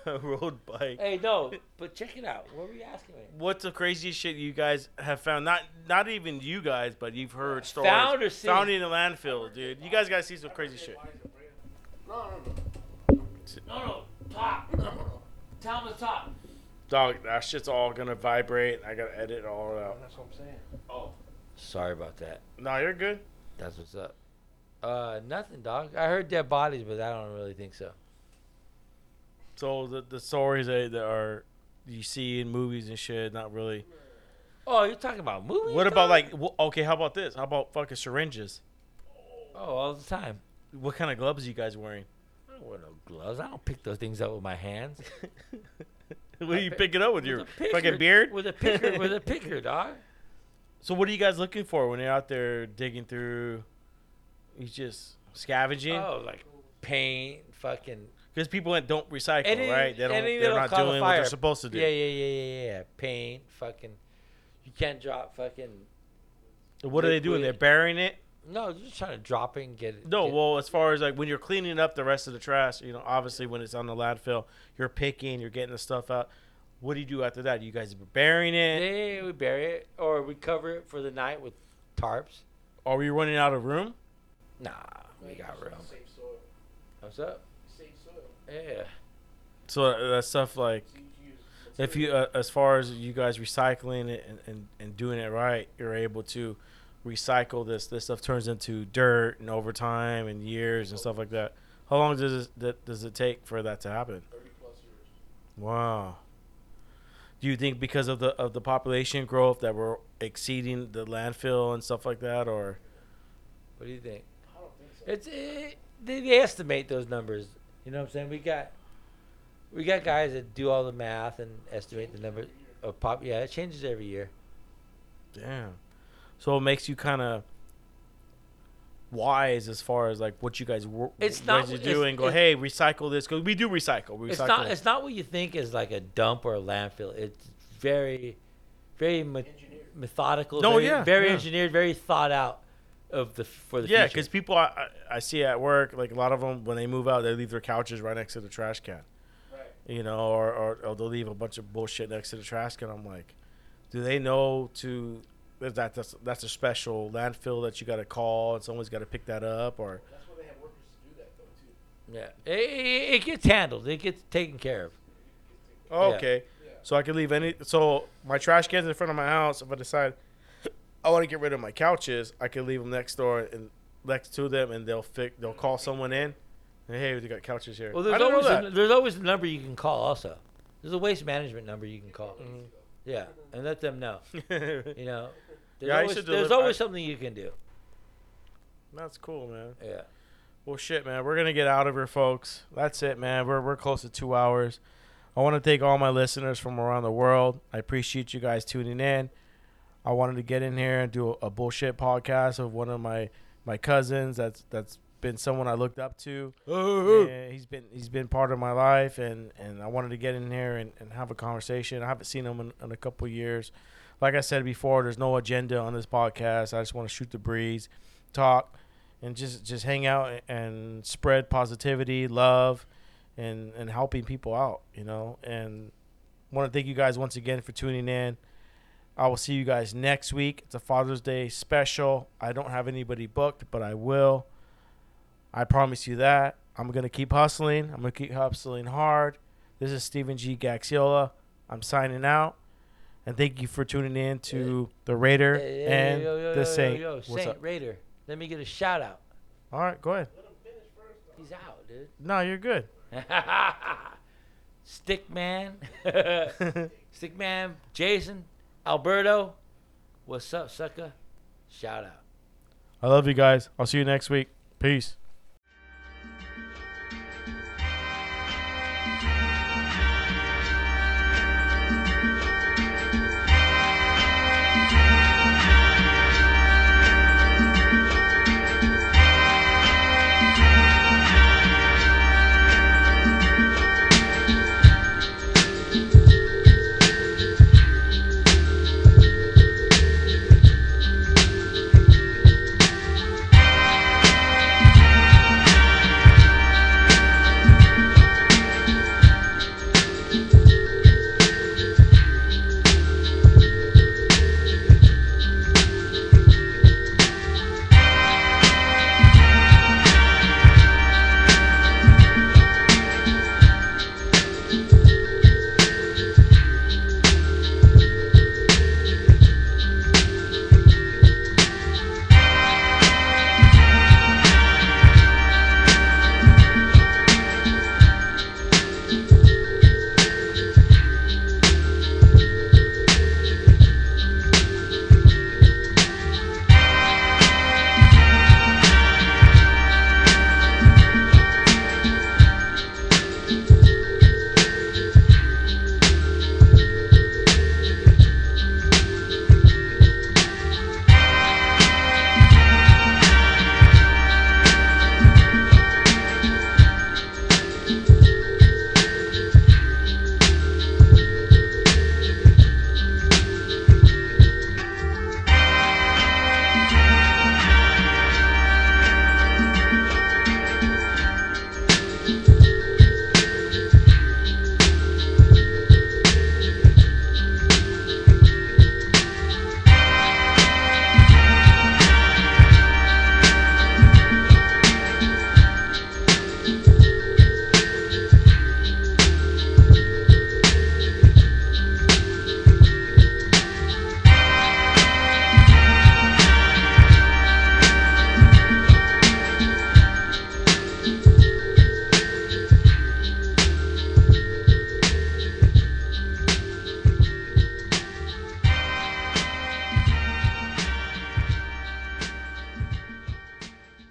A road bike. Hey, no, but check it out. What were you asking me? What's the craziest shit you guys have found? Not not even you guys, but you've heard stories. Found or seen? Found in a landfill, dude. You guys gotta see some crazy shit. No, no, no. No, no, talk. Tell him to talk. Dog, that shit's all gonna vibrate. I gotta edit it all out. That's what I'm saying. Oh, sorry about that. No, you're good. That's what's up. Uh, nothing, dog. I heard dead bodies, but I don't really think so. So the the stories that, that are you see in movies and shit, not really. Oh, you're talking about movies? What about dog? like? wh- Okay, how about this? How about fucking syringes? Oh, all the time. What kind of gloves are you guys wearing? I don't wear no gloves. I don't pick those things up with my hands. what do you pick it up with your With picker- fucking beard? With a picker, with a picker, dog. So what are you guys looking for when you're out there digging through? You just scavenging Oh, like paint, fucking. because people don't recycle, Any- right? They don't. They're not doing what they're supposed to do. Yeah, yeah, yeah, yeah, yeah. Paint, fucking. You can't drop fucking. What are they doing? They're burying it. No, you're just trying to drop it and get it. No, get- well, as far as like when you're cleaning up the rest of the trash, you know, obviously when it's on the landfill, you're picking, you're getting the stuff out. What do you do after that? You guys burying it? Yeah, we bury it or we cover it for the night with tarps. Are we running out of room? Nah, we got room. Save soil. What's up? Save soil. Yeah. So uh, that stuff like So you use if you uh, as far as you guys recycling it and, and, and doing it right, you're able to recycle this. This stuff turns into dirt and over time and years and stuff like that. How long does it, that does it take for that to happen? 30 plus years. Wow. Do you think because of the of the population growth that we're exceeding the landfill and stuff like that, or What do you think? I don't think so. It's it, they, they estimate those numbers. You know what I'm saying? We got we got guys that do all the math and estimate the number of pop. Yeah, it changes every year. damn? So it makes you kind of wise as far as like what you guys wor- It's guys not- are it's- doing. Go, it's- hey, recycle this because we do recycle. We recycle. It's not it's not what you think is like a dump or a landfill. It's very very me- methodical. No, very, yeah, very yeah. engineered, very thought out of the for the yeah, because people I, I I see at work, like a lot of them when they move out, they leave their couches right next to the trash can. Right. you know, or, or, or they'll leave a bunch of bullshit next to the trash can. I'm like, do they know to that that's that's a special landfill that you got to call and someone's got to pick that up or That's why they have workers to do that, though, too. yeah, it, it, it gets handled. It gets taken care of. oh, Yeah. okay, Yeah. so I can leave any. So my trash can's in front of my house. If I decide I want to get rid of my couches, I can leave them next door and next to them, and they'll fix. They'll call someone in. And, hey, we got couches here. Well, there's always a, there's always a number you can call. Also, there's a waste management number you can call. Mhm. Yeah, and let them know. You know, there's Yeah, always, there's deliver- always I- something you can do. That's cool, man. Yeah. Well, shit, man. We're gonna get out of here, folks. That's it, man. We're we're close to two hours. I want to thank all my listeners from around the world. I appreciate you guys tuning in. I wanted to get in here and do a, a bullshit podcast of one of my my cousins. That's that's been someone I looked up to. Uh-huh. Yeah, he's been he's been part of my life, and and I wanted to get in here and, and have a conversation. I haven't seen him in, in a couple years. Like I said before, there's no agenda on this podcast. I just want to shoot the breeze, talk, and just just hang out and spread positivity, love, and and helping people out. You know, and want to thank you guys once again for tuning in. I will see you guys next week. It's a Father's Day special. I don't have anybody booked, but I will. I promise you that. I'm going to keep hustling. I'm going to keep hustling hard. This is Steven G. Gaxiola. I'm signing out. And thank you for tuning in to the Raider Hey, hey, and yo, yo, the yo, Saint. Yo, yo, What's Saint up? Raider. Let me get a shout out. All right, go ahead. Let him finish first. He's out, dude. No, you're good. Stickman. Stickman. Jason. Alberto. What's up, sucker? Shout out. I love you guys. I'll see you next week. Peace.